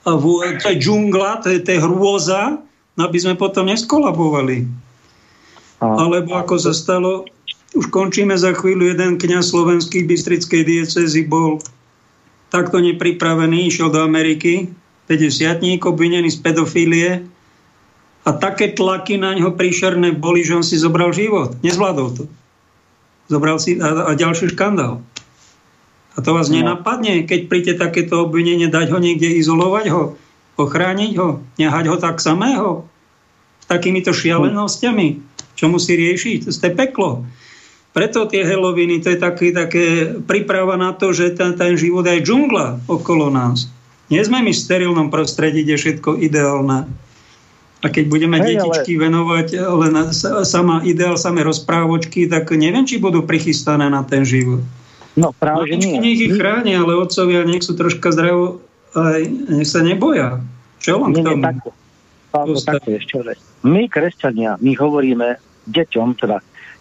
v, to je džungla, to je, to je hrôza, aby sme potom neskolabovali. Alebo ako sa stalo už končíme za chvíľu. Jeden kňaz slovenský Bystrickej diecezy bol takto nepripravený, išiel do Ameriky, 50 obvinený z pedofílie a také tlaky na ňo príšerné boli, že on si zobral život. Nezvládol to. Zobral si a, a ďalší škandál. A to vás no. nenapadne, keď príde takéto obvinenie, dať ho niekde, izolovať ho, ochrániť ho, nehať ho tak samého, s takýmito šialenosťami, čo musí riešiť. To je peklo. Preto tie heloviny, to je taký, také príprava na to, že ten, ten život je džungla okolo nás. Nie sme my v sterilnom prostredí, kde je všetko ideálne. A keď budeme hey, detičky ale... venovať len sama ideál, samé rozprávočky, tak neviem, či budú prichystané na ten život. No práve, no, nie. nech ich chránia, ale otcovia nech sú troška zdravo, aj nech sa neboja. Čo vám k tomu? Takto. takto ešte, my, kresťania, my hovoríme deťom, teda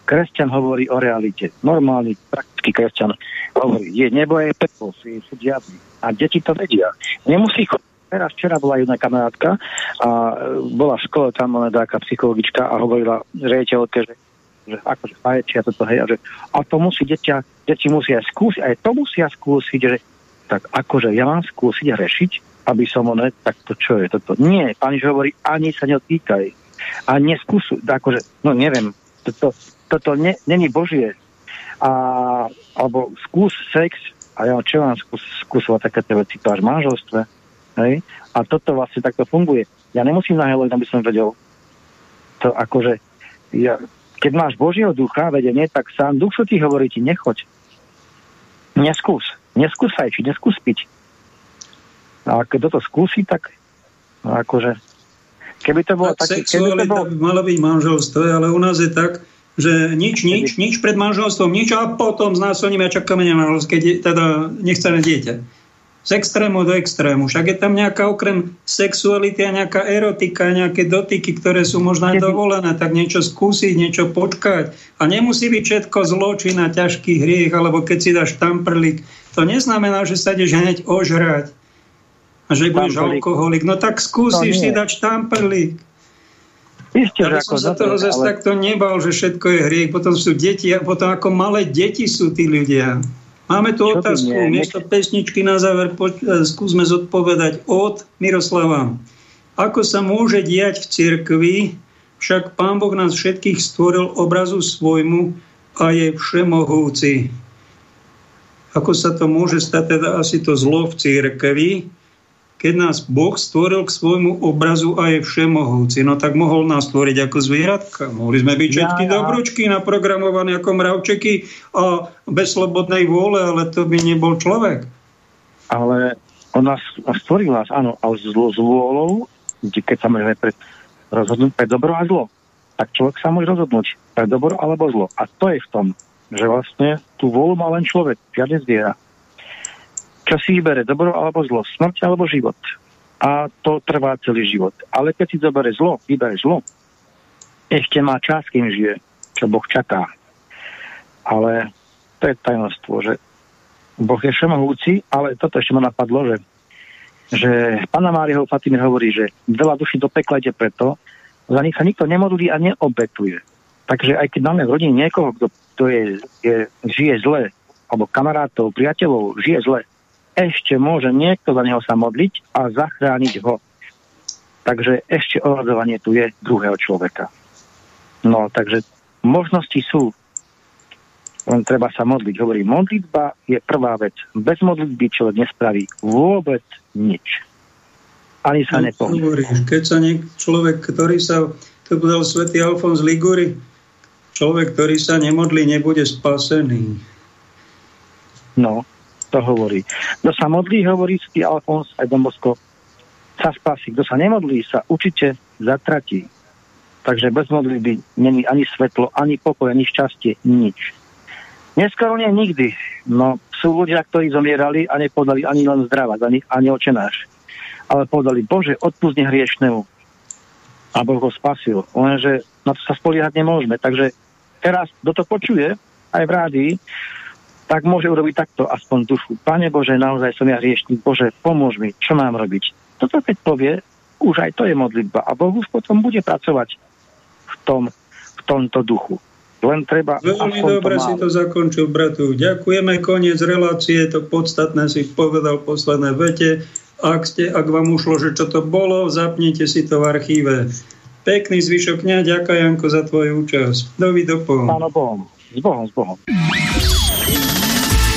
Kresťan hovorí o realite. Normálny, praktický kresťan hovorí, je nebo je peklo, sú diabli. A deti to vedia. Nemusí. Teraz včera bola jedna kamarátka a bola v škole tam taká psychologička a hovorila rejiteľke, že že akože fajči a toto, hej, a, že, a to musí deťa, deti musia skúsiť, aj to musia skúsiť, že tak akože ja mám skúsiť rešiť, aby som ono, tak to čo je toto? Nie, pani hovorí, ani sa neotýkaj. A neskúsu, akože, no neviem, to, toto ne, není Božie. A, alebo skús sex, a ja čo mám skús, skúsovať takéto veci, to až v manželstve. Hej? A toto vlastne takto funguje. Ja nemusím na Halloween, aby som vedel. To akože, ja, keď máš Božieho ducha, vedenie, tak sám duch ti hovorí ti, nechoď. Neskús. Neskús či neskús piť. A keď toto skúsi, tak akože keby to bolo tak také... Keby to bolo... malo byť manželstvo, ale u nás je tak, že nič, nič, nič pred manželstvom, nič a potom znásilníme a čakáme na manželské, teda nechceme dieťa. Z extrému do extrému. Však je tam nejaká okrem sexuality a nejaká erotika, nejaké dotyky, ktoré sú možno aj dovolené, tak niečo skúsiť, niečo počkať. A nemusí byť všetko zločin a ťažký hriech, alebo keď si dáš tamprlik. To neznamená, že sa ideš hneď ožrať a že budeš alkoholik. No tak skúsiš si dať štamperlík. Isté, ja som sa toho zase ale... takto nebal, že všetko je hriech. Potom sú deti, a potom ako malé deti sú tí ľudia. Máme tu Čo otázku, miesto pesničky na záver po, e, skúsme zodpovedať od Miroslava. Ako sa môže diať v cirkvi, však Pán Boh nás všetkých stvoril obrazu svojmu a je všemohúci. Ako sa to môže stať, teda asi to zlo v cirkvi, keď nás Boh stvoril k svojmu obrazu a je všemohúci, no tak mohol nás stvoriť ako zvieratka. Mohli sme byť všetky ja, ja. dobročky naprogramované ako mravčeky a bez slobodnej vôle, ale to by nebol človek. Ale on nás stvoril nás, áno, ale zlo s vôľou, keď sa môžeme pre, rozhodnúť pre dobro a zlo, tak človek sa môže rozhodnúť pre dobro alebo zlo. A to je v tom, že vlastne tú vôľu má len človek, žiadne zviera čo si vybere, dobro alebo zlo, smrť alebo život. A to trvá celý život. Ale keď si zoberie zlo, vybere zlo, ešte má čas, kým žije, čo Boh čaká. Ale to je tajnostvo, že Boh je všemohúci, ale toto ešte ma napadlo, že, že pána Máriho Fatimir hovorí, že veľa duší do pekla ide preto, za nich sa nikto nemodlí a neobetuje. Takže aj keď máme v rodine niekoho, kto, kto je, je, žije zle, alebo kamarátov, priateľov, žije zle, ešte môže niekto za neho sa modliť a zachrániť ho. Takže ešte ohľadovanie tu je druhého človeka. No, takže možnosti sú len treba sa modliť. Hovorí, modlitba je prvá vec. Bez modlitby človek nespraví vôbec nič. Ani sa no, nepohne. Keď sa niek- človek, ktorý sa, to povedal svätý Alfons Liguri, človek, ktorý sa nemodlí, nebude spasený. No, to hovorí. Kto sa modlí, hovorí svätý Alfons aj Dombosko, sa spasí. Kto sa nemodlí, sa určite zatratí. Takže bez modlitby není ani svetlo, ani pokoj, ani šťastie, nič. Neskoro nie nikdy. No, sú ľudia, ktorí zomierali a nepodali ani len zdravať, ani, ani očenáš. Ale povedali, Bože, odpust hriešnemu. A Boh ho spasil. Lenže na to sa spoliehať nemôžeme. Takže teraz, kto to počuje, aj v rádii, tak môže urobiť takto aspoň dušu. Pane Bože, naozaj som ja hriešný. Bože, pomôž mi, čo mám robiť. Toto keď povie, už aj to je modlitba. A Boh už potom bude pracovať v, tom, v tomto duchu. Len treba... Veľmi dobre si to zakončil, bratu. Ďakujeme, koniec relácie, to podstatné si povedal v poslednej vete. Ak, ste, ak vám ušlo, že čo to bolo, zapnite si to v archíve. Pekný zvyšok dňa, ďakujem Janko za tvoju účasť. Dovidopom. Páno Bohom. S Bohom, s Bohom.